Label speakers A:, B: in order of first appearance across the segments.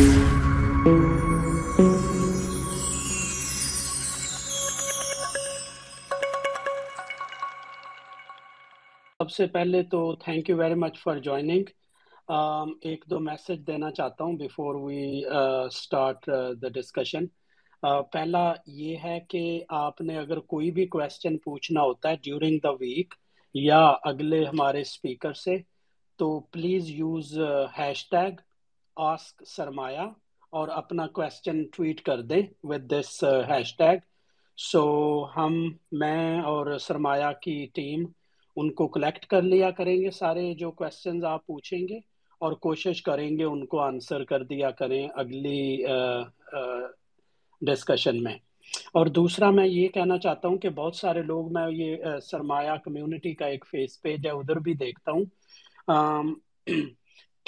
A: سب سے پہلے تو thank you very much for joining ایک دو میسج دینا چاہتا ہوں before we start the discussion پہلا یہ ہے کہ آپ نے اگر کوئی بھی کوشچن پوچھنا ہوتا ہے ڈیورنگ دا ویک یا اگلے ہمارے اسپیکر سے تو please use hashtag ask Sarmaya اور اپنا کوشچن ٹویٹ کر دیں ود دس ہیش ٹیگ سو ہم، میں اور سرمایہ کی ٹیم ان کو کلیکٹ کر لیا کریں گے سارے جو کوشچنز آپ پوچھیں گے اور کوشش کریں گے ان کو آنسر کر دیا کریں اگلی uh, uh, ڈسکشن میں. اور دوسرا میں یہ کہنا چاہتا ہوں کہ بہت سارے لوگ، میں یہ uh, سرمایہ کمیونٹی کا ایک فیس پیج ہے، ادھر بھی دیکھتا ہوں.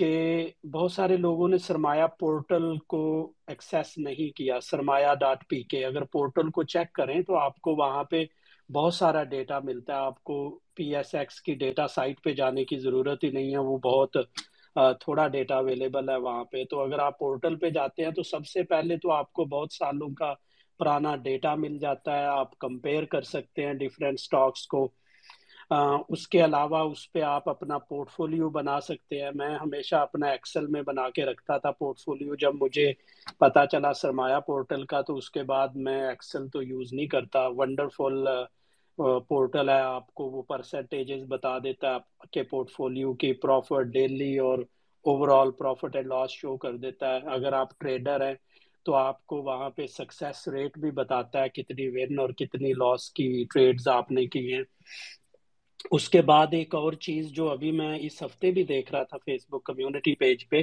A: کہ بہت سارے لوگوں نے سرمایہ پورٹل کو ایکسیس نہیں کیا، سرمایہ ڈاٹ پی کے۔ اگر پورٹل کو چیک کریں تو آپ کو وہاں پہ بہت سارا ڈیٹا ملتا ہے۔ آپ کو پی ایس ایکس کی ڈیٹا سائٹ پہ جانے کی ضرورت ہی نہیں ہے، وہ بہت تھوڑا ڈیٹا اویلیبل ہے وہاں پہ۔ تو اگر آپ پورٹل پہ جاتے ہیں تو سب سے پہلے تو آپ کو بہت سالوں کا پرانا ڈیٹا مل جاتا ہے۔ آپ کمپیئر کر سکتے ہیں ڈفرینٹ سٹاکس کو۔ اس کے علاوہ اس پہ آپ اپنا پورٹ فولیو بنا سکتے ہیں۔ میں ہمیشہ اپنا ایکسل میں بنا کے رکھتا تھا پورٹ فولیو جب مجھے پتا چلا سرمایہ پورٹل کا، تو اس کے بعد میں ایکسل تو یوز نہیں کرتا۔ ونڈرفل پورٹل ہے۔ آپ کو وہ پرسنٹیجز بتا دیتا ہے، آپ کے پورٹ فولیو کی پروفٹ ڈیلی اور overall profit and loss show کر دیتا ہے۔ اگر آپ ٹریڈر ہیں، تو آپ کو وہاں پہ سکسیس ریٹ بھی بتاتا ہے کتنی ون اور کتنی لاس کی ٹریڈز آپ نے کی ہیں۔ اس کے بعد ایک اور چیز جو ابھی میں اس ہفتے بھی دیکھ رہا تھا فیس بک کمیونٹی پیج پہ،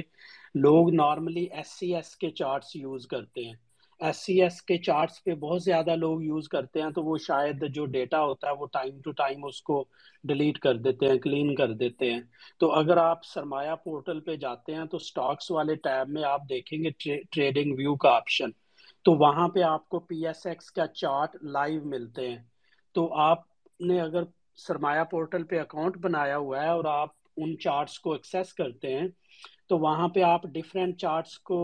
A: لوگ نارملی ایس سی ایس کے چارٹس یوز کرتے ہیں۔ ایس سی ایس کے چارٹس پہ بہت زیادہ لوگ یوز کرتے ہیں تو وہ شاید جو ڈیٹا ہوتا ہے وہ ٹائم ٹو ٹائم اس کو ڈیلیٹ کر دیتے ہیں، کلین کر دیتے ہیں۔ تو اگر آپ سرمایہ پورٹل پہ جاتے ہیں تو سٹاکس والے ٹیب میں آپ دیکھیں گے ٹریڈنگ ویو کا آپشن۔ تو وہاں پہ آپ کو پی ایس ایکس کا چارٹ لائیو ملتے ہیں۔ تو آپ نے اگر سرمایہ پورٹل پہ اکاؤنٹ بنایا ہوا ہے اور آپ ان چارٹس کو ایکسیس کرتے ہیں، تو وہاں پہ آپ ڈفرینٹ چارٹس کو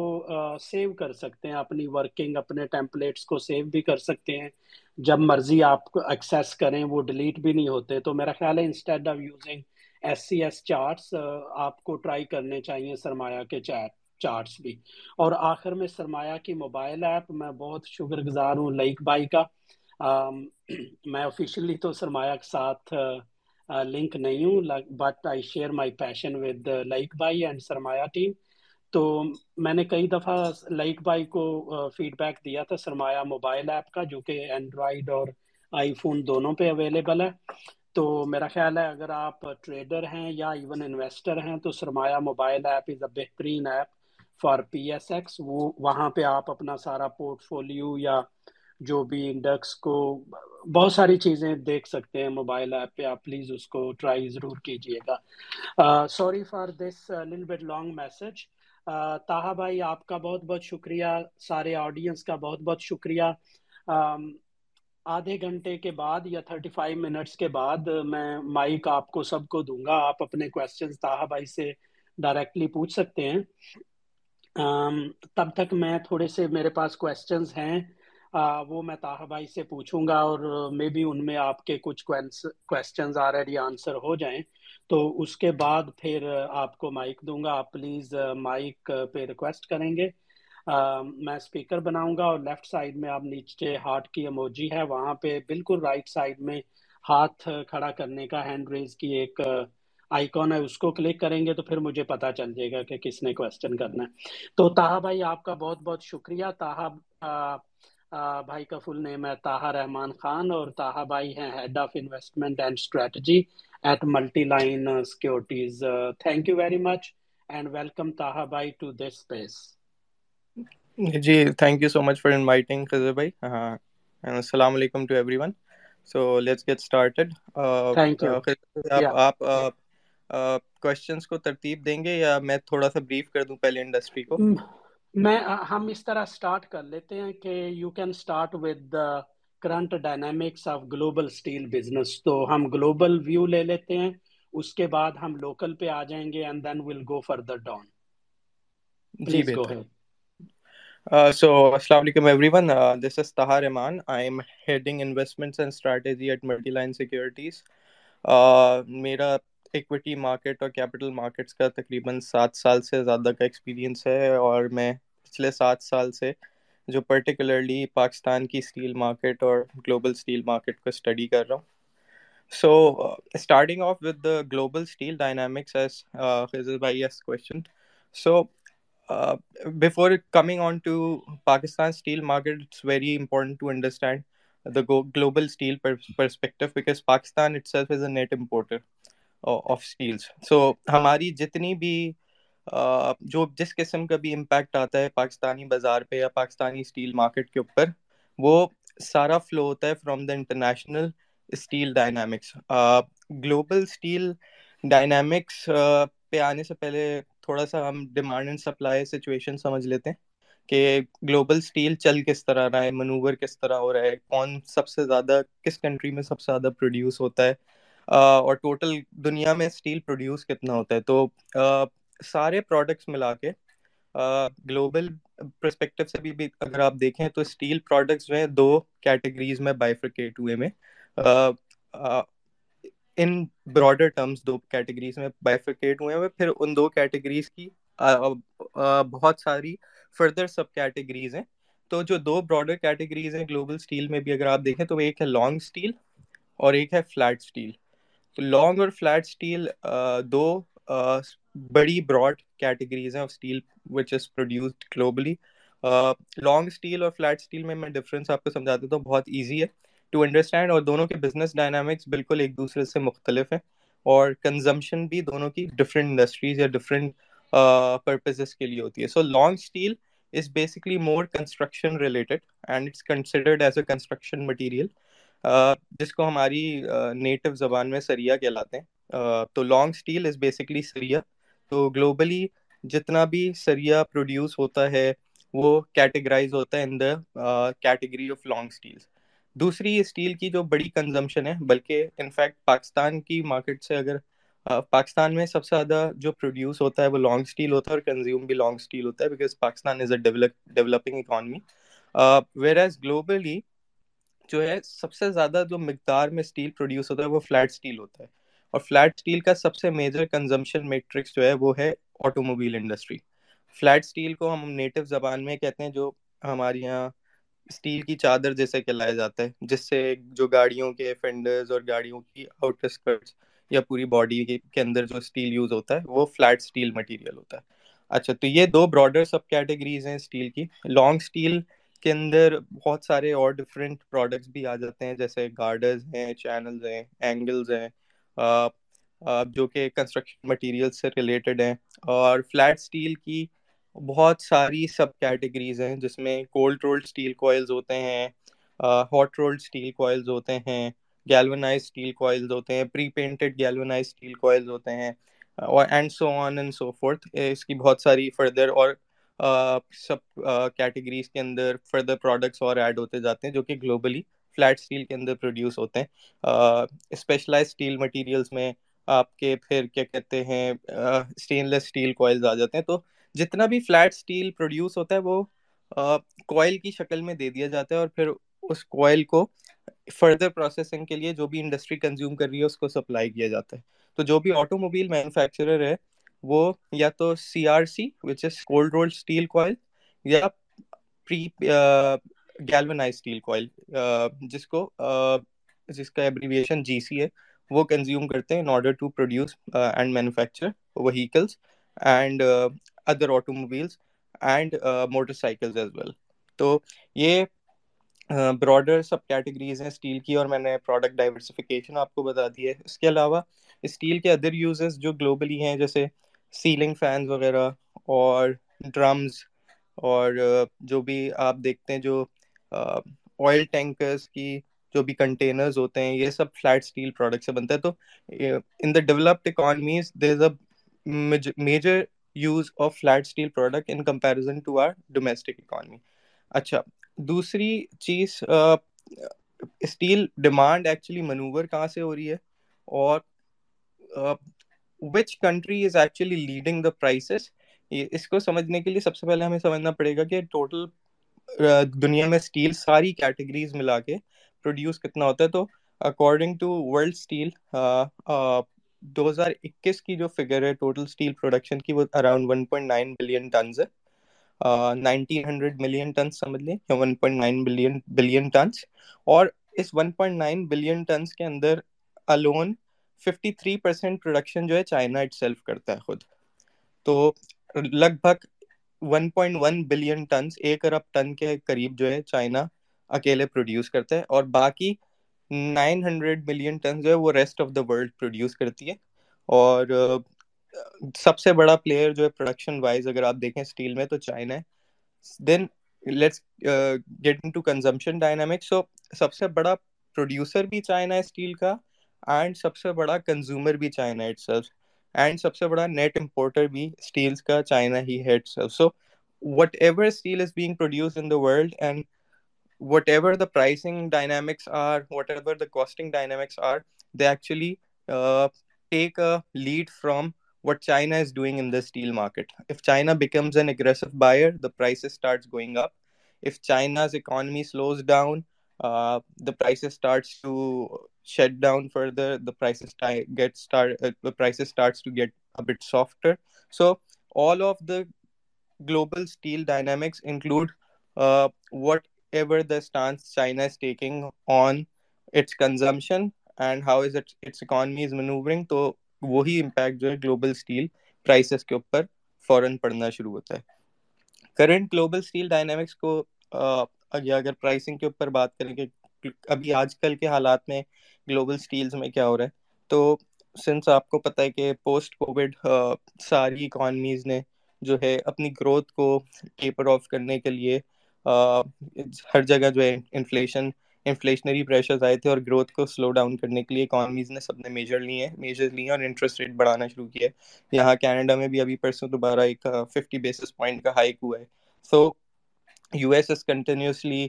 A: سیو کر سکتے ہیں، اپنی ورکنگ اپنے ٹیمپلیٹس کو سیو بھی کر سکتے ہیں۔ جب مرضی آپ کو ایکسیس کریں، وہ ڈیلیٹ بھی نہیں ہوتے۔ تو میرا خیال ہے instead of using S C S charts آپ کو ٹرائی کرنے چاہیے سرمایہ کے چارٹ چارٹس بھی۔ اور آخر میں سرمایہ کی موبائل ایپ میں بہت شکر گزار ہوں لائک بائی کا۔ میں آفیشلی تو سرمایہ کے ساتھ لنک نہیں ہوں but I share my passion with like by and Sarmaya team تو میں نے کئی دفعہ لائک بائی کو فیڈ بیک دیا تھا سرمایہ موبائل ایپ کا، جو کہ اینڈرائڈ اور آئی فون دونوں پہ اویلیبل ہے۔ تو میرا خیال ہے اگر آپ ٹریڈر ہیں یا ایون انویسٹر ہیں، تو سرمایہ موبائل ایپ از اے بہترین app for P S X وہ، وہاں پہ آپ اپنا سارا پورٹ فولیو یا جو بھی انڈیکس کو بہت ساری چیزیں دیکھ سکتے ہیں موبائل ایپ پہ، آپ پلیز اس کو ٹرائی ضرور کیجیے گا۔ Sorry for this Lal but long message Taha بھائی، آپ کا بہت بہت شکریہ، سارے آڈینس کا بہت بہت شکریہ۔ آدھے گھنٹے کے بعد یا تھرٹی فائیو منٹس کے بعد میں مائک آپ کو سب کو دوں گا۔ آپ اپنے کوشچن تاہا بھائی سے ڈائریکٹلی پوچھ سکتے ہیں۔ تب تک میں تھوڑے سے میرے پاس کوشچنز ہیں۔ وہ میں تاہا بھائی سے پوچھوں گا اور مے بی ان میں آپ کے کچھ کوشچنز آلریڈی آنسر ہو جائیں۔ تو اس کے بعد پھر آپ کو مائک دوں گا۔ آپ پلیز مائک پہ ریکویسٹ کریں گے۔ میں اسپیکر بناؤں گا اور لیفٹ سائڈ میں آپ نیچے ہارٹ کی اموجی ہے۔ وہاں پہ بالکل رائٹ سائڈ میں ہاتھ کھڑا کرنے کا ہینڈ ریز کی ایک آئیکن ہے، اس کو کلک کریں گے تو پھر مجھے پتا چل جائے گا کہ کس نے کوشچن کرنا ہے۔ تو تاہا بھائی، آپ کا بہت بہت شکریہ۔ تاہا بھائی کا فل نیم ہے تاہا رحمان خان اور تاہا بھائی ہیں head of investment and strategy at Multiline securities thank you very much and welcome Taha بھائی to this space
B: G thank you so much for inviting Khizar بھائی. السلام علیکم to everyone so let's get started آپ questions کو ترتیب دیں گے یا میں تھوڑا سا بریف کر دوں پہلے انڈسٹری کو؟
A: میں ہم اس طرح سٹارٹ کر لیتے ہیں کہ you can start with current dynamics of global steel business تو ہم گلوبل ویو لے لیتے ہیں اس کے بعد ہم لوکل پہ آ جائیں گے and then will go further down
B: جی بہتر Uh, so, Assalamu alaikum everyone. Uh, this is Tahar Iman. I'm heading investments and strategy at Multiline Securities. Uh, میرا ایکویٹی مارکیٹ اور کیپٹل مارکیٹس کا تقریباً سات سال سے زیادہ کا ایکسپیرینس ہے اور میں پچھلے سات سال سے، جو پرٹیکولرلی پاکستان کی اسٹیل مارکیٹ اور گلوبل اسٹیل مارکیٹ کو اسٹڈی کر رہا ہوں۔ So starting off with the global steel dynamics as Khizar بھائی s question so before coming on to Pakistan steel market it's very important to understand the global steel perspective because Pakistan itself is a net importer of steels so ہماری جتنی بھی جو جس قسم کا بھی impact آتا ہے پاکستانی بازار پہ یا پاکستانی اسٹیل مارکیٹ کے اوپر، وہ سارا فلو ہوتا ہے from the international steel dynamics global steel dynamics پہ آنے سے پہلے تھوڑا سا ہم ڈیمانڈ اینڈ سپلائی سچویشن سمجھ لیتے ہیں کہ گلوبل اسٹیل چل کس طرح رہا ہے منوور کس طرح ہو رہا ہے، کون سب سے زیادہ، کس کنٹری میں سب سے زیادہ پروڈیوس ہوتا ہے اور ٹوٹل دنیا میں اسٹیل پروڈیوس کتنا ہوتا ہے. تو سارے پروڈکٹس ملا کے گلوبل پرسپیکٹو سے بھی اگر آپ دیکھیں تو اسٹیل پروڈکٹس جو ہیں دو کیٹیگریز میں بائیفرکیٹ ہوئے میں۔ ان براڈر ٹرمز دو کیٹیگریز میں بائیفرکیٹ ہوئے ہیں پھر ان دو کیٹیگریز کی بہت ساری فردر سب کیٹیگریز ہیں۔ تو جو دو براڈر کیٹیگریز ہیں گلوبل اسٹیل میں بھی اگر آپ دیکھیں تو ایک ہے لانگ اسٹیل اور ایک ہے فلیٹ اسٹیل تو لانگ اور فلیٹ اسٹیل دو بڑی براڈ کیٹیگریز ہیں of steel which is produced globally long steel اور فلیٹ اسٹیل میں میں ڈفرینس آپ کو سمجھا دیتا ہوں، بہت ایزی ہے. ٹو انڈرسٹینڈ اور دونوں کے بزنس ڈائنامکس بالکل ایک دوسرے سے مختلف ہیں اور کنزمپشن بھی دونوں کی ڈفرینٹ انڈسٹریز یا ڈفرینٹ پرپزز کے لیے ہوتی ہے. So long steel is basically more construction related and it's considered as a construction material جس کو ہماری نیٹو زبان میں سریا کہلاتے ہیں. تو long steel is basically sariya تو گلوبلی جتنا بھی سریا پروڈیوس ہوتا ہے، وہ کیٹیگرائز ہوتا ہے in the category of long steels دوسری اسٹیل کی جو بڑی کنزمپشن ہے، بلکہ انفیکٹ پاکستان کی مارکیٹ سے اگر uh, پاکستان میں سب سے زیادہ جو پروڈیوس ہوتا ہے، وہ لانگ اسٹیل ہوتا ہے اور کنزیوم بھی لانگ اسٹیل ہوتا ہے because Pakistan is a developing economy whereas globally جو ہے، سب سے زیادہ جو مقدار میں اسٹیل پروڈیوس ہوتا ہے، وہ فلیٹ اسٹیل ہوتا ہے۔ اور فلیٹ اسٹیل کا سب سے میجر کنزمپشن میٹرکس جو ہے وہ ہے automobile industry flat steel کو ہم نیٹو زبان میں کہتے ہیں جو ہمارے یہاں اسٹیل کی چادر جیسے کہلایا جاتا ہے جس سے جو گاڑیوں کے فینڈرز اور گاڑیوں کی آؤٹر اسکرٹس یا پوری باڈی کے اندر جو اسٹیل یوز ہوتا ہے، وہ فلیٹ اسٹیل مٹیریل ہوتا ہے۔ اچھا تو یہ دو براڈر سب کیٹیگریز ہیں اسٹیل کی۔ لانگ اسٹیل کے اندر بہت سارے اور ڈفرینٹ پروڈکٹس بھی آ جاتے ہیں، جیسے گارڈرز ہیں چینلز ہیں اینگلز ہیں۔ جو کہ کنسٹرکشن مٹیریل سے ریلیٹڈ ہیں، اور فلیٹ اسٹیل کی بہت ساری سب کیٹیگریز ہیں، جس میں کولڈ رولڈ اسٹیل کوائلز ہوتے ہیں ہاٹ رولڈ اسٹیل کوائلز ہوتے ہیں گیلونائز اسٹیل کوائلز ہوتے ہیں pre painted galvanized steel coils ہوتے ہیں، اور and so on and so forth اس کی بہت ساری فردر اور سب کیٹیگریز کے اندر فردر پروڈکٹس اور ایڈ ہوتے جاتے ہیں جو کہ گلوبلی فلیٹ اسٹیل کے اندر پروڈیوس ہوتے ہیں۔ اسپیشلائز اسٹیل مٹیریلس میں آپ کے پھر کیا کہتے ہیں اسٹین لیس اسٹیل کوائلز آ جاتے ہیں۔ تو جتنا بھی فلیٹ اسٹیل پروڈیوس ہوتا ہے، وہ کوائل کی شکل میں دے دیا جاتا ہے اور پھر اس کوائل کو فردر پروسیسنگ کے لیے جو بھی انڈسٹری کنزیوم کر رہی ہے، اس کو سپلائی کیا جاتا ہے۔ تو جو بھی آٹو موبائل مینوفیکچرر ہے، وہ یا تو C R C which is cold rolled steel coil یا پری گیلونائز اسٹیل کوائل جس کو جس کا ایبریویشن جی سی ہے وہ کنزیوم کرتے ہیں in order to produce and manufacture vehicles and other automobiles and motorcycles as well تو یہ براڈر سب کیٹیگریز ہیں اسٹیل کی اور میں نے پروڈکٹ ڈائیورسفیکیشن آپ کو بتا دی ہے اس کے علاوہ اسٹیل کے ادر یوزز جو گلوبلی ہیں جیسے سیلنگ فینز وغیرہ اور ڈرمز اور جو بھی آپ دیکھتے ہیں جو آئل ٹینکرز کی جو بھی کنٹینرز ہوتے ہیں، یہ سب فلیٹ اسٹیل پروڈکٹ سے بنتا ہے تو in the developed economies there is a major use of flat steel product in comparison to our domestic economy اچھا دوسری چیز اسٹیل ڈیمانڈ ایکچولی منوور کہاں سے ہو رہی ہے؟ اور which country is actually leading the prices اس کو سمجھنے کے لیے سب سے پہلے ہمیں سمجھنا پڑے گا کہ ٹوٹل دنیا میں اسٹیل ساری کیٹیگریز ملا کے پروڈیوس کتنا ہوتا ہے تو اکارڈنگ ٹو ورلڈ اسٹیل دو ہزار اکیس کی جو فگر ہے ٹوٹل اسٹیل پروڈکشن کی وہ around one point nine billion tons ہے۔ نائنٹین ہنڈریڈ ملین ٹنس سمجھ لیں یا one point nine billion billion tons اور اس one point nine billion tons کے اندر alone fifty three percent production جو ہے چائنا اٹ سیلف کرتا ہے خود۔ تو لگ بھگ one point one billion tons ایک ارب ٹن کے قریب جو ہے چائنا اکیلے پروڈیوس کرتا ہے اور باقی نائن ہنڈریڈ ملین ٹن جو ہے وہ rest of the world produce کرتی ہے اور سب سے بڑا پلیئر جو ہے پروڈکشن وائز اگر آپ دیکھیں اسٹیل میں تو چائنا ہے۔ Then let's get into consumption dynamics so سب سے بڑا پروڈیوسر بھی چائنا ہے اسٹیل کا اینڈ سب سے بڑا کنزیومر بھی چائنا اٹ سیلف اینڈ سب سے بڑا نیٹ امپورٹر بھی اسٹیلس کا چائنا ہی ہے so whatever steel is being produce in the world and whatever the pricing dynamics are whatever the costing dynamics are they actually take a lead from what China is doing in the steel market. If China becomes an aggressive buyer, the prices starts going up. If China's economy slows down, uh, the prices starts to shut down further. The prices get start. Uh, the prices starts to get a bit softer. So all of the global steel dynamics include uh, whatever the stance China is taking on its consumption and how is it its economy is maneuvering. تو وہی impact جو ہے global steel prices کے اوپر فوراً پڑنا شروع ہوتا ہے کرنٹ گلوبل اسٹیل ڈائنامکس کو اگر پرائسنگ کے اوپر بات کریں کہ ابھی آج کل کے حالات میں گلوبل اسٹیلز میں کیا ہو رہا ہے؟ تو سنس آپ کو پتہ ہے کہ پوسٹ کووڈ ساری اکانمیز نے جو ہے اپنی گروتھ کو ٹیپر آف کرنے کے لیے ہر جگہ جو ہے انفلیشن انفلیشنری پریشرز آئے تھے اور گروتھ کو سلو ڈاؤن کرنے کے لیے اکانمیز نے سب نے میجر لیے ہیں میجر لیے اور انٹرسٹ ریٹ بڑھانا شروع کیا ہے۔ یہاں کینیڈا میں بھی ابھی پرسوں دوبارہ ایک ففٹی بیسس پوائنٹ کا ہائک ہوا ہے۔ So U S is continuously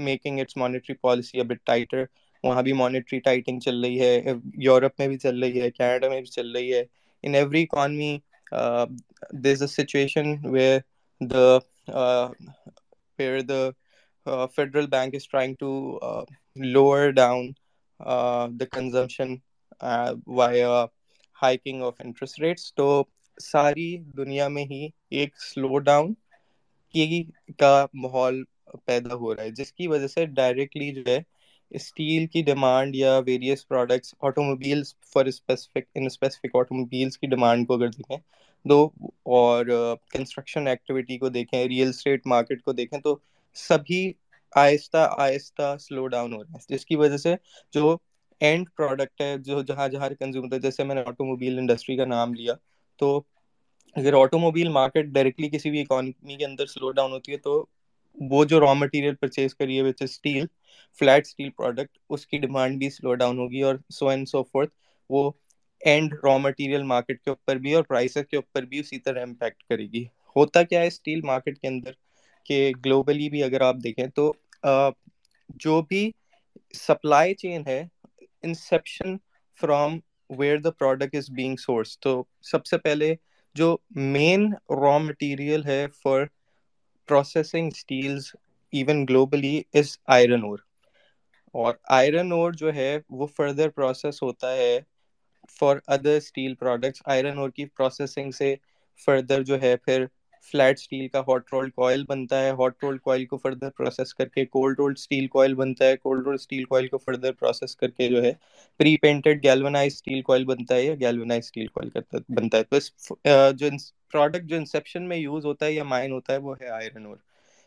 B: making its monetary policy a bit tighter وہاں بھی مانیٹری ٹائٹنگ چل رہی ہے، یورپ میں بھی چل رہی ہے، کینیڈا میں بھی چل رہی ہے۔ In every economy there is a situation where the where the federal bank is trying to lower down the consumption by hiking of interest rates تو ساری دنیا میں ہی ایک سلو ڈاؤن کی کا ماحول پیدا ہو رہا ہے، جس کی وجہ سے ڈائریکٹلی جو ہے اسٹیل کی ڈیمانڈ یا various products automobiles for specific in specific automobiles کی ڈیمانڈ کو اگر دیکھیں دو اور uh, کنسٹرکشن ایکٹیویٹی کو دیکھیں ریئل اسٹیٹ مارکیٹ کو دیکھیں تو سبھی آہستہ آہستہ سلو ڈاؤن ہو رہے ہیں۔ جس کی وجہ سے جو اینڈ پروڈکٹ ہے، جو جہاں جہاں کنزیوم ہوتا ہے جیسے میں نے آٹو موبائل انڈسٹری کا نام لیا، تو اگر آٹو موبائل مارکیٹ ڈائریکٹلی کسی بھی اکانومی کے اندر سلو ڈاؤن ہوتی ہے تو وہ جو را مٹیریل پرچیز کری ہے which steel flat steel product اس کی ڈیمانڈ بھی سلو ڈاؤن ہوگی اور سو اینڈ سو فورتھ وہ اینڈ را مٹیریل مارکیٹ کے اوپر بھی اور پرائسز کے اوپر بھی اسی طرح امپیکٹ کرے گی۔ ہوتا کیا ہے اسٹیل مارکیٹ کے اندر کہ گلوبلی بھی اگر آپ دیکھیں تو جو بھی سپلائی چین ہے inception from where the product is being source تو سب سے پہلے جو مین را مٹیریل ہے for processing steels even globally is iron ore اور آئرن اور جو ہے وہ فردر پروسیس ہوتا ہے for other steel products iron ore کی پروسیسنگ سے فردر جو ہے پھر فلیٹ اسٹیل کا ہاٹ رولڈ کوئل بنتا ہے۔ ہاٹ رولڈ کوئل کو فردر پروسیس کر کے کولڈ رولڈ اسٹیل کوئل بنتا ہے۔ کولڈ رولڈ اسٹیل کوئل کو فردر پروسیس کر کے جو ہے pre painted galvanized steel coil بنتا ہے یا گیلونائز اسٹیل کوئل بنتا ہے۔ تو اس جو پروڈکٹ جو انسیپشن میں یوز ہوتا ہے یا مائن ہوتا ہے وہ ہے آئرن اور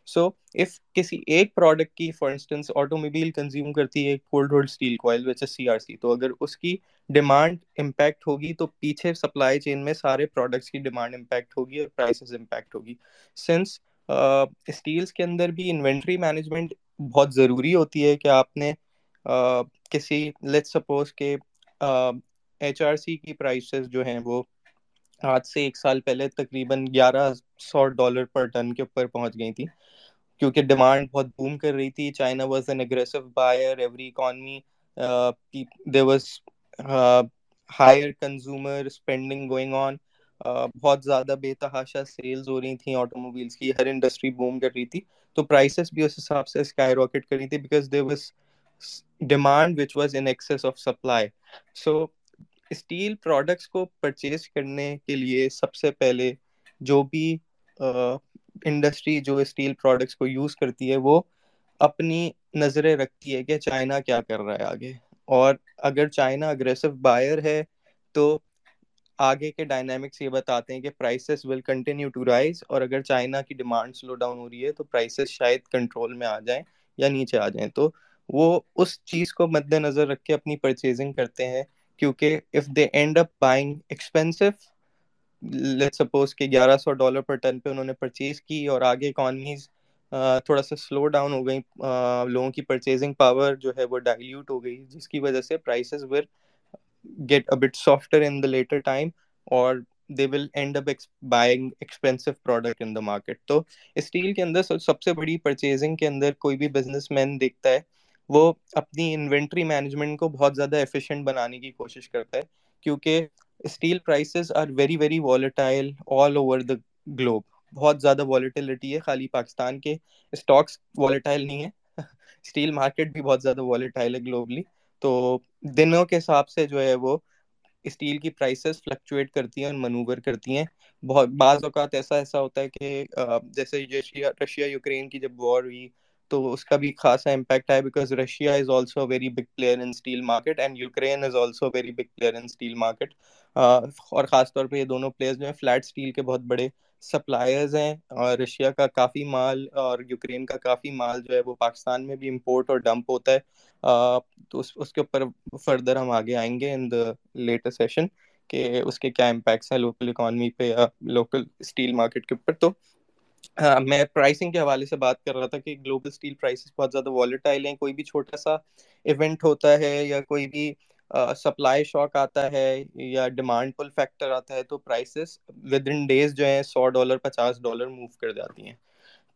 B: سو اف کسی ایک پروڈکٹ کی for instance automobile consume کرتی ہے cold rolled steel coil which C R C تو اگر اس کی ڈیمانڈ امپیکٹ ہوگی تو پیچھے سپلائی چین میں سارے پروڈکٹس کی ڈیمانڈ امپیکٹ ہوگی اور پرائسز امپیکٹ ہوگی. سنس اسٹیلس uh, کے اندر بھی انوینٹری مینجمنٹ بہت ضروری ہوتی ہے کہ آپ نے uh, کسی لیٹ سپوز کہ ایچ آر سی کی پرائسز جو ہیں وہ آج سے ایک سال پہلے تقریباً گیارہ سو ڈالر پر ٹن کے اوپر پہنچ گئی تھی کیونکہ ڈیمانڈ بہت بوم کر رہی تھی China was an aggressive buyer every economy there was higher consumer spending going on بہت زیادہ بے تحاشا سیلز ہو رہی تھیں آٹو موبائلس کی، ہر انڈسٹری بوم کر رہی تھی۔ تو پرائسز بھی اس حساب سے اسکائی راکٹ کر رہی تھی because there was demand which was in excess of supply so steel products کو پرچیز کرنے کے لیے سب سے پہلے جو بھی انڈسٹری جو اسٹیل پروڈکٹس کو یوز کرتی ہے، وہ اپنی نظریں رکھتی ہے کہ چائنا کیا کر رہا ہے آگے۔ اور اگر چائنا اگریسو بائر ہے، تو آگے کے ڈائنامکس یہ بتاتے ہیں کہ prices will continue to rise اور اگر چائنا کی ڈیمانڈ سلو ڈاؤن ہو رہی ہے، تو پرائسز شاید کنٹرول میں آ جائیں یا نیچے آ جائیں۔ تو وہ اس چیز کو مد نظر رکھ کے اپنی پرچیزنگ کرتے ہیں، کیونکہ if they end up buying expensive let suppose کہ گیارہ سو ڈالر پر ٹن پہ انہوں نے پرچیز کی اور آگے اکانمیز تھوڑا سا سلو ڈاؤن ہو گئی لوگوں کی پرچیزنگ پاور جو ہے وہ ڈائلیوٹ ہو گئی، جس کی وجہ سے prices were get a bit softer in the later time اور they will end up buying expensive product in the market تو اسٹیل کے اندر سب سے بڑی پرچیزنگ کے اندر کوئی بھی بزنس مین دیکھتا ہے، وہ اپنی انوینٹری مینجمنٹ کو بہت زیادہ ایفیشینٹ بنانے کی کوشش کرتا ہے، کیونکہ steel prices are very very volatile all over the globe بہت زیادہ والیٹیلٹی ہے خالی پاکستان کے. اسٹاکس والیٹائل نہیں ہے اسٹیل مارکیٹ بھی بہت زیادہ والیٹائل ہے گلوبلی تو دنوں کے حساب سے جو ہے وہ اسٹیل کی پرائسز فلکچویٹ کرتی ہیں اور منوور کرتی ہیں. بہت بعض اوقات ایسا ایسا ہوتا ہے کہ جیسے رشیا یوکرین کی جب وار ہوئی، تو اس کا بھی خاصا امپیکٹ آیا because Russia is also very big player in steel market and Ukraine is also very big player in steel market اور خاص طور پہ یہ دونوں پلیئرز جو ہیں فلیٹ اسٹیل کے بہت بڑے سپلائرز ہیں، اور رشیا کا کافی مال اور یوکرین کا کافی مال جو ہے وہ پاکستان میں بھی امپورٹ اور ڈمپ ہوتا ہے۔ تو اس اس کے اوپر فردر ہم آگے آئیں گے ان دا لیٹر سیشن کہ اس کے کیا امپیکٹس ہیں لوکل اکانومی پہ یا لوکل اسٹیل مارکیٹ کے اوپر۔ تو میں پرائسنگ کے حوالے سے بات کر رہا تھا کہ گلوبل اسٹیل پرائسز بہت زیادہ والیٹائل ہیں، کوئی بھی چھوٹا سا ایونٹ ہوتا ہے یا کوئی بھی سپلائی شاک آتا ہے یا ڈیمانڈ پل فیکٹر آتا ہے تو پرائسز ود ان ڈیز جو ہیں سو ڈالر پچاس ڈالر موو کر جاتی ہیں۔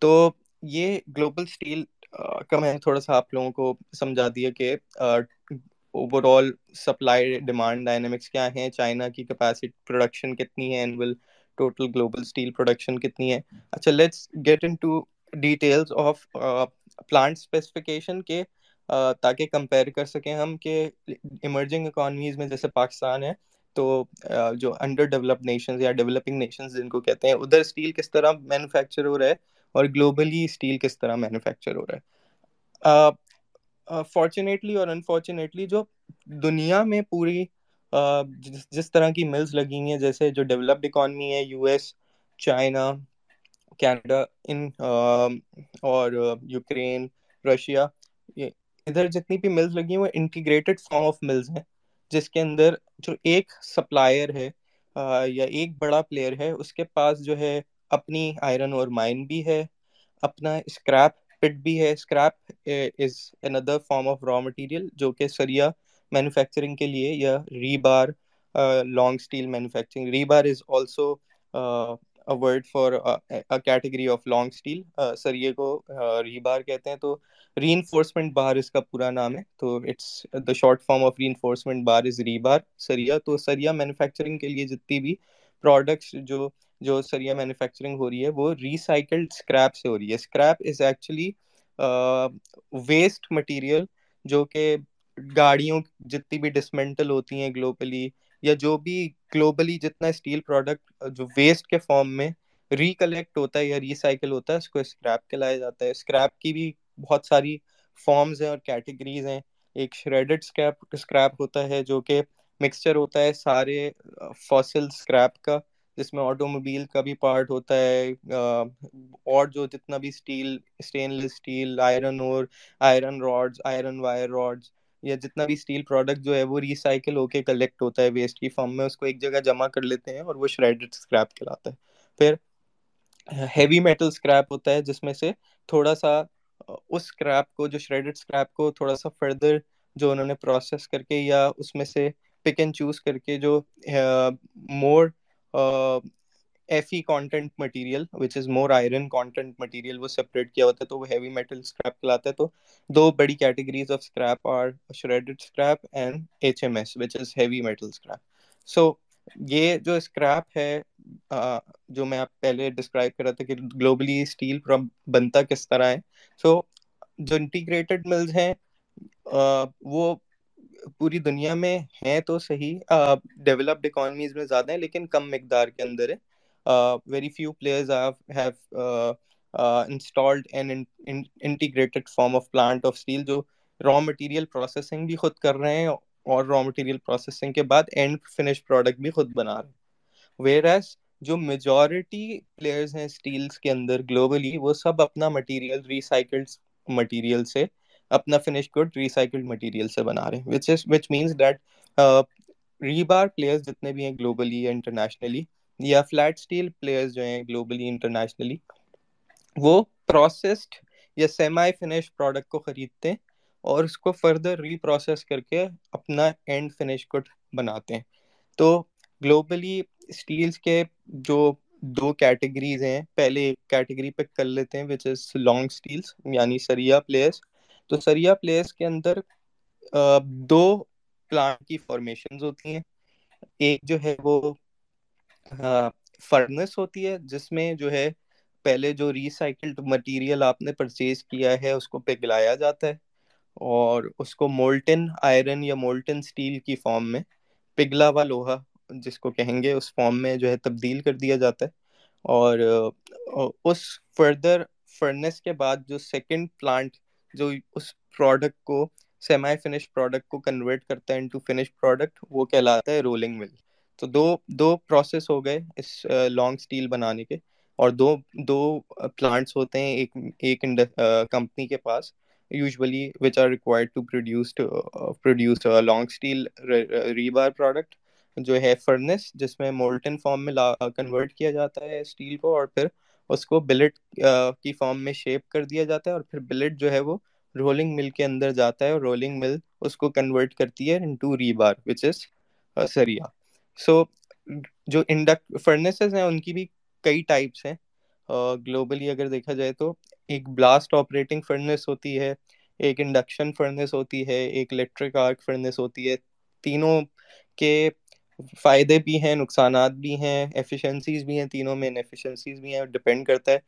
B: تو یہ گلوبل اسٹیل کا میں تھوڑا سا آپ لوگوں کو سمجھا دیا کہ overall supply demand dynamics کیا ہیں، چائنا کی کیپیسٹی پروڈکشن کتنی ہے annual total global steel production کتنی ہے۔ اچھا let's get into details of plant specification کے تاکہ کمپیئر کر سکیں ہم کہ ایمرجنگ اکانمیز میں جیسے پاکستان ہے، تو جو انڈر ڈیولپ نیشنز یا ڈیولپنگ نیشنز جن کو کہتے ہیں، ادھر اسٹیل کس طرح مینوفیکچر ہو رہا ہے اور گلوبلی اسٹیل کس طرح مینوفیکچر ہو رہا ہے۔ فارچونیٹلی اور انفارچونیٹلی جو دنیا میں پوری جس طرح کی ملز لگی ہوئی ہیں، جیسے جو ڈیولپڈ اکانمی ہے یو ایس چائنا کینیڈا ان اور یوکرین رشیا ادھر جتنی بھی ملز لگی ہیں، وہ انٹیگریٹڈ فارم آف ملز ہیں۔ جس کے اندر جو ایک سپلائر ہے یا ایک بڑا پلیئر ہے، اس کے پاس جو ہے اپنی آئرن اور مائن بھی ہے، اپنا اسکریپ پٹ بھی ہے۔ Scrap is another form of raw material جو کہ سریا مینوفیکچرنگ کے لیے یا rebar long steel manufacturing rebar is also word for category of long steel سریے کو ری بار کہتے ہیں تو ری انفورسمنٹ بار اس کا پورا نام ہے تو it's the short form of reinforcement bar is rebar سریا تو سریا مینوفیکچرنگ کے لیے جتنی بھی پروڈکٹس جو جو سریا مینوفیکچرنگ ہو رہی ہے وہ ریسائکلڈ اسکریپ سے ہو رہی ہے scrap is actually waste material جو کہ گاڑیوں جتنی بھی ڈسمنٹل ہوتی ہیں گلوبلی یا جو بھی گلوبلی جتنا اسٹیل پروڈکٹ جو ویسٹ کے فارم میں ریکلیکٹ ہوتا ہے یا ریسائکل ہوتا ہے، اس کو اسکریپ کہلایا جاتا ہے۔ اسکریپ کی بھی بہت ساری فارمز ہیں اور کیٹیگریز ہیں۔ ایک شریڈڈ اسکریپ اسکریپ ہوتا ہے جو کہ مکسچر ہوتا ہے سارے فاسل اسکریپ کا، جس میں آٹو موبائل کا بھی پارٹ ہوتا ہے۔ اور جو جتنا بھی steel stainless steel iron اور iron rods iron wire rods یا جتنا بھی اسٹیل پروڈکٹ جو ہے وہ ریسائکل ہو کے کلیکٹ ہوتا ہے ویسٹ کی فارم میں، اس کو ایک جگہ جمع کر لیتے ہیں اور وہ شریڈڈ اسکریپ کہلاتا ہے۔ پھر ہیوی میٹل اسکریپ ہوتا ہے، جس میں سے تھوڑا سا، اس اسکریپ کو، جو شریڈڈ اسکریپ کو تھوڑا سا فردر جو انہوں نے پروسیس کر کے یا اس میں سے پک اینڈ چوز کر کے جو more F E content material which is more iron content material وہ سپریٹ کیا ہوتا ہے تو وہ ہیوی میٹل اسکریپ کہلاتا ہے تو دو بڑی categories of scrap are shredded scrap and H M S which is heavy metal scrap so یہ جو اسکریپ ہے جو میں آپ پہلے ڈسکرائب کر رہا تھا کہ گلوبلی اسٹیل بنتا کس طرح ہے سو جو انٹیگریٹڈ ملز ہیں وہ پوری دنیا میں ہیں تو صحیح ڈیولپڈ اکانمیز میں زیادہ ہیں، لیکن کم مقدار کے اندر ہے very few players have installed an integrated form of plant of steel جو را مٹیریل پروسیسنگ بھی خود کر رہے ہیں اور را مٹیریل پروسیسنگ کے بعد اینڈ فنش پروڈکٹ بھی خود بنا رہے ہیں ویئر ایز جو میجورٹی پلیئرز ہیں اسٹیلس کے اندر گلوبلی وہ سب اپنا مٹیریل ریسائکلڈ مٹیریل سے اپنا فنش گڈ ریسائکلڈ مٹیریل سے بنا رہے ہیں which is which means that rebar players جتنے بھی ہیں گلوبلی یا انٹرنیشنلی یا فلیٹ اسٹیل پلیئرز جو ہیں گلوبلی انٹرنیشنلی وہ پروسیسڈ یا سیمائی فنش پروڈکٹ کو خریدتے ہیں اور اس کو فردر ری پروسیس کر کے اپنا اینڈ فنش گڈ بناتے ہیں۔ تو گلوبلی اسٹیلس کے جو دو کیٹیگریز ہیں، پہلے ایک کیٹیگری پہ کر لیتے ہیں وچ از لانگ اسٹیلس یعنی سریا پلیئرس تو سریا پلیئرس کے اندر دو پلانٹ کی فارمیشنز ہوتی ہیں۔ ایک جو ہے وہ ہاں، فرنس ہوتی ہے، جس میں جو ہے، پہلے جو ریسائکلڈ مٹیریل آپ نے پرچیز کیا ہے، اس کو پگلایا جاتا ہے اور اس کو مولٹن آئرن یا مولٹن اسٹیل کی فارم میں پگھلا ہوا لوہا، جس کو کہیں گے، اس فارم میں جو ہے تبدیل کر دیا جاتا ہے اور اس فردر فرنس کے بعد جو سیکنڈ پلانٹ جو اس پروڈکٹ کو سیمائی فنش پروڈکٹ کو کنورٹ کرتا ہے انٹو فنش پروڈکٹ وہ کہلاتا ہے رولنگ مل تو دو دو پروسیس ہو گئے اس لانگ اسٹیل بنانے کے، اور دو دو پلانٹس ہوتے ہیں ایک ایک کمپنی کے پاس usually which are required to produce produce long steel rebar product جو ہے فرنس جس میں مولٹن فارم میں کنورٹ کیا جاتا ہے اسٹیل کو، اور پھر اس کو بلٹ کی فارم میں شیپ کر دیا جاتا ہے، اور پھر بلٹ جو ہے وہ رولنگ مل کے اندر جاتا ہے، اور رولنگ مل اس کو کنورٹ کرتی ہے انٹو ریبار وچ از سریا۔ سو جو انڈکٹ فرنیسز ہیں، ان کی بھی کئی ٹائپس ہیں. Uh, گلوبلی اگر دیکھا جائے تو ایک بلاسٹ آپریٹنگ فرنس ہوتی ہے، ایک انڈکشن فرنس ہوتی ہے، ایک الیکٹرک آرک فرنس ہوتی ہے. تینوں کے فائدے بھی ہیں، نقصانات بھی ہیں ایفیشنسیز بھی ہیں، تینوں میں انفیشنسیز بھی ہیں ڈپینڈ کرتا ہے.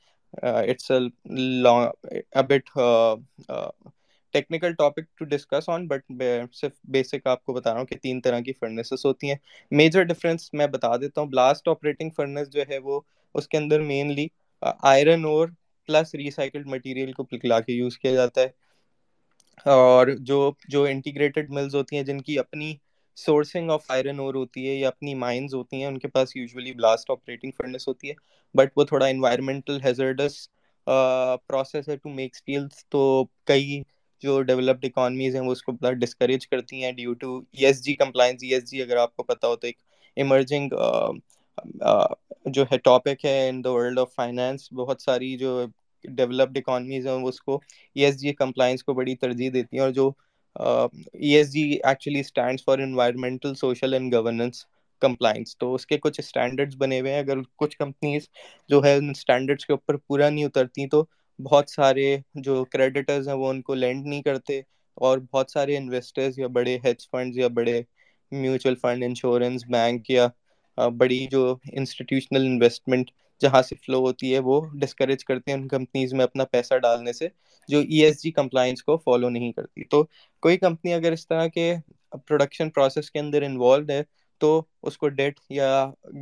B: Uh, it's bit technical topic to discuss on but صرف بیسک آپ کو بتا رہا ہوں کہ تین طرح کی فرنیسز ہوتی ہیں. میجر ڈفرینس میں بتا دیتا ہوں. بلاسٹ آپریٹنگ فرنس جو ہے وہ اس کے اندر mainly iron ore plus recycled material کو پگلا کے یوز کیا جاتا ہے. اور جو جو انٹیگریٹڈ ملز ہوتی ہیں جن کی اپنی سورسنگ آف آئرن اور ہوتی ہے یا اپنی مائنز ہوتی ہیں، ان کے پاس یوزلی بلاسٹ آپریٹنگ فرنس ہوتی ہے. بٹ وہ تھوڑا انوائرمنٹل ہیزرڈس پروسیس ہے ٹو میک اسٹیلس تو کئی جو ڈیولپڈ اکانمیز ہیں وہ اس کو بڑا ڈسکریج کرتی ہیں due to E S G compliance E S G اگر آپ کو پتا ہو تو ایک ایمرجنگ جو ہے ٹاپک ہے in the world of finance بہت ساری جو ڈیولپڈ اکانمیز ہیں وہ اس کو ای ایس جی کمپلائنس کو بڑی ترجیح دیتی ہیں اور جو E S G actually stands for environmental social and governance compliance تو اس کے کچھ اسٹینڈرڈس بنے ہوئے ہیں۔ اگر کچھ کمپنیز جو ہے ان اسٹینڈرڈس کے اوپر پورا نہیں اترتی تو بہت سارے جو کریڈیٹرز ہیں وہ ان کو لینڈ نہیں کرتے اور بہت سارے انویسٹرز یا بڑے ہیج فنڈز یا بڑے میوچل فنڈ انشورنس بینک یا بڑی جو انسٹیٹیوشنل انویسٹمنٹ جہاں سے فلو ہوتی ہے وہ ڈسکریج کرتے ہیں ان کمپنیز میں اپنا پیسہ ڈالنے سے جو ای ایس جی کمپلائنس کو فالو نہیں کرتی۔ تو کوئی کمپنی اگر اس طرح کے پروڈکشن پروسیس کے اندر انوالوڈ ہے تو اس کو ڈیٹ یا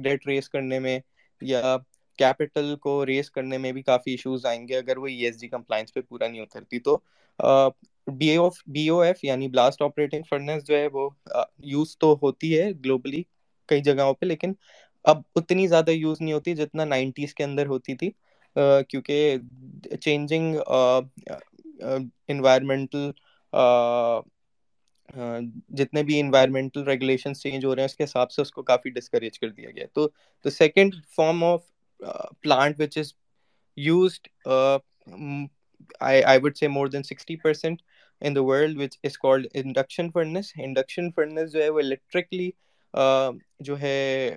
B: ڈیٹ ریس کرنے میں یا کیپٹل کو ریس کرنے میں بھی کافی ایشوز آئیں گے، اگر وہ ای ایس جی کمپلائنس پہ پورا نہیں اترتی تو B O B O F یعنی بلاسٹ آپریٹنگ فرنس جو ہے وہ یوز تو ہوتی ہے گلوبلی کئی جگہوں پہ، لیکن اب اتنی زیادہ یوز نہیں ہوتی جتنا نائنٹیز کے اندر ہوتی تھی کیونکہ چینجنگ انوائرمنٹل جتنے بھی انوائرمنٹل ریگولیشنس چینج ہو رہے ہیں، اس کے حساب سے اس کو کافی ڈسکریج کر دیا گیا۔ تو second form of plant which is used I would say more than sixty percent in the world which is called induction furnace induction furnace جو ہے وہ الیکٹرکلی جو ہے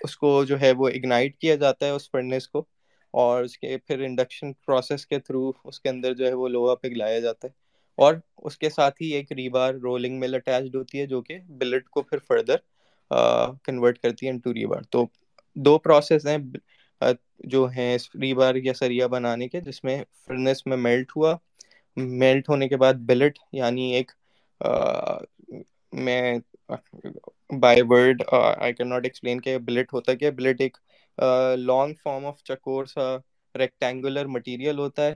B: اس کو جو ہے وہ اگنائٹ کیا جاتا ہے اس فرنس کو اور اس کے پھر انڈکشن پروسیس کے تھرو اس کے اندر جو ہے وہ لوہا پگھلایا جاتا ہے اور اس کے ساتھ ہی ایک ریبار رولنگ مل اٹیچڈ ہوتی ہے جو کہ بلٹ کو پھر فردر کنورٹ کرتی ہے انٹو ریبار تو دو پروسیس ہیں جو ہیں ریبار یا سریا بنانے کے، جس میں فرنس میں میلٹ ہوا۔ میلٹ ہونے کے بعد بلٹ یعنی ایک میں by word I can not explain کہ بلٹ ہوتا کیا۔ بلٹ ایک لانگ فارم آف چکور سا ریکٹینگولر مٹیریل ہوتا ہے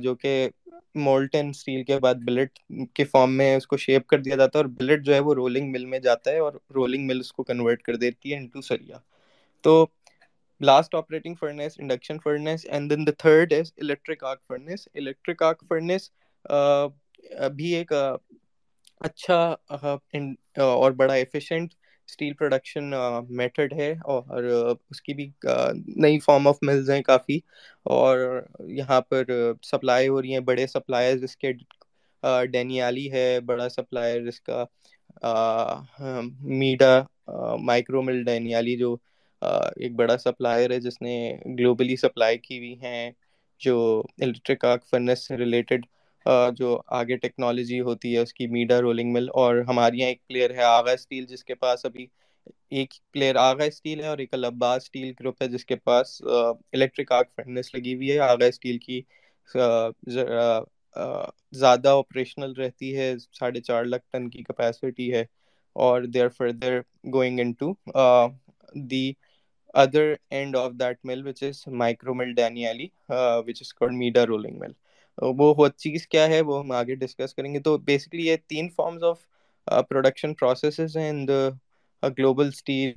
B: جو کہ مولٹن اسٹیل کے بعد بلٹ کے فارم میں اس کو شیپ کر دیا جاتا ہے اور بلٹ جو ہے وہ رولنگ مل میں جاتا ہے اور رولنگ مل اس کو کنورٹ کر دیتی ہے انٹو سریا۔ تو last operating furnace induction furnace and then the third is electric arc furnace electric arc furnace بھی ایک اچھا اور بڑا ایفیشینٹ اسٹیل پروڈکشن میتھڈ ہے اور اس کی بھی نئی فارم آف ملز ہیں کافی اور یہاں پر سپلائی ہو رہی ہیں بڑے سپلائر جس کے ڈینیالی ہے بڑا سپلائر جس کا میڈا مائکرو مل ڈینیالی جو ایک بڑا سپلائر ہے، جس نے گلوبلی سپلائی کی ہوئی ہیں، جو الیکٹرک آرک فرنس سے ریلیٹڈ جو آگے ٹیکنالوجی ہوتی ہے، اس کی میڈا رولنگ مل اور ہمارے یہاں ایک پلیئر ہے، آغا اسٹیل جس کے پاس ابھی ایک پلیئر آغا اسٹیل ہے، اور ایک البا اسٹیل گروپ ہے، جس کے پاس الیکٹرک آرک فرنس لگی ہوئی ہے، آغا اسٹیل کی زیادہ آپریشنل رہتی ہے، ساڑھے چار لاکھ ٹن کی کیپیسٹی ہے، اور they are further going into the other end of that mill which is micro مل ڈینیالی وچ از کالڈ میڈا رولنگ مل وہ چیز کیا ہے وہ ہم آگے ڈسکس کریں گے تو بیسکلی یہ تین فارمز آف پروڈکشن پروسیسز ہیں in the global steel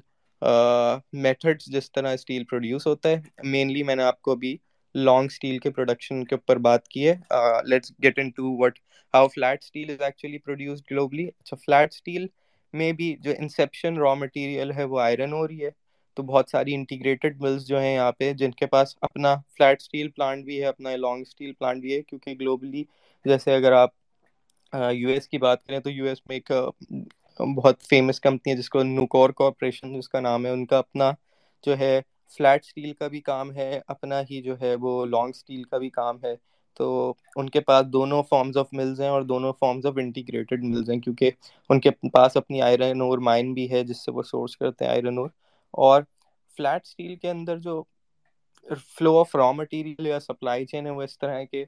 B: methods جس طرح اسٹیل پروڈیوس ہوتا ہے مینلی میں نے آپ کو ابھی لانگ اسٹیل کے پروڈکشن کے اوپر بات کی ہے let's get into what how flat steel is actually produced globally اچھا فلیٹ اسٹیل میں بھی جو انسیپشن را مٹیریل ہے وہ آئرن ہو رہی ہے تو بہت ساری انٹیگریٹڈ ملز جو ہیں یہاں پہ، جن کے پاس اپنا فلیٹ اسٹیل پلانٹ بھی ہے، اپنا لانگ اسٹیل پلانٹ بھی ہے، کیونکہ گلوبلی جیسے اگر آپ یو ایس کی بات کریں تو یو ایس میں ایک بہت فیمس کمپنی ہے جس کو نوکور کارپوریشن جس کا نام ہے۔ ان کا اپنا جو ہے فلیٹ اسٹیل کا بھی کام ہے، اپنا ہی جو ہے وہ لانگ اسٹیل کا بھی کام ہے۔ تو ان کے پاس دونوں فارمز آف ملز ہیں اور دونوں فارمز آف انٹیگریٹڈ ملز ہیں، کیونکہ ان کے پاس اپنی آئرن اور مائن بھی ہے، جس سے وہ سورس کرتے ہیں آئرن اور اور فلیٹ اسٹیل کے اندر جو فلو آف را مٹیریل یا سپلائی چین ہے وہ اس طرح ہے کہ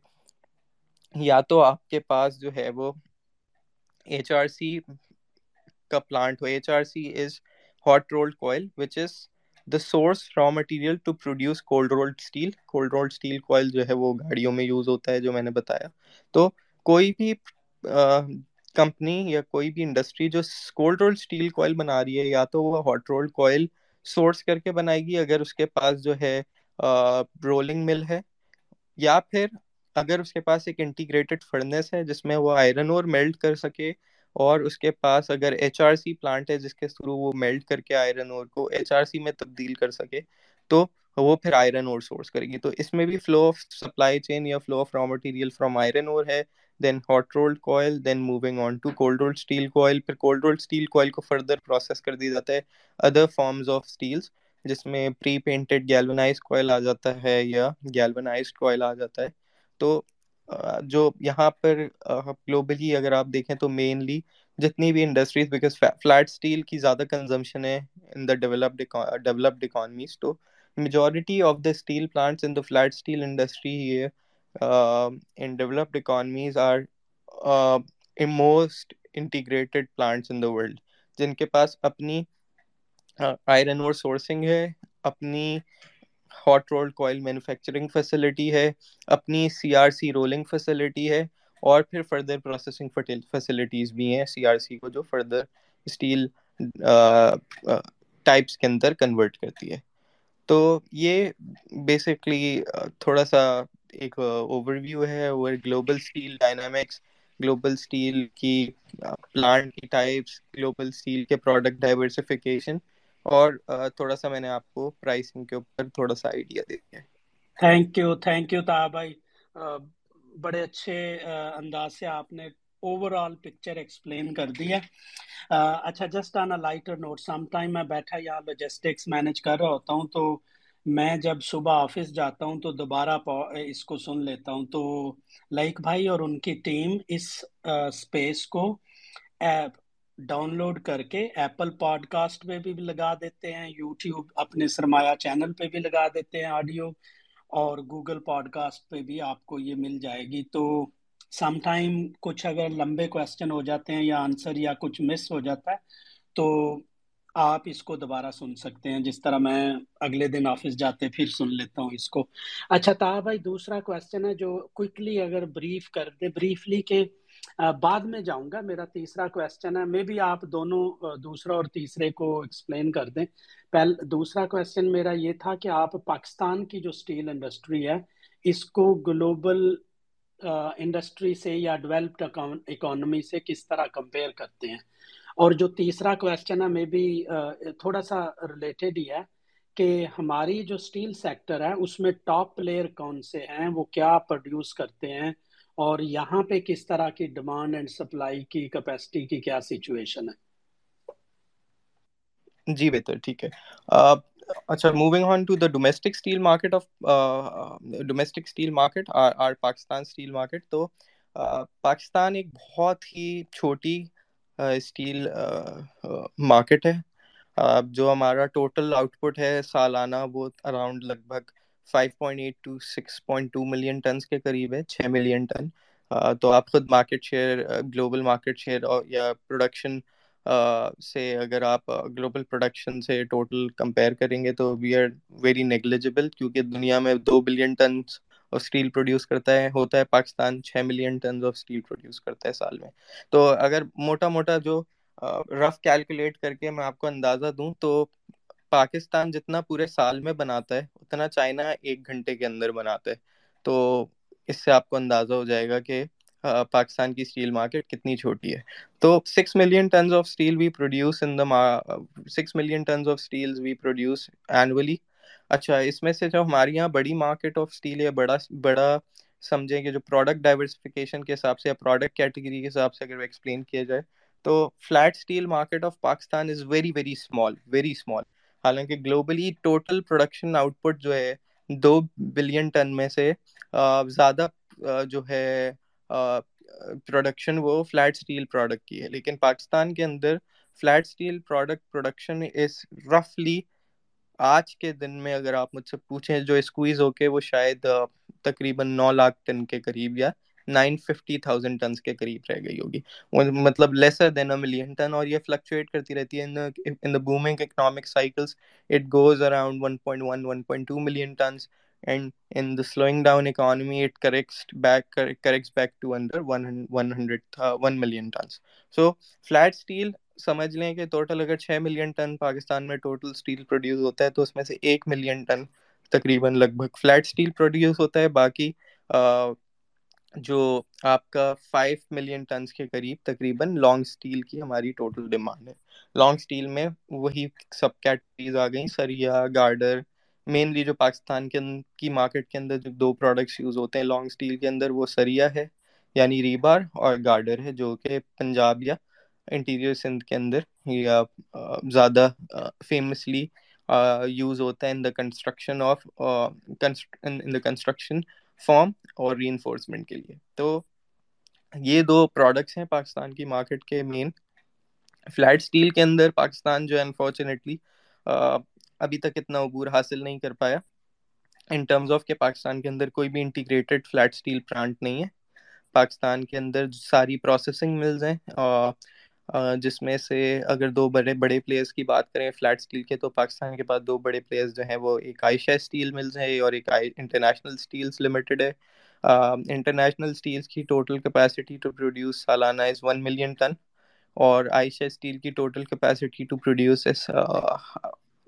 B: یا تو آپ کے پاس جو ہے وہ ایچ آر سی کا plant who. H R C is hot rolled coil which is the source raw material to produce cold rolled steel cold rolled steel coil جو ہے وہ گاڑیوں میں یوز ہوتا ہے جو میں نے بتایا۔ تو کوئی بھی کمپنی یا کوئی بھی انڈسٹری جو کولڈ رولڈ اسٹیل کوئل بنا رہی ہے یا تو وہ ہاٹ رولڈ کوئل سورس کر کے بنائے گی، اگر اس کے پاس جو ہے رولنگ مل ہے، یا پھر اگر اس کے پاس ایک انٹیگریٹڈ فرنس ہے، جس میں وہ آئرن اور میلٹ کر سکے، اور اس کے پاس اگر ایچ آر سی پلانٹ ہے، جس کے تھرو وہ میلٹ کر کے آئرن اور کو ایچ آر سی میں تبدیل کر سکے، تو وہ پھر آئرن اور سورس کرے گی۔ تو اس میں بھی فلو آف سپلائی چین یا flow of raw material from iron ore ہے۔ Then hot rolled coil then moving on to cold rolled steel coil پھر کولڈ رولڈ اسٹیل کوئل کو فردر پروسیس کر دیا جاتا ہے ادر فارمز آف اسٹیلس جس میں پری پینٹڈ گیلونائز کوئل آ جاتا ہے یا گیلونائز کوئل آ جاتا ہے تو جو یہاں پر گلوبلی اگر آپ دیکھیں تو مینلی جتنی بھی انڈسٹریز بیکاز فلیٹ اسٹیل کی زیادہ کنزمپشن ہے in the developed developed economies تو majority of the steel plants in the flat steel industry he in developed economies are most integrated plants in the world جن کے پاس اپنی iron ore sourcing ہے اپنی hot rolled coil manufacturing facility ہے اپنی C R C rolling facility ہے اور پھر فردر پروسیسنگ فیسلٹیز بھی ہیں سی آر سی کو جو فردر اسٹیل ٹائپس کے اندر کنورٹ کرتی ہے تو یہ بیسکلی تھوڑا سا ایک اوور ویو ہے over global steel dynamics global steel کی پلانٹ کی ٹائپس گلوبل اسٹیل کے پروڈکٹ ڈائیورسفیکیشن اور تھوڑا سا میں نے آپ کو پرائسنگ کے اوپر تھوڑا سا آئیڈیا دے دیا
A: تھینک یو تھینک یو تا بھائی۔ بڑے اچھے انداز سے آپ نے اوور آل پکچر ایکسپلین کر دیا اچھا just on a lighter note some time میں بیٹھا یا لوجسٹکس مینج کر رہا ہوتا ہوں تو میں جب صبح آفس جاتا ہوں تو دوبارہ اس کو سن لیتا ہوں تو لائک بھائی اور ان کی ٹیم اس اسپیس کو ڈاؤن لوڈ کر کے ایپل پوڈ کاسٹ پہ بھی لگا دیتے ہیں، یوٹیوب اپنے سرمایہ چینل پہ بھی لگا دیتے ہیں آڈیو اور گوگل پوڈ کاسٹ پہ بھی آپ کو یہ مل جائے گی۔ تو سم ٹائم کچھ اگر لمبے کوشچن ہو جاتے ہیں یا آنسر یا کچھ مس ہو جاتا ہے تو آپ اس کو دوبارہ سن سکتے ہیں۔ جس طرح میں اگلے دن آفس جاتے پھر سن لیتا ہوں اس کو۔ اچھا تا بھائی، دوسرا کوشچن ہے جو کوئکلی اگر بریف کر دے بریفلی کہ بعد میں جاؤں گا۔ میرا تیسرا کوشچن ہے۔ میں بھی آپ دونوں دوسرا اور تیسرے کو ایکسپلین کر دیں۔ پہل، دوسرا کوشچن میرا یہ تھا کہ آپ پاکستان کی جو اسٹیل انڈسٹری ہے، اس کو گلوبل انڈسٹری سے یا ڈیولپڈ اکانومی سے کس طرح کمپیئر کرتے ہیں؟ اور جو تیسرا کوشچن ہے، میں بھی تھوڑا سا ریلیٹڈ ہی ہے کہ ہماری جو اسٹیل سیکٹر ہے، اس میں ٹاپ پلیئر کون سے ہیں؟ وہ کیا پروڈیوس کرتے ہیں؟ اور یہاں پہ کس طرح کی ڈیمانڈ اینڈ سپلائی کی کیپیسٹی کی کیا سچویشن ہے؟
B: جی بہتر، ٹھیک ہے۔ اچھا moving on to the domestic steel market of domestic steel market or, Pakistan steel market تو پاکستان ایک بہت ہی چھوٹی اسٹیل مارکیٹ ہے۔ جو ہمارا ٹوٹل آؤٹ پٹ ہے سالانہ وہ اراؤنڈ لگ بھگ five point eight to six point two million tons کے قریب ہے، چھ ملین ٹن تو آپ خود market share global market share یا پروڈکشن سے اگر آپ گلوبل پروڈکشن سے ٹوٹل کمپیئر کریں گے تو وی آر ویری نیگلیجبل کیونکہ دنیا میں دو billion tons of steel produce کرتا ہے، ہوتا ہے پاکستان چھ million tons of steel produce کرتا ہے سال میں۔ تو اگر موٹا موٹا جو رف کیلکولیٹ کر کے میں آپ کو اندازہ دوں تو پاکستان جتنا پورے سال میں بناتا ہے، اتنا چائنا ایک گھنٹے کے اندر بناتا ہے۔ تو اس سے آپ کو اندازہ ہو جائے گا کہ پاکستان کی اسٹیل مارکیٹ کتنی چھوٹی ہے۔ تو six million tons of steel we produce in the six million tons of steel we produce annually اچھا اس میں سے جو ہمارے یہاں بڑی مارکیٹ آف اسٹیل ہے بڑا بڑا سمجھیں کہ جو پروڈکٹ ڈائیورسفیکیشن کے حساب سے یا پروڈکٹ کیٹیگری کے حساب سے اگر ایکسپلین کیا جائے، تو flat steel market of Pakistan is very very small very small حالانکہ globally total production output جو ہے، دو بلین ٹن میں سے زیادہ جو ہے پروڈکشن وہ فلیٹ اسٹیل پروڈکٹ کی ہے۔ لیکن پاکستان کے اندر flat steel product production is رفلی آج کے دن میں اگر آپ مجھ سے پوچھیں جو اسکویز ہو کے وہ شاید تقریباً نو لاکھ ٹن کے قریب یا نائن ففٹی تھاؤزینڈ ٹنس کے قریب رہ گئی ہوگی۔ مطلب lesser than a million ton اور یہ فلکچویٹ کرتی رہتی ہے۔ In the booming economic cycles it goes around one point one one point two million tons and in the slowing down economy it corrects back corrects back to under one hundred one million tons so flat steel سمجھ لیں کہ total اگر چھ million ton Pakistan میں total steel produce ہوتا ہے تو اس میں سے ایک ملین ٹن تقریباً لگ بھگ فلیٹ اسٹیل پروڈیوس ہوتا ہے۔ باقی جو آپ کا فائیو ملین ٹنس کے قریب تقریباً لانگ اسٹیل کی ہماری ٹوٹل ڈیمانڈ ہے۔ لانگ اسٹیل میں وہی سب کیٹیگریز آ گئیں، سریا گارڈر مینلی جو پاکستان کے کی مارکیٹ کے اندر جو دو پروڈکٹس یوز ہوتے ہیں لانگ اسٹیل کے اندر وہ سریا ہے یعنی ریبار، اور گارڈر ہے، جو کہ پنجاب یا انٹیریئر سندھ کے اندر یا زیادہ فیمسلی یوز ہوتا ہے in the construction of in the construction form اور ری انفورسمنٹ کے لیے۔ تو یہ دو پروڈکٹس ہیں پاکستان کی مارکیٹ کے مین فلیٹ اسٹیل کے اندر پاکستان جو ہے انفارچونیٹلی ابھی تک اتنا عبور حاصل نہیں کر پایا۔ ان ٹرمز آف کہ پاکستان کے اندر کوئی بھی انٹیگریٹڈ فلیٹ اسٹیل پلانٹ نہیں ہے۔ پاکستان کے اندر ساری پروسیسنگ ملز ہیں۔ جس میں سے اگر دو بڑے بڑے پلیئرس کی بات کریں فلیٹ اسٹیل کے، تو پاکستان کے پاس دو بڑے پلیئرس جو ہیں وہ ایک عائشہ اسٹیل ملز ہے اور ایک انٹرنیشنل اسٹیلس لمیٹڈ ہے۔ انٹرنیشنل اسٹیلس کی ٹوٹل کیپیسٹی ٹو پروڈیوس سالانہ از ون ملین ٹن اور عائشہ اسٹیل کی total capacity to produce is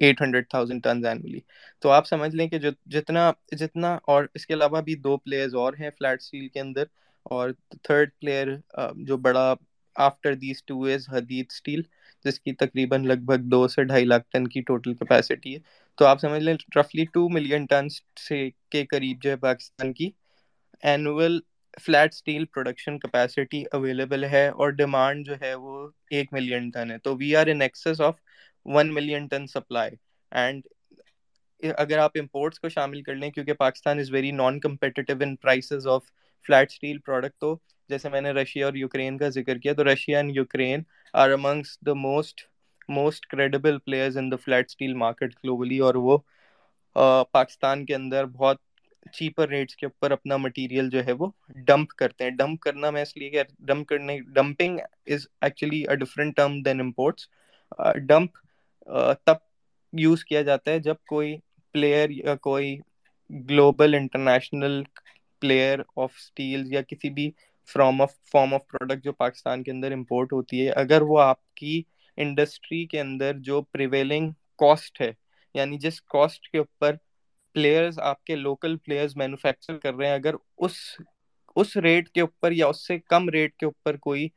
B: eight hundred thousand tons annually تو آپ سمجھ لیں کہ جو جتنا جتنا اور اس کے علاوہ بھی دو پلیئرز اور ہیں فلیٹ اسٹیل کے اندر اور تھرڈ پلیئر جو بڑا after these two is Hadeed steel جس کی تقریباً لگ بھگ دو سے ڈھائی لاکھ ٹن کی ٹوٹل کیپیسٹی ہے۔ تو آپ سمجھ لیں رفلی ٹو ملین ٹن سے کے قریب جو ہے پاکستان کی annual flat steel production capacity available ہے اور ڈیمانڈ جو ہے وہ ایک ملین ٹن ہے۔ تو we are in excess of one million ton supply and اگر آپ امپورٹس کو شامل کر لیں کیونکہ Pakistan is very non competitive in prices of flat steel product تو جیسے میں نے رشیا اور یوکرین کا ذکر کیا، تو Russia and Ukraine are amongst the most most credible players in the flat steel market globally اور وہ پاکستان کے اندر بہت چیپر ریٹس کے اوپر اپنا مٹیریل جو ہے وہ ڈمپ کرتے ہیں۔ ڈمپ کرنا میں اس لیے کہ ڈمپ کرنے dumping is actually a different term than imports dump تب یوز کیا جاتا ہے جب کوئی پلیئر یا کوئی global international player of steel یا کسی بھی from of form of product جو پاکستان کے اندر امپورٹ ہوتی ہے، اگر وہ آپ کی انڈسٹری کے اندر جو پریویلنگ کاسٹ ہے یعنی جس کاسٹ کے اوپر پلیئرز آپ کے لوکل پلیئرز مینوفیکچر کر رہے ہیں، اگر اس اس ریٹ کے اوپر یا اس سے کم ریٹ کے اوپر کوئی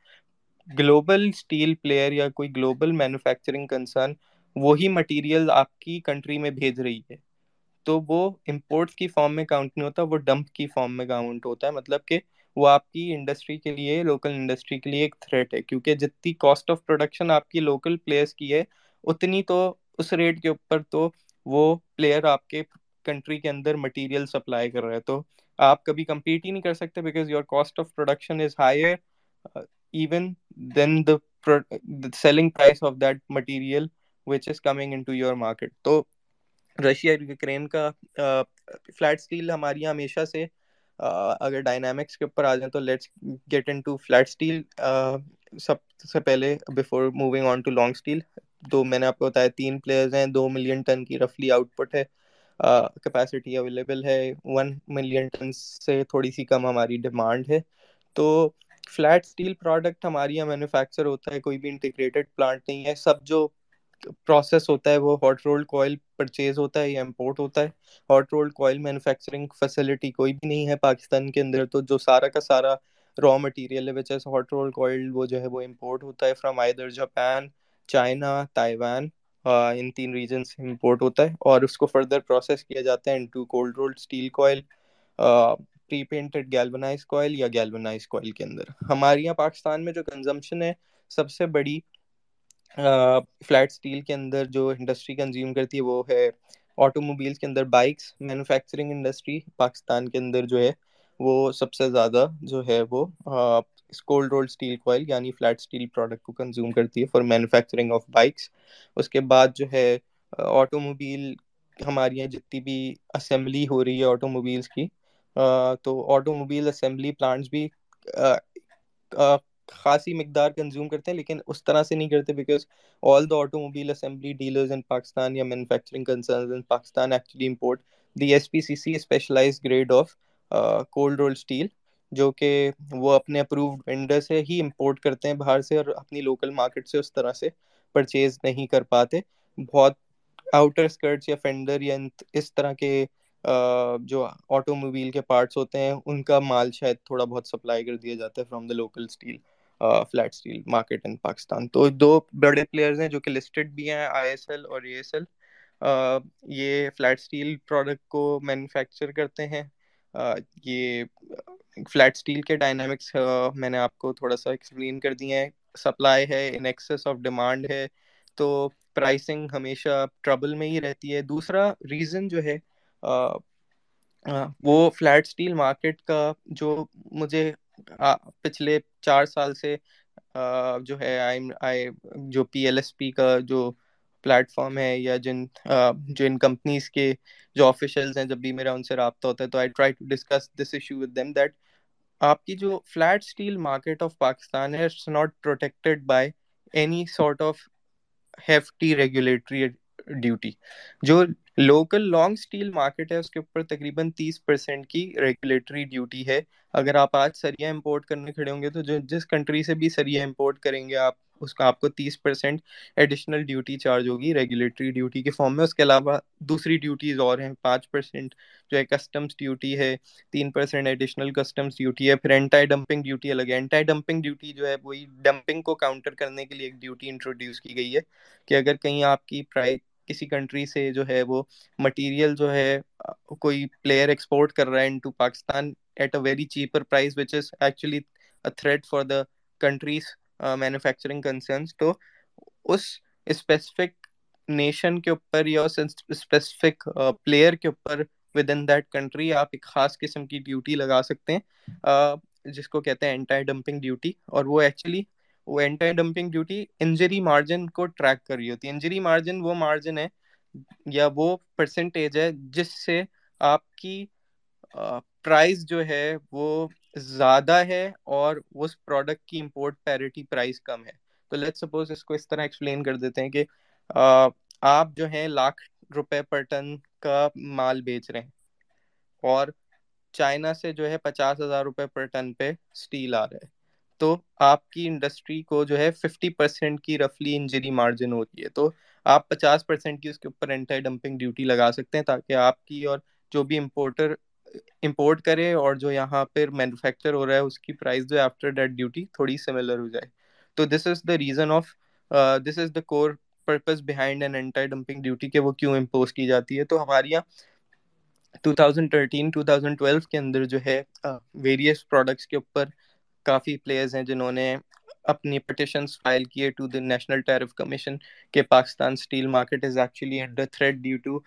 B: گلوبل اسٹیل پلیئر یا کوئی گلوبل مینوفیکچرنگ کنسرن وہی مٹیریل آپ کی کنٹری میں بھیج رہی ہے۔ تو وہ امپورٹ کی فارم میں کاؤنٹ نہیں ہوتا، وہ ڈمپ کی فارم میں کاؤنٹ ہوتا ہے مطلب کہ وہ آپ کی انڈسٹری کے لیے لوکل انڈسٹری کے لیے ایک تھریٹ ہے، کیونکہ جتنی کاسٹ آف پروڈکشن آپ کی لوکل پلیئرس کی ہے، اتنی تو اس ریٹ کے اوپر تو وہ پلیئر آپ کے کنٹری کے اندر مٹیریل سپلائی کر رہے ہیں تو آپ کبھی کمپیٹ ہی نہیں کر سکتے because your cost of production is higher even than the selling price of that material which is coming into your market تو رشیا یوکرین کا فلیٹ اسٹیل ہماری یہاں ہمیشہ سے اگر ڈائنامکس کے اوپر آ جائیں تو let's get into flat steel سب سے پہلے before moving on to long steel تو میں نے آپ کو بتایا، تین پلیئرز ہیں، دو ملین ٹن کی رفلی آؤٹ پٹ ہے کیپیسٹی اویلیبل ہے۔ ون ملین ٹن سے تھوڑی سی کم ہماری ڈیمانڈ ہے۔ تو فلیٹ اسٹیل پروڈکٹ ہماری یہاں مینوفیکچر ہوتا ہے، کوئی بھی انٹیگریٹڈ پلانٹ نہیں ہے۔ سب جو پروسیس ہوتا ہے، وہ ہاٹ رولڈ کوئل پرچیز ہوتا ہے یا امپورٹ ہوتا ہے۔ Hot rolled coil manufacturing facility کوئی بھی نہیں ہے پاکستان کے اندر، تو جو سارا کا سارا را مٹیریل ہے وچ ہاٹ رولڈ کوئل وہ جو ہے، وہ امپورٹ ہوتا ہے from either Japan China Taiwan ان تین ریجن سے امپورٹ ہوتا ہے۔ اور اس کو فردر پروسیس کیا جاتا ہے into cold rolled steel coil pre painted galvanize coil یا گیلبنائز کوئل کے اندر۔ ہمارے یہاں پاکستان میں جو کنزمپشن ہے، سب سے بڑی فلیٹ اسٹیل کے اندر جو انڈسٹری کنزیوم کرتی ہے وہ ہے آٹو موبائلس کے اندر بائکس، مینوفیکچرنگ انڈسٹری پاکستان کے اندر جو ہے وہ سب سے زیادہ جو ہے وہ کولڈ رولڈ اسٹیل کوائل یعنی فلیٹ اسٹیل پروڈکٹ کو کنزیوم کرتی ہے فار مینوفیکچرنگ آف بائکس۔ اس کے بعد جو ہے آٹو موبائل ہمارے یہاں جتنی بھی اسمبلی ہو رہی ہے آٹو موبائلس کی تو آٹو موبائل اسمبلی پلانٹس بھی خاصی مقدار کنزیوم کرتے ہیں، لیکن اس طرح سے نہیں کرتے because all the automobile assembly dealers in Pakistan یا manufacturing concerns in Pakistan actually import the S P C C specialize grade of cold roll steel جو کہ وہ اپنے اپرووڈ وینڈر سے ہی امپورٹ کرتے ہیں باہر سے اور اپنی لوکل مارکیٹ سے اس طرح سے پرچیز نہیں کر پاتے۔ بہت آؤٹر اسکرٹس یا فینڈر یا اس طرح کے جو آٹو موبائل کے پارٹس ہوتے ہیں، ان کا مال شاید تھوڑا بہت سپلائی کر دیا جاتا ہے from the local steel flat steel market in Pakistan تو دو بڑے پلیئرز ہیں جو کہ لسٹڈ بھی ہیں آئی ایس ایل اور اے ایس ایل یہ فلیٹ اسٹیل پروڈکٹ کو مینوفیکچر کرتے ہیں۔ یہ فلیٹ اسٹیل کے ڈائنامکس میں نے آپ کو تھوڑا سا ایکسپلین کر دیے ہیں۔ سپلائی ہے ان ایکسس آف ڈیمانڈ ہے۔ تو پرائسنگ ہمیشہ ٹربل میں ہی رہتی ہے۔ دوسرا ریزن جو ہے وہ فلیٹ اسٹیل مارکیٹ کا جو مجھے پچھلے چار سال سے جو ہے جو پی ایل ایس پی کا جو پلیٹ فارم ہے یا جن جو ان کمپنیز کے جو آفیشلز ہیں، جب بھی میرا ان سے رابطہ ہوتا ہے، تو I try to discuss this issue with them that آپ کی جو flat steel market of Pakistan ہے it's not protected by any sort of hefty regulatory duty جو لوکل لانگ اسٹیل مارکیٹ ہے، اس کے اوپر تقریباً تیس پرسینٹ کی ریگولیٹری ڈیوٹی ہے۔ اگر آپ آج سریا امپورٹ کرنے کھڑے ہوں گے تو جو، جس کنٹری سے بھی سریا امپورٹ کریں گے آپ، اس کا آپ کو تیس پرسینٹ ایڈیشنل ڈیوٹی چارج ہوگی ریگولیٹری ڈیوٹی کے فارم میں۔ اس کے علاوہ دوسری ڈیوٹیز اور ہیں۔ پانچ پرسینٹ جو ہے کسٹمس ڈیوٹی ہے، تین پرسینٹ ایڈیشنل کسٹمس ڈیوٹی ہے۔ پھر اینٹائی ڈمپنگ ڈیوٹی الگ ہے۔ اینٹائی ڈمپنگ ڈیوٹی جو ہے، وہی ڈمپنگ کو کاؤنٹر کرنے کے لیے ایک ڈیوٹی انٹروڈیوس کی گئی ہے کہ اگر کہیں آپ کی پرائز کسی کنٹری سے جو ہے وہ مٹیریل جو ہے، کوئی پلیئر ایکسپورٹ کر رہا ہے into Pakistan at a very cheaper price which is actually threat for the countries manufacturing concerns تو اس اسپیسیفک نیشن کے اوپر یا اس اسپیسیفک پلیئر uh, کے اوپر ود ان دیٹ کنٹری آپ ایک خاص قسم کی ڈیوٹی لگا سکتے ہیں uh, جس کو کہتے ہیں اینٹائی ڈمپنگ ڈیوٹی اور وہ ایکچولی وہ anti dumping duty injury margin کو ٹریک کر رہی ہوتی ہے۔ انجری مارجن وہ مارجن ہے یا وہ پرسنٹیج ہے جس سے آپ کی پرائز جو ہے وہ زیادہ ہے اور اس پروڈکٹ کی امپورٹ پیرٹی پرائز کم ہے۔ تو لیٹ سپوز اس کو اس طرح ایکسپلین کر دیتے ہیں کہ آپ جو ہیں لاکھ روپے پر ٹن کا مال بیچ رہے ہیں اور چائنا سے جو ہے پچاس ہزار روپے پر ٹن پہ اسٹیل آ رہا ہے۔ تو آپ کی انڈسٹری کو جو ہے ففٹی پرسینٹ کی رفلی انجری مارجن ہوتی ہے۔ تو آپ پچاس پرسینٹ کی اس کے اوپر اینٹی ڈمپنگ ڈیوٹی لگا سکتے ہیں تاکہ آپ کی اور جو بھی امپورٹر امپورٹ کرے اور جو یہاں پہ مینوفیکچر ہو رہا ہے، اس کی پرائز جو آفٹر ڈیٹ ڈیوٹی تھوڑی سملر ہو جائے۔ تو this is the reason of this is the core purpose behind an anti dumping duty کہ وہ کیوں امپوز کی جاتی ہے۔ تو ہمارے یہاں 2013 2012 کے اندر جو ہے uh, ویریس پروڈکٹس کے اوپر کافی پلیئرز ہیں جنہوں نے اپنی پٹیشنز فائل کیے to the national tariff commission کہ Pakistan steel market is actually under threat due to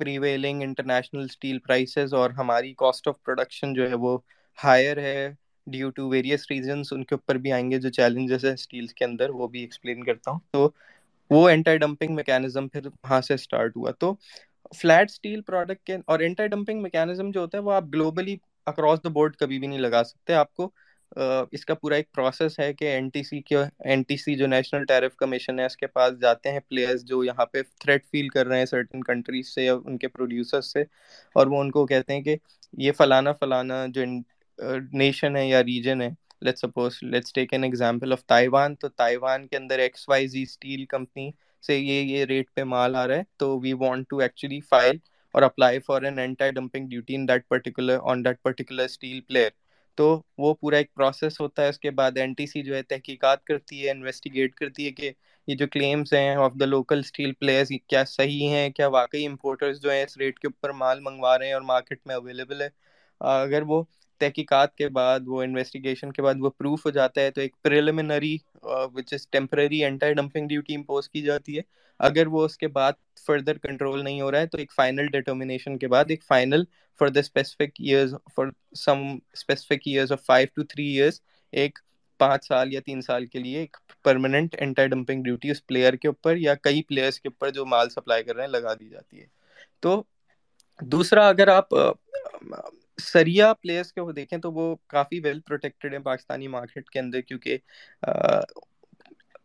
B: prevailing international steel prices اور ہماری کاسٹ آف پروڈکشن جو ہے وہ ہائر ہے ڈیو ٹو ویریس ریزنس ان کے اوپر بھی آئیں گے جو چیلنجز ہیں اسٹیلس کے اندر، وہ بھی ایکسپلین کرتا ہوں۔ تو وہ اینٹی ڈمپنگ میکینزم پھر وہاں سے اسٹارٹ ہوا۔ تو فلیٹ اسٹیل پروڈکٹ کے اور اینٹی ڈمپنگ میکینزم جو ہوتا ہے وہ آپ گلوبلی اکراس دا بورڈ کبھی بھی نہیں لگا سکتے۔ آپ کو اس کا پورا ایک پروسیس ہے کہ این ٹی سی کے این ٹی سی جو نیشنل ٹیرف کمیشن ہے، اس کے پاس جاتے ہیں پلیئرز جو یہاں پہ تھریٹ فیل کر رہے ہیں سرٹن کنٹریز سے یا ان کے پروڈیوسرس سے۔ اور وہ ان کو کہتے ہیں کہ یہ فلانا فلانا جو نیشن ہے یا ریجن ہے let suppose let's take an example of Taiwan تو تائیوان کے اندر X Y Z steel company سے یہ یہ ریٹ پہ مال آ رہا ہے۔ تو we want to actually file اور apply for an anti dumping duty in that particular, on that particular steel player. تو وہ پورا ایک پروسیس ہوتا ہے، اس کے بعد این ٹی سی جو ہے تحقیقات کرتی ہے، انویسٹیگیٹ کرتی ہے کہ یہ جو کلیمس ہیں of the local steel players کیا صحیح ہیں، کیا واقعی امپورٹرز جو ہیں اس ریٹ کے اوپر مال منگوا رہے ہیں اور مارکیٹ میں اویلیبل ہے۔ اگر وہ تحقیقات کے بعد، وہ انویسٹیگیشن کے بعد وہ پروف ہو جاتا ہے، تو ایک preliminary which is temporary anti dumping duty impose کی جاتی ہے۔ اگر وہ اس کے بعد فردر کنٹرول نہیں ہو رہا ہے، تو ایک فائنل ڈیٹرمنیشن کے بعد، ایک final for the specific years for some specific years of five two three years ایک پانچ سال یا تین سال کے لیے ایک پرماننٹ اینٹی ڈمپنگ ڈیوٹی اس پلیئر کے اوپر یا کئی پلیئرس کے اوپر جو مال سپلائی کر رہے ہیں، لگا دی جاتی ہے۔ تو دوسرا، اگر آپ سریا پلیئرس کے وہ دیکھیں تو وہ کافی ویل پروٹیکٹڈ ہیں پاکستانی مارکیٹ کے اندر کیونکہ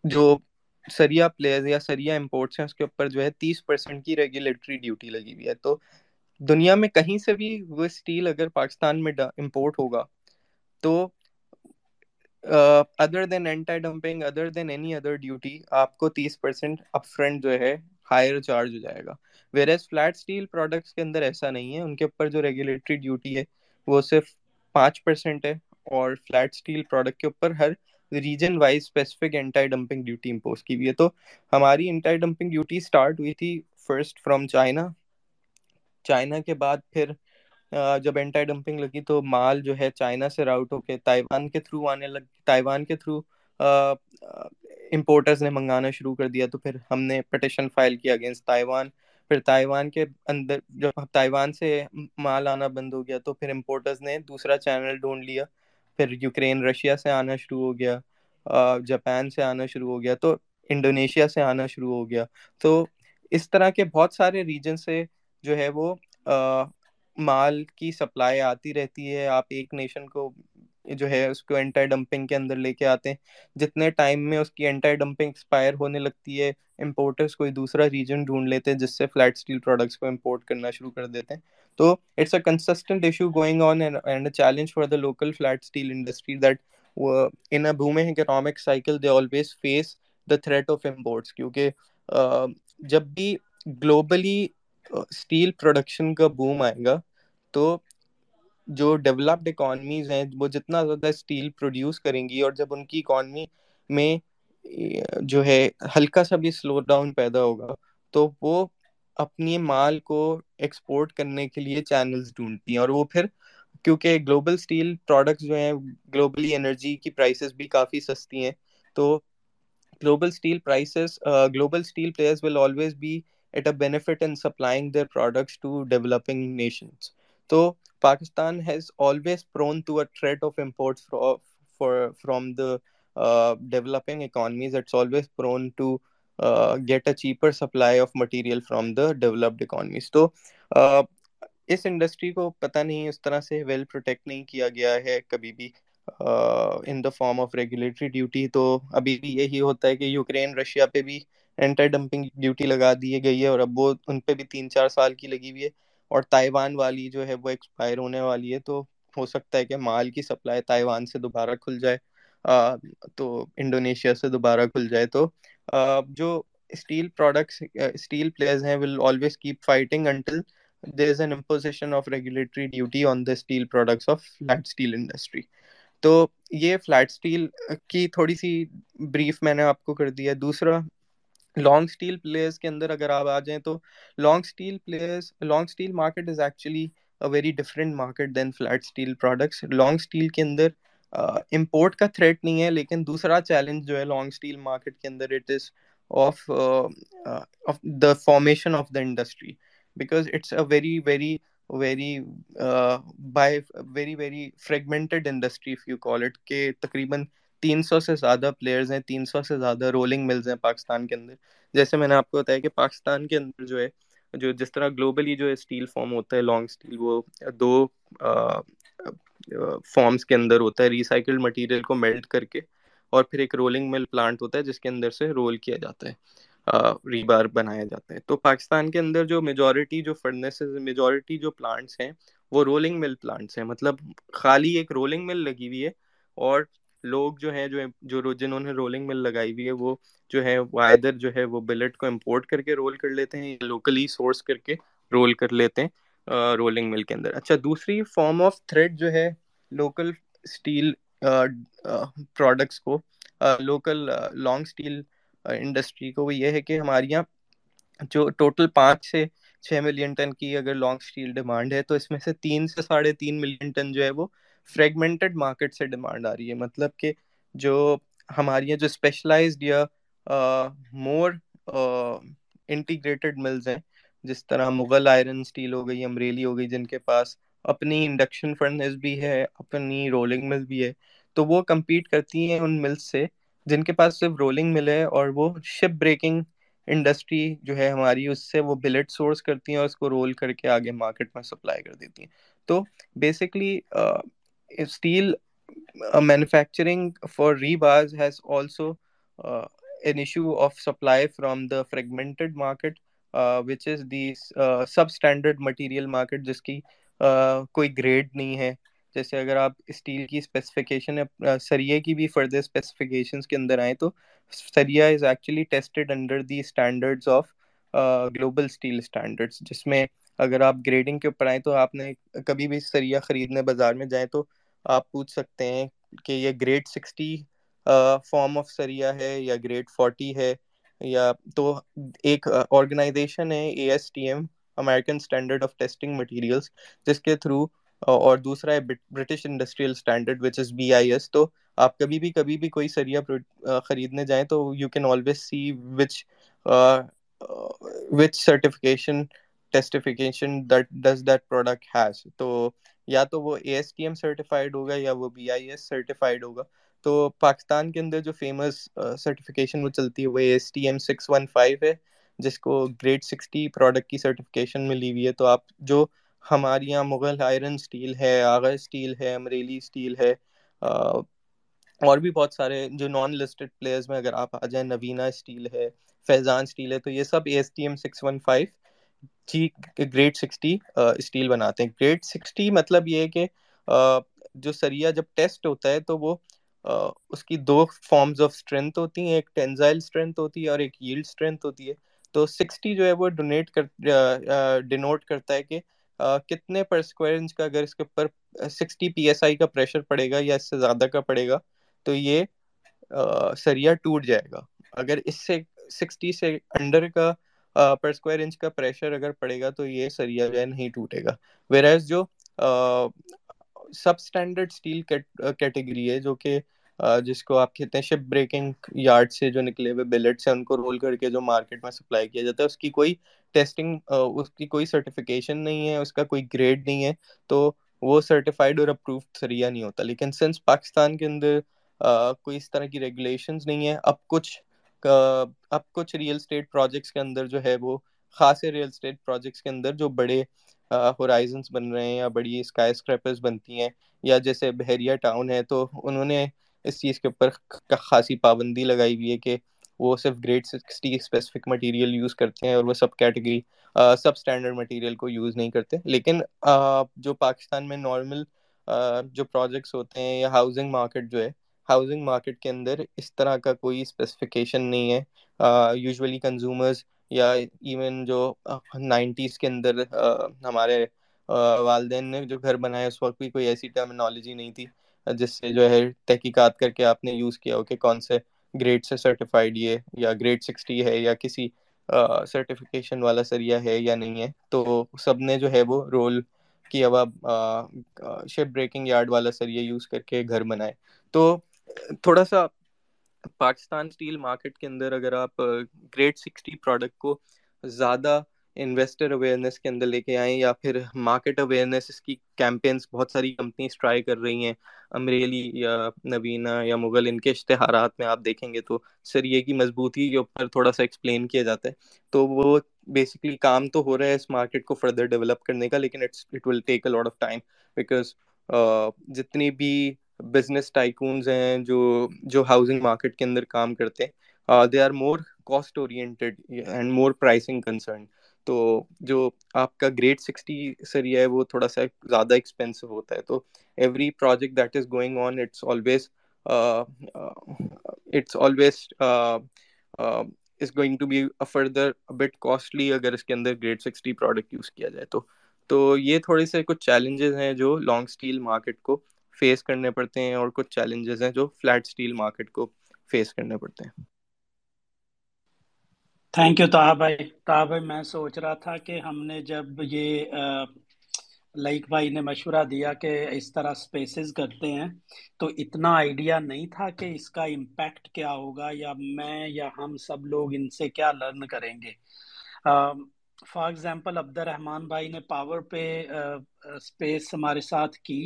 B: جو سریا پلیئرز یا سریا امپورٹس ہیں اس کے اوپر جو ہے تیس پرسینٹ کی ریگولیٹری ڈیوٹی لگی ہوئی ہے۔ تو دنیا میں کہیں سے بھی وہ اسٹیل اگر پاکستان میں امپورٹ ہوگا تو other than anti dumping other than any other duty آپ کو تیس پرسینٹ اپ فرنٹ جو ہے ہائر چارج ہو جائے گا۔ ویر فلیٹ اسٹیل پروڈکٹس کے اندر ایسا نہیں ہے۔ ان کے اوپر جو ریگولیٹری ڈیوٹی ہے، وہ صرف پانچ پرسینٹ ہے اور فلیٹ اسٹیل پروڈکٹ کے اوپر ہر region wise specific anti dumping duty impose کی ہوئی ہے۔ تو ہماری اینٹی ڈمپنگ ڈیوٹی اسٹارٹ ہوئی تھی فرسٹ فرام چائنا چائنا کے بعد پھر جب اینٹی ڈمپنگ لگی تو مال جو ہے چائنا سے راؤٹ ہو کے تائیوان کے تھرو آنے لگ تائیوان کے تھرو امپورٹرز نے منگانا شروع کر دیا۔ تو پھر ہم نے پٹیشن فائل کیا اگینسٹ تائیوان پھر تائیوان کے اندر جب تائیوان سے مال آنا بند ہو گیا تو پھر امپورٹرز نے دوسرا چینل ڈھونڈ لیا۔ پھر یوکرین، رشیا سے آنا شروع ہو گیا۔ جاپان سے آنا شروع ہو گیا۔ تو انڈونیشیا سے آنا شروع ہو گیا۔ تو اس طرح کے بہت سارے ریجن سے جو ہے وہ مال کی سپلائی آتی رہتی ہے۔ آپ ایک نیشن کو جو ہے، اس کو اینٹی ڈمپنگ کے اندر لے کے آتے ہیں۔ جتنے ٹائم میں اس کی اینٹی ڈمپنگ ایکسپائر ہونے لگتی ہے امپورٹرس کوئی دوسرا ریجن ڈھونڈ لیتے ہیں، جس سے فلیٹ اسٹیل پروڈکٹس کو امپورٹ کرنا شروع کر دیتے ہیں۔ تو it's a consistent issue going on and challenge for the local flat steel industry that in boom economic cycle they always face the threat of imports کیونکہ جب بھی گلوبلی اسٹیل پروڈکشن کا بوم آئے گا، تو جو ڈیولپڈ اکانمیز ہیں، وہ جتنا زیادہ اسٹیل پروڈیوس کریں گی اور جب ان کی اکانمی میں جو ہے، ہلکا سا بھی سلو ڈاؤن پیدا ہوگا، تو وہ اپنی مال کو ایکسپورٹ کرنے کے لیے چینلز ڈھونڈتی ہیں اور وہ پھر، کیونکہ گلوبل اسٹیل پروڈکٹس جو ہیں گلوبلی انرجی کی پرائسز بھی کافی سستی ہیں، تو global steel prices global steel players will always be at a benefit in supplying their products to developing nations تو Pakistan has always prone to a threat of import from the developing economies it's always prone to get a cheaper supply of material from the developed economies تو اس industry کو پتہ نہیں اس طرح سے well protect نہیں کیا گیا ہے کبھی بھی in the form of regulatory duty تو ابھی بھی یہی ہوتا ہے کہ یوکرین رشیا پہ بھی اینٹی ڈمپنگ ڈیوٹی لگا دی گئی ہے اور اب وہ ان پہ بھی تین چار سال کی لگی ہوئی ہے۔ اور تائیوان والی جو ہے وہ ایکسپائر ہونے والی ہے، تو ہو سکتا ہے کہ مال کی سپلائی تائیوان سے دوبارہ کھل جائے تو انڈونیشیا سے دوبارہ کھل جائے۔ تو جو اسٹیل پروڈکٹس اسٹیل پلیئرز ہیں will always keep fighting until there is an imposition of regulatory duty on the steel products of flat steel industry تو یہ فلیٹ اسٹیل کی تھوڑی سی بریف میں نے آپ کو کر دیا دوسرا لانگ اسٹیل پلیئرس کے اندر اگر آپ آ جائیں تو long steel players long steel market is actually very different market than flat steel products long steel کے اندر امپورٹ کا تھریٹ نہیں ہے، لیکن دوسرا چیلنج جو ہے لانگ اسٹیل مارکیٹ کے اندر it is of the formation of the industry because it's a very very very by very very fragmented industry if you call it کہ تقریباً تین سو سے زیادہ پلیئرز ہیں، تین سو سے زیادہ رولنگ ملز ہیں پاکستان کے اندر۔ جیسے میں نے آپ کو بتایا کہ پاکستان کے اندر جو ہے، جو جس طرح گلوبلی جو اسٹیل فارم ہوتا ہے لانگ اسٹیل وہ دو فارمس کے اندر ہوتا ہے۔ ریسائکلڈ مٹیریل کو میلٹ کر کے اور پھر ایک رولنگ مل پلانٹ ہوتا ہے، جس کے اندر سے رول کیا جاتا ہے ریبار بنایا جاتا ہے۔ تو پاکستان کے اندر جو میجورٹی جو فرنیسز میجورٹی جو پلانٹس ہیں، وہ رولنگ مل پلانٹس ہیں۔ مطلب خالی ایک رولنگ مل لگی ہوئی ہے اور لوگ جو ہیں، جو جو جنہوں نے رولنگ مل لگائی ہوئی ہے، وہ جو ہے وہ ادھر جو ہے، وہ بلٹ کو امپورٹ کر کے رول کر لیتے ہیں لوکلی سورس کر کے رول کر لیتے ہیں رولنگ مل کے اندر۔ اچھا دوسری فارم آف تھریڈ جو ہے لوکل اسٹیل پروڈکٹس کو لوکل لانگ اسٹیل انڈسٹری کو، وہ یہ ہے کہ ہمارے یہاں جو ٹوٹل پانچ سے چھ ملین ٹن کی اگر لانگ اسٹیل ڈیمانڈ ہے، تو اس میں سے تین سے ساڑھے تین ملین ٹن جو ہے، وہ فریگمنٹڈ مارکیٹ سے ڈیمانڈ آ رہی ہے۔ مطلب کہ جو ہماری یہاں جو اسپیشلائزڈ یا مور انٹیگریٹڈ ملز ہیں، جس طرح مغل آئرن اسٹیل ہو گئی، امریلی ہو گئی، جن کے پاس اپنی انڈکشن فرنس بھی ہے، اپنی رولنگ مل بھی ہے، تو وہ کمپیٹ کرتی ہیں ان ملز سے، جن کے پاس صرف رولنگ مل ہے اور وہ شپ بریکنگ انڈسٹری جو ہے ہماری، اس سے وہ بلٹ سورس کرتی ہیں اور اس کو رول کر کے آگے مارکیٹ میں سپلائی کر دیتی ہیں۔ تو basically steel manufacturing for rebars has also an issue of supply from the fragmented market which is the sub standard material market جس کی کوئی گریڈ نہیں ہے جیسے اگر آپ اسٹیل کی اسپیسیفکیشن سریے کی بھی فردر اسپیسیفکیشنس کے اندر آئیں تو سریا is actually tested under the standards of global steel standards جس میں اگر آپ گریڈنگ کے اوپر آئیں تو آپ نے کبھی بھی سریا خریدنے بازار میں جائیں تو آپ پوچھ سکتے ہیں کہ یہ grade sixty form of sariya ہے یا گریڈ فورٹی ہے؟ یا تو ایک آرگنائزیشن ہے A S T M American standard of testing materials جس کے تھرو اور دوسرا ہے British industrial standard which is B I S تو آپ کبھی بھی کبھی بھی کوئی سریا خریدنے جائیں تو you can always see which which certification testification that does that product has تو یا تو وہ A S T M certified ہوگا یا وہ بی آئی ایس سرٹیفائڈ ہوگا. تو پاکستان کے اندر جو فیمس سرٹیفکیشن وہ چلتی ہے وہ A S T M six one five ہے، جس کو گریڈ سکسٹی پروڈکٹ کی سرٹیفکیشن ملی ہوئی ہے۔ تو آپ جو ہمارے یہاں مغل آئرن اسٹیل ہے، آغا اسٹیل ہے، امریلی اسٹیل ہے اور بھی بہت سارے جو نان لسٹڈ پلیئرز میں اگر آپ آ جائیں نوینا اسٹیل ہے، فیضان اسٹیل ہے، تو یہ سب A S T M six one five G grade sixty steel بناتے ہیں۔ گریڈ سکسٹی مطلب یہ ہے کہ جو سریا جب ٹیسٹ ہوتا ہے تو وہ اس کی دو فارمز آف اسٹرینتھ ہوتی ہیں، ایک ٹینزائل اسٹرینتھ ہوتی ہے اور ایک ییلڈ اسٹرینتھ ہوتی ہے۔ تو سکسٹی جو ہے وہ ڈونیٹ کر ڈینوٹ کرتا ہے کہ کتنے پر اسکوائر انچ کا اگر اس کے اوپر سکسٹی پی ایس آئی کا پریشر پڑے گا یا اس سے زیادہ کا پڑے گا، تو یہ سریا ٹوٹ جائے گا۔ اگر اس سے سکسٹی سے انڈر کا پر اسکوائر انچ کا پریشر اگر پڑے گا تو یہ سریا جو ہے نہیں ٹوٹے گا۔ ویر جو سب اسٹینڈرڈ اسٹیل کیٹیگری ہے جو کہ جس کو آپ کہتے ہیں شپ بریکنگ یارڈ سے جو نکلے ہوئے بلیٹس ہیں، ان کو رول کر کے جو مارکیٹ میں سپلائی کیا جاتا ہے، اس کی کوئی ٹیسٹنگ اس کی کوئی سرٹیفکیشن نہیں ہے، اس کا کوئی گریڈ نہیں ہے، تو وہ سرٹیفائڈ اور اپرووڈ سریا نہیں ہوتا۔ لیکن سنس پاکستان کے اندر کوئی اس طرح کی ریگولیشنز نہیں ہیں، اب کچھ اب کچھ ریئل اسٹیٹ پروجیکٹس کے اندر جو ہے وہ خاصے ریئل اسٹیٹ پروجیکٹس کے اندر جو بڑے ہورائزنس بن رہے ہیں یا بڑی اسکائی اسکریپرز بنتی ہیں یا جیسے بحریہ ٹاؤن ہے، تو انہوں نے اس چیز کے اوپر خاصی پابندی لگائی ہوئی ہے کہ وہ صرف grade sixty specific material use کرتے ہیں اور وہ sub category sub standard material کو یوز نہیں کرتے۔ لیکن جو پاکستان میں نارمل جو پروجیکٹس ہوتے ہیں یا ہاؤسنگ مارکیٹ جو ہے ہاؤسنگ مارکیٹ کے اندر اس طرح کا کوئی اسپیسیفکیشن نہیں ہے۔ یوزولی کنزیومرز یا ایون جو نائنٹیز کے اندر ہمارے والدین نے جو گھر بنایا، اس وقت بھی کوئی ایسی ٹرمنالوجی نہیں تھی، جس سے جو ہے تحقیقات کر کے آپ نے یوز کیا ہو کہ کون سے گریڈ سے سرٹیفائڈ یہ یا گریڈ سکسٹی ہے یا کسی سرٹیفکیشن والا سریا ہے یا نہیں ہے۔ تو سب نے جو ہے وہ رول کی اب شپ بریکنگ یارڈ والا سریا یوز کر کے گھر بنائے۔ تو تھوڑا سا پاکستان اسٹیل مارکیٹ کے اندر اگر آپ گریڈ سکسٹی پروڈکٹ کو زیادہ انویسٹر اویئرنیس کے اندر لے کے آئیں یا پھر مارکیٹ اویئرنیس اس کی کیمپینس بہت ساری کمپنیز ٹرائی کر رہی ہیں، امریلی یا نوینا یا مغل، ان کے اشتہارات میں آپ دیکھیں گے تو سر یہ کی مضبوطی کے اوپر تھوڑا سا ایکسپلین کیا جاتا ہے۔ تو وہ بیسکلی کام تو ہو رہا ہے اس مارکیٹ کو فردر ڈیولپ کرنے کا، لیکن it will take a lot of time because جتنی بھی بزنس ٹائکونز ہیں جو جو ہاؤسنگ مارکیٹ کے اندر کام کرتے ہیں. They are more cost oriented and more pricing concern تو جو آپ کا گریڈ سکسٹی سریا ہے وہ تھوڑا سا زیادہ ایکسپینسو ہوتا ہے. تو every project that is going on it's always it's always is going to be further but costly اگر اس کے اندر گریڈ سکسٹی پروڈکٹ یوز کیا جائے تو. تو یہ تھوڑے سے کچھ چیلنجز ہیں جو لانگ اسٹیل مارکیٹ کو فیس کرنے پڑتے ہیں اور کچھ چیلنجز ہیں جو فلیٹ اسٹیل مارکیٹ کو فیس کرنے پڑتے ہیں۔
A: تھینک یو تاہ بھائی تاہ بھائی میں سوچ رہا تھا کہ ہم نے جب یہ لائک بھائی نے مشورہ دیا کہ اس طرح سپیسز کرتے ہیں، تو اتنا آئیڈیا نہیں تھا کہ اس کا امپیکٹ کیا ہوگا، یا میں یا ہم سب لوگ ان سے کیا لرن کریں گے۔ فار ایگزامپل عبد الرحمان بھائی نے پاور پہ سپیس ہمارے ساتھ کی۔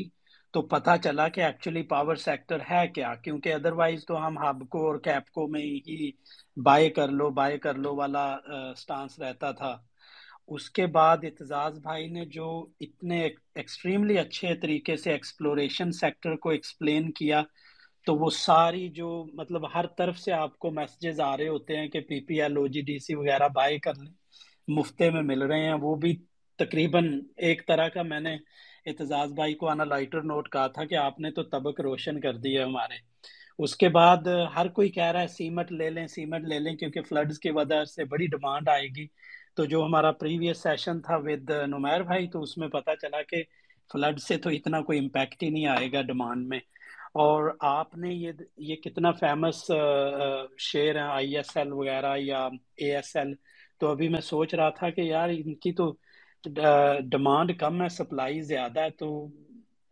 A: تو پتہ چلا کہ ایکچولی پاور سیکٹر ہے کیا؟ کیونکہ ادروائز تو ہم ہب کو اور کیپ کو میں ہی بائے کر لو بائے کر لو والا سٹانس رہتا تھا۔ اس کے بعد اعتزاز بھائی نے جو اتنے ایکسٹریملی اچھے طریقے سے ایکسپلوریشن سیکٹر کو ایکسپلین کیا، تو وہ ساری جو مطلب ہر طرف سے آپ کو میسجز آ رہے ہوتے ہیں کہ پی P L O G D C وغیرہ بائی کر لیں، مفتے میں مل رہے ہیں۔ وہ بھی تقریباً ایک طرح کا میں نے اعتزاز بھائی کو آنا لائٹر نوٹ کہا تھا کہ آپ نے تو طبق روشن کر دی ہے ہمارے۔ اس کے بعد ہر کوئی کہہ رہا ہے سیمٹ لے لیں، سیمٹ لے لیں، کیونکہ فلڈز کی وجہ سے بڑی ڈیمانڈ آئے گی۔ تو جو ہمارا پریویس سیشن تھا ود نمیر بھائی، تو اس میں پتا چلا کہ فلڈ سے تو اتنا کوئی امپیکٹ ہی نہیں آئے گا ڈیمانڈ میں۔ اور آپ نے یہ یہ کتنا فیمس شیئر ہیں آئی ایس ایل وغیرہ یا اے ایس ایل تو ابھی میں سوچ رہا تھا کہ یار ان کی تو ڈیمانڈ کم ہے سپلائی زیادہ ہے تو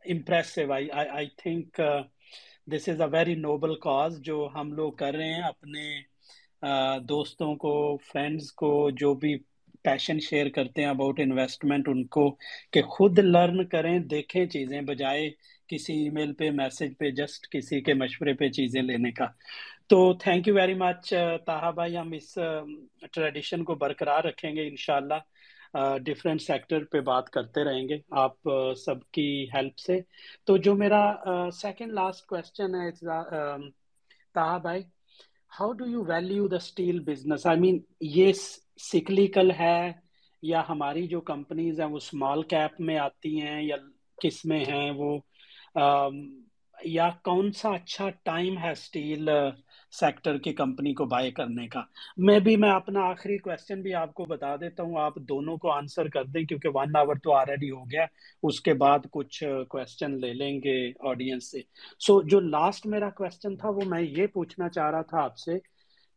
A: impressive I think this is a very noble cause جو ہم لوگ کر رہے ہیں اپنے دوستوں کو فرینڈز کو جو بھی پیشن شیئر کرتے ہیں اباؤٹ انویسٹمنٹ ان کو کہ خود لرن کریں دیکھیں چیزیں بجائے کسی ای میل پہ میسج پہ جسٹ کسی کے مشورے پہ چیزیں لینے کا تو thank you very much Taha بھائی ہم اس ٹریڈیشن کو برقرار رکھیں گے انشاءاللہ. ڈفرینٹ سیکٹر پہ بات کرتے رہیں گے، آپ سب کی ہیلپ سے۔ تو جو میرا سیکنڈ لاسٹ کوشچن ہے تاہا بھائی how do you value the steel business I mean یہ سکلیکل ہے یا ہماری جو کمپنیز ہیں، وہ اسمال کیپ میں آتی ہیں یا کس میں ہیں وہ؟ یا کون سا اچھا ٹائم ہے اسٹیل سیکٹر کی کمپنی کو بائی کرنے کا۔ میں بھی میں اپنا آخری کوشچن بھی آپ کو بتا دیتا ہوں۔ آپ دونوں کو آنسر کر دیں کیونکہ ون آور تو آلریڈی ہو گیا۔ اس کے بعد کچھ کوشچن لے لیں گے آڈینس سے۔ سو so, جو لاسٹ میرا کوشچن تھا وہ میں یہ پوچھنا چاہ رہا تھا آپ سے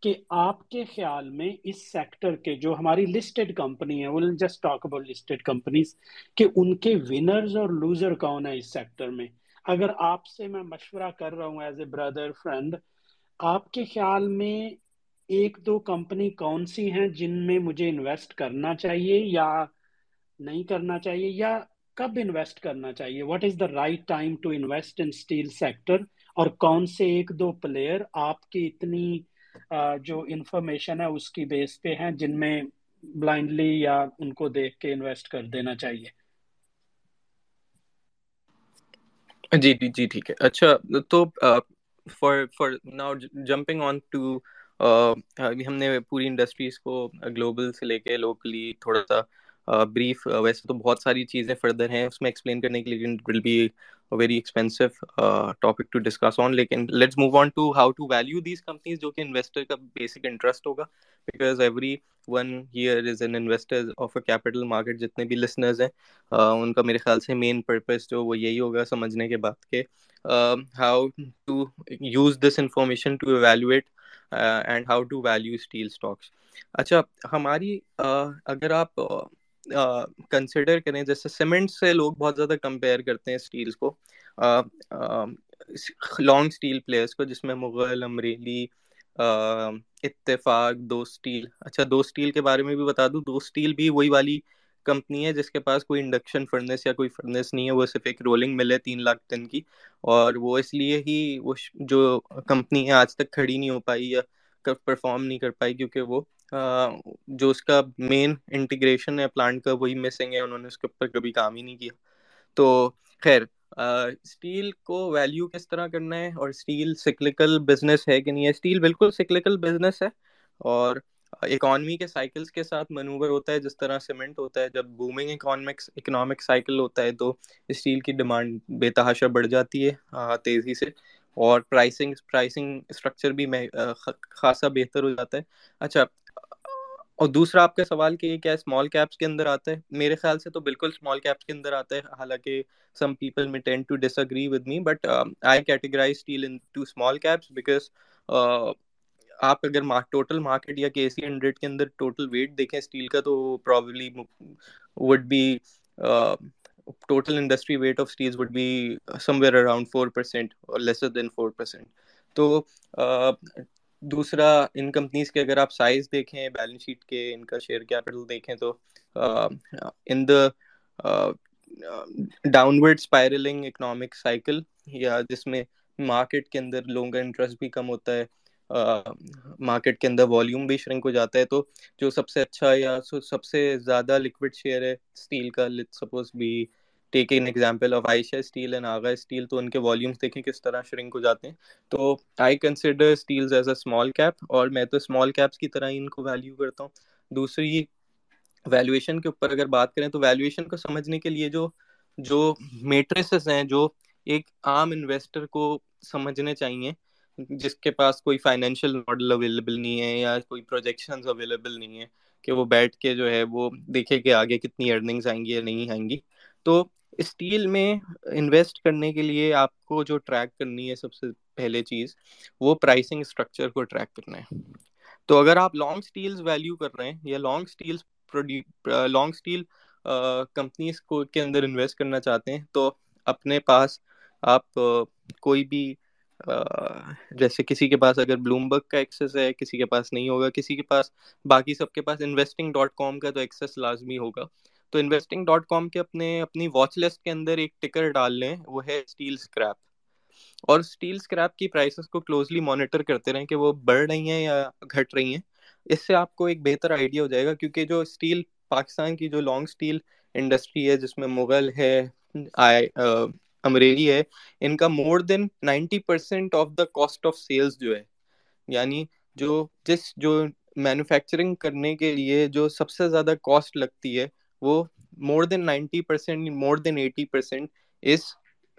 A: کہ آپ کے خیال میں اس سیکٹر کے جو ہماری لسٹڈ کمپنی ہے will just talk about listed companies کہ ان کے ونرز اور لوزر کون ہے اس سیکٹر میں؟ اگر آپ سے میں مشورہ کر رہا ہوں ایز اے بردر فرینڈ آپ کے خیال میں ایک دو کمپنی کون سی ہیں جن میں مجھے انویسٹ کرنا چاہیے یا نہیں کرنا چاہیے یا کب انویسٹ کرنا چاہیے؟ What is the right time to invest in steel sector اور کون سے ایک دو پلیئر آپ کی اتنی جو انفارمیشن ہے اس کی بیس پہ ہیں جن میں بلائنڈلی یا ان کو دیکھ کے انویسٹ کر دینا چاہیے؟
B: جی جی جی ٹھیک ہے۔ اچھا تو for for now jumping on to ہم نے پوری انڈسٹریز کو گلوبل سے لے کے لوکلی تھوڑا سا بریف ویسے تو بہت ساری چیزیں فردر ہیں اس میں ایکسپلین کرنے کے لیے will be very expensive topic to discuss on لیکن let's move on to how to value these companies جو کہ انویسٹر کا بیسک انٹرسٹ ہوگا because every one here is an investor of a capital market جتنے بھی listeners ہیں ان کا میرے خیال سے مین پرپز جو وہ یہی ہوگا سمجھنے کے بعد کہ how to use this information to evaluate and how to value steel stocks اچھا ہماری اگر آپ کنسیڈر کریں، جیسے سیمنٹ سے لوگ بہت زیادہ کمپیئر کرتے ہیں اسٹیلس کو۔ لانگ اسٹیل پلیئرس کو، جس میں مغل، امریلی اتفاق، دو اسٹیل اچھا دو اسٹیل کے بارے میں بھی بتا دوں۔ دو اسٹیل بھی وہی والی کمپنی ہے جس کے پاس کوئی انڈکشن فرنس یا کوئی فرنس نہیں ہے، وہ صرف ایک رولنگ مل ہے تین لاکھ ٹن کی۔ اور وہ اس لیے ہی وہ جو کمپنی ہے، آج تک کھڑی نہیں ہو پائی یا پرفارم نہیں کر پائی کیونکہ وہ جو اس کا مین انٹیگریشن ہے پلانٹ کا وہی مسنگ ہے، انہوں نے اس کے اوپر کبھی کام ہی نہیں کیا۔ تو خیر اسٹیل کو ویلیو کس طرح کرنا ہے اور اسٹیل سکلیکل بزنس ہے کہ نہیں ہے؟ اسٹیل بالکل سکلیکل بزنس ہے اور اکانومی کے سائیکلس کے ساتھ منوور ہوتا ہے، جس طرح سیمنٹ ہوتا ہے۔ جب بومنگ اکانومکس اکنامک سائیکل ہوتا ہے تو اسٹیل کی ڈیمانڈ بے تحاشا بڑھ جاتی ہے تیزی سے۔ اور پرائسنگ پرائسنگ اسٹرکچر بھی خاصا بہتر ہو جاتا ہے۔ اچھا اور دوسرا آپ کا سوال کہ یہ کیا اسمال کیپس کے اندر آتا ہے؟ میرے خیال سے تو بالکل اسمال کیپس کے اندر آتا ہے۔ حالانکہ some people may tend to disagree with me but I categorize steel into small caps because آپ اگر ٹوٹل مارکیٹ یا کے سی ہنڈریڈ کے اندر ٹوٹل ویٹ دیکھیں اسٹیل کا تو probably would be total industry weight of steel would be somewhere around four percent اور لیسر دین فور پرسینٹ تو دوسرا ان کمپنیز کے اگر آپ سائز دیکھیں بیلنس شیٹ کے ان کا شیئر کیپٹل دیکھیں تو in the downward spiraling economic cycle یا جس میں مارکیٹ کے اندر لوگوں کا انٹرسٹ بھی کم ہوتا ہے مارکیٹ کے اندر والیوم بھی شرنک ہو جاتا ہے، تو جو سب سے اچھا یا سب سے زیادہ لکوڈ شیئر ہے اسٹیل کا لیٹ سپوز بھی take an example of Ayesha steel and Agha steel تو ان کے والیومس دیکھیں کس طرح شرنک ہو جاتے ہیں۔ تو I consider steels as a small cap اور میں تو اسمال کیپس کی طرح ہی ان کو ویلیو کرتا ہوں۔ دوسری ویلیویشن کے اوپر اگر بات کریں تو ویلیویشن کو سمجھنے کے لیے جو جو میٹریسز ہیں، جو ایک عام انویسٹر کو سمجھنے چاہیے۔ جس کے پاس کوئی فائنینشیل ماڈل اویلیبل نہیں ہے یا کوئی پروجیکشنز اویلیبل نہیں ہے کہ وہ بیٹھ کے جو ہے وہ دیکھے کہ آگے کتنی ارننگز آئیں گی یا نہیں آئیں گی۔ تو اسٹیل میں انویسٹ کرنے کے لیے آپ کو جو ٹریک کرنی ہے سب سے پہلے چیز، وہ پرائسنگ اسٹرکچر کو ٹریک کرنا ہے۔ تو اگر آپ لانگ اسٹیلز ویلیو کر رہے ہیں یا long steels long steel companies کو کے اندر انویسٹ کرنا چاہتے ہیں، تو اپنے پاس آپ کوئی بھی جیسے کسی کے پاس اگر بلومبرگ کا ایکسیس ہے، کسی کے پاس نہیں ہوگا، کسی کے پاس، باقی سب کے پاس انویسٹنگ ڈاٹ کام کا تو ایکسیس لازمی ہوگا۔ تو انویسٹنگ ڈاٹ کام کے اپنے، اپنی واچ لسٹ کے اندر ایک ٹکر ڈال لیں، وہ ہے اسٹیل اسکریپ اور اسٹیل اسکریپ کی پرائسز کو کلوزلی مانیٹر کرتے رہیں کہ وہ بڑھ رہی ہیں یا گھٹ رہی ہیں۔ اس سے آپ کو ایک بہتر آئیڈیا ہو جائے گا، کیونکہ جو اسٹیل پاکستان کی جو لانگ اسٹیل انڈسٹری ہے، جس میں مغل ہے امریلی ہے، ان کا more than ninety percent of the cost of sales جو ہے یعنی جو جس جو مینوفیکچرنگ کرنے کے لیے جو سب سے زیادہ کاسٹ لگتی ہے، وہ more than ninety percent more than eighty percent is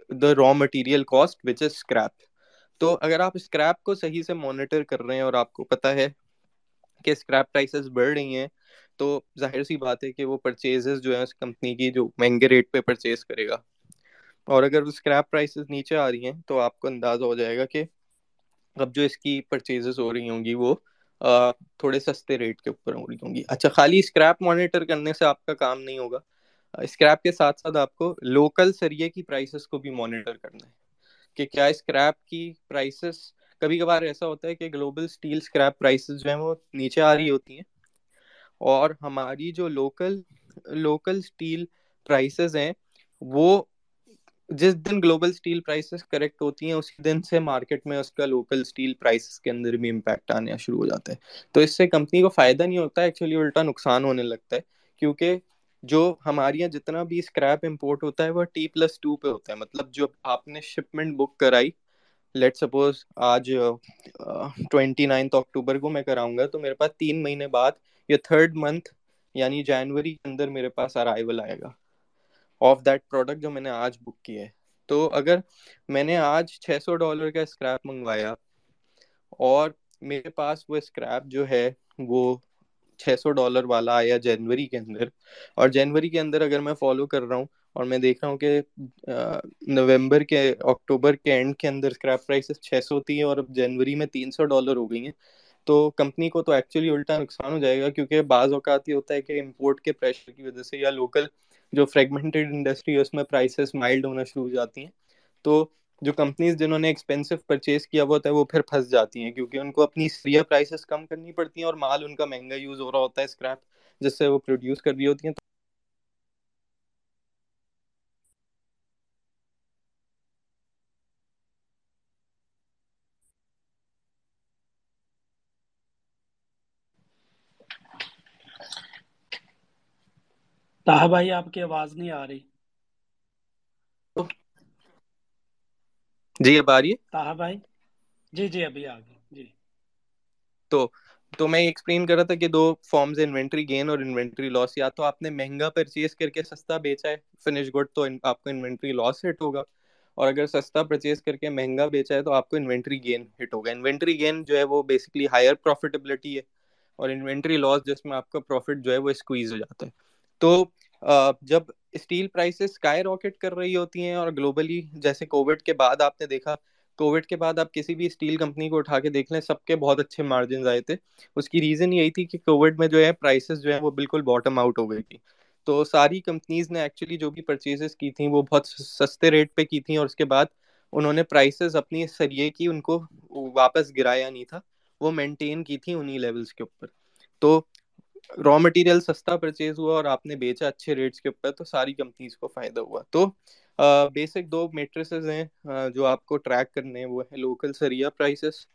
B: the raw material cost which is scrap تو اگر آپ اسکریپ کو صحیح سے مانیٹر کر رہے ہیں اور آپ کو پتا ہے کہ اسکریپ پرائسز بڑھ رہی ہیں، تو ظاہر سی بات ہے کہ وہ پرچیزز جو ہیں اس کمپنی کی جو مہنگے ریٹ پہ پرچیز کرے گا۔ اور اگر اسکریپ پرائسز نیچے آ رہی ہیں تو آپ کو اندازہ ہو جائے گا کہ اب جو اس کی پرچیزز ہو رہی ہوں گی وہ تھوڑے سستے ریٹ کے اوپر ہو رہی ہوں گی۔ اچھا خالی اسکریپ مانیٹر کرنے سے آپ کا کام نہیں ہوگا۔ اسکریپ کے ساتھ ساتھ آپ کو لوکل سریے کی پرائسز کو بھی مانیٹر کرنا ہے۔ کہ کیا اسکریپ کی پرائسز کبھی کبھار ایسا ہوتا ہے کہ گلوبل اسٹیل اسکریپ پرائسز جو ہیں وہ نیچے آ رہی ہوتی ہیں۔ اور ہماری جو لوکل لوکل اسٹیل پرائسز ہیں وہ جس دن گلوبل اسٹیل پرائسز کریکٹ ہوتی ہیں، اسی دن سے مارکیٹ میں اس کا لوکل اسٹیل پرائسز کے اندر بھی امپیکٹ آنے شروع ہو جاتا ہے تو اس سے کمپنی کو فائدہ نہیں ہوتا ایکچولی الٹا نقصان ہونے لگتا ہے۔ کیونکہ جو ہمارے یہاں جتنا بھی اسکریپ امپورٹ ہوتا ہے، وہ ٹی پلس ٹو پہ ہوتا ہے۔ مطلب جو آپ نے شپمنٹ بک کرائی لیٹ سپوز آج ٹوینٹی نائنتھ اکتوبر کو میں کراؤں گا، تو میرے پاس تین مہینے بعد یا تھرڈ منتھ یعنی جنوری کے اندر میرے پاس ارائیول آئے گا۔ آف دیٹ پروڈکٹ جو میں نے آج بک کیا ہے۔ تو اگر میں نے آج چھ سو ڈالر کا اسکریپ منگوایا اور میرے پاس وہ اسکریپ جو ہے وہ چھ سو ڈالر والا آیا جنوری کے اندر اور جنوری کے اندر اگر میں فالو کر رہا ہوں اور میں دیکھ رہا ہوں کہ نومبر کے اکتوبر کے اینڈ کے اندر اسکریپ پرائسز چھ سو تھی اور اب جنوری میں تین سو ڈالر ہو گئی ہیں۔ تو کمپنی کو تو ایکچولی الٹا نقصان ہو جائے گا کیونکہ بعض اوقات یہ ہوتا ہے کہ امپورٹ کے پریشر کی وجہ سے یا لوکل جو فریگمنٹڈ انڈسٹری ہے، اس میں پرائسز مائلڈ ہونا شروع ہو جاتی ہیں۔ تو جو کمپنیز جنہوں نے ایکسپینسو پرچیز کیا ہوا ہوتا ہے، وہ پھر پھنس جاتی ہیں، کیونکہ ان کو اپنی سریا پرائسز کم کرنی پڑتی ہیں اور مال ان کا مہنگا یوز ہو رہا ہوتا ہے اسکریپ جس سے وہ پروڈیوس کر رہی ہوتی ہیں۔
A: تاہ بھائی آپ کی آواز نہیں آ رہی۔
B: جی اب آ رہی ہے؟
A: تاہ بھائی۔ جی جی ابھی آ گئی۔ جی۔
B: تو تو میں ایکسپلین کر رہا تھا کہ دو فارمز انوینٹری گین اور انوینٹری لاس یا تو آپ نے مہنگا پرچیز کر کے سستا بیچا ہے فنش گڈ تو آپ کو انوینٹری لاس ہٹ ہوگا۔ اور اگر سستا پرچیز کر کے مہنگا بیچا ہے تو آپ کو انوینٹری گین ہٹ ہوگا۔ انوینٹری گین جو ہے وہ بیسکلی ہائر پروفیٹیبلٹی ہے۔ اور انوینٹری لاس جس میں آپ کا پروفٹ جو ہے وہ اسکویز ہو جاتا ہے۔ تو جب اسٹیل پرائسز اسکائی راکٹ کر رہی ہوتی ہیں اور گلوبلی جیسے کووڈ کے بعد آپ نے دیکھا، کووڈ کے بعد آپ کسی بھی اسٹیل کمپنی کو اٹھا کے دیکھ لیں، سب کے بہت اچھے مارجنز آئے تھے۔ اس کی ریزن یہی تھی کہ کووڈ میں جو ہے پرائسز جو ہے وہ بالکل باٹم آؤٹ ہو گئی تھی۔ تو ساری کمپنیز نے ایکچولی جو بھی پرچیزز کی تھیں وہ بہت سستے ریٹ پہ کی تھیں اور اس کے بعد انہوں نے پرائسز اپنی سریے کی ان کو واپس گرایا نہیں تھا، وہ مینٹین کی تھی انہی لیولز کے اوپر۔ تو را مٹیریل سستا پرچیز ہوا اور آپ نے بیچا اچھے ریٹس کے اوپر تو ساری کمپنیز کو فائدہ ہوا۔ تو بیسک دو میٹریسز ہیں جو آپ کو ٹریک کرنے ہیں، وہ ہے لوکل سریا پرائسز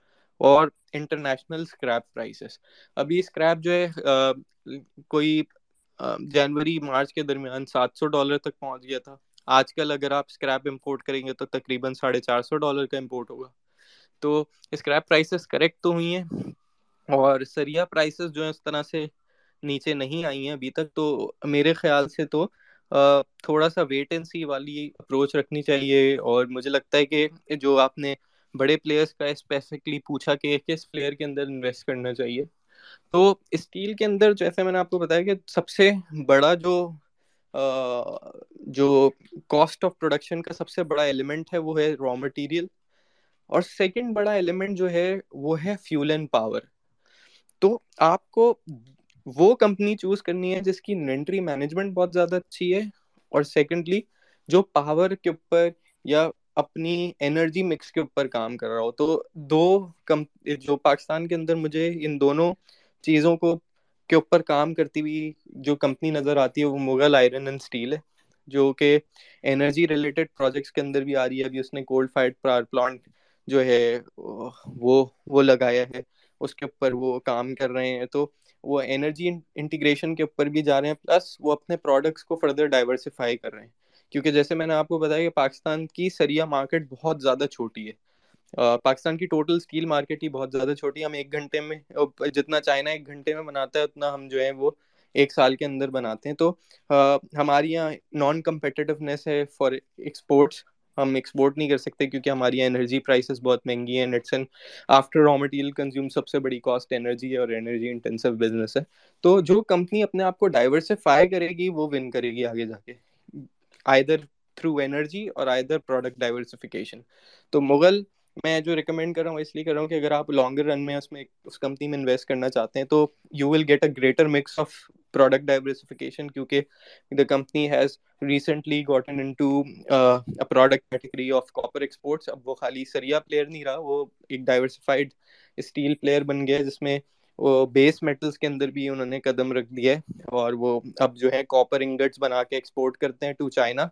B: اور انٹرنیشنل اسکریپ پرائسز ابھی اسکریپ جو ہے کوئی جنوری، مارچ کے درمیان سات سو ڈالر تک پہنچ گیا تھا۔ آج کل اگر آپ اسکریپ امپورٹ کریں گے تو تقریباً ساڑھے چار سو ڈالر کا امپورٹ ہوگا۔ تو اسکریپ پرائسز کریکٹ تو ہوئی ہیں اور سریا پرائسز جو ہیں اس طرح سے نیچے نہیں آئی ہیں ابھی تک، تو میرے خیال سے تو تھوڑا سا ویٹ اینڈ سی والی اپروچ رکھنی چاہیے۔ اور مجھے لگتا ہے کہ جو آپ نے بڑے پلیئرس کا اسپیسیفکلی پوچھا کہ کس پلیئر کے اندر انویسٹ کرنا چاہیے۔ تو اسٹیل کے اندر جیسے میں نے آپ کو بتایا کہ سب سے بڑا جو جو کاسٹ آف پروڈکشن کا سب سے بڑا ایلیمنٹ ہے، وہ ہے را مٹیریل اور سیکنڈ بڑا ایلیمنٹ جو ہے، وہ ہے فیول اینڈ پاور تو آپ کو وہ کمپنی چوز کرنی ہے جس کی انوینٹری مینجمنٹ بہت زیادہ اچھی ہے اور سیکنڈلی جو پاور کے اوپر یا اپنی انرجی مکس کے اوپر کام کر رہا ہو، تو دو کم، جو پاکستان کے اندر مجھے ان دونوں چیزوں کو کے اوپر کام کرتی ہوئی جو کمپنی نظر آتی ہے، وہ مغل آئرن اینڈ اسٹیل ہے، جو کہ انرجی ریلیٹڈ پروجیکٹس کے اندر بھی آ رہی ہے۔ ابھی اس نے کولڈ فائڈ پلانٹ جو ہے، وہ وہ لگایا ہے، اس کے اوپر وہ کام کر رہے ہیں۔ تو وہ انرجی انٹیگریشن کے اوپر بھی جا رہے ہیں پلس وہ اپنے پروڈکٹس کو فردر ڈائیورسفائی کر رہے ہیں۔ کیونکہ جیسے میں نے آپ کو بتایا کہ پاکستان کی سریا مارکیٹ بہت زیادہ چھوٹی ہے۔ پاکستان کی ٹوٹل اسٹیل مارکیٹ ہی بہت زیادہ چھوٹی ہے۔ ہم ایک گھنٹے میں جتنا چائنا ایک گھنٹے میں بناتا ہے، اتنا ہم جو ہے وہ ایک سال کے اندر بناتے ہیں۔ تو ہماری یہاں نان کمپیٹیونیس ہے فار ایکسپورٹس ہم ایکسپورٹ نہیں کر سکتے کیونکہ ہماری یہاں انرجی پرائسز بہت مہنگی ہیں it's and after raw material consume سب سے بڑی کاسٹ انرجی ہے اور انرجی انٹینسو بزنس ہے۔ تو جو کمپنی اپنے آپ کو ڈائیورسفائی کرے گی وہ ون کرے گی آگے جا کے۔ آئدر تھرو انرجی اور آئدر پروڈکٹ ڈائیورسفیکیشن تو مغل میں جو ریکمینڈ کر رہا ہوں، اس لیے کر رہا ہوں کہ اگر آپ لانگر رن میں اس میں اس کمپنی میں انویسٹ کرنا چاہتے ہیں تو you will get a greater mix of product diversification کیونکہ the company has recently gotten into product category of copper exports اب وہ خالی سریا پلیئر نہیں رہا، وہ ایک ڈائیورسفائڈ اسٹیل پلیئر بن گیا جس میں وہ بیس میٹلس کے اندر بھی انہوں نے قدم رکھ دیا ہے اور وہ اب جو ہے کاپر انگٹس بنا کے ایکسپورٹ کرتے ہیں ٹو چائنا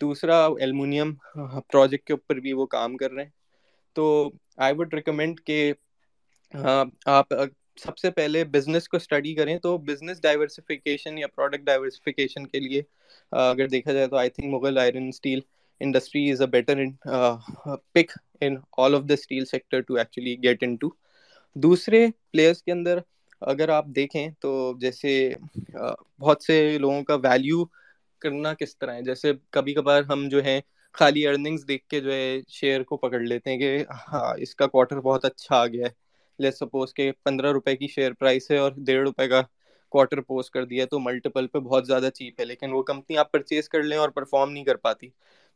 B: دوسرا ایلومینیم پروجیکٹ کے اوپر بھی وہ کام کر رہے ہیں۔ تو آئی وڈ ریکمینڈ کہ آپ سب سے پہلے بزنس کو اسٹڈی کریں۔ تو بزنس ڈائیورسفیکیشن یا پروڈکٹ ڈائیورسفیکیشن کے لیے اگر دیکھا جائے تو I think Mughal iron steel industry is a better pick in all of the steel sector to actually get into دوسرے پلیئرس کے اندر اگر آپ دیکھیں تو جیسے بہت سے لوگوں کا ویلیو کرنا کس طرح ہے؟ جیسے کبھی کبھار ہم جو ہیں خالی ارننگس دیکھ کے جو ہے شیئر کو پکڑ لیتے ہیں کہ ہاں اس کا کوارٹر بہت اچھا آ گیا ہے۔ لیٹ سپوز کہ پندرہ روپے کی شیئر پرائس ہے اور ڈیڑھ روپے کا کوارٹر پوسٹ کر دیا تو ملٹیپل پہ بہت زیادہ چیپ ہے، لیکن وہ کمپنی آپ پرچیز کر لیں اور پرفارم نہیں کر پاتی۔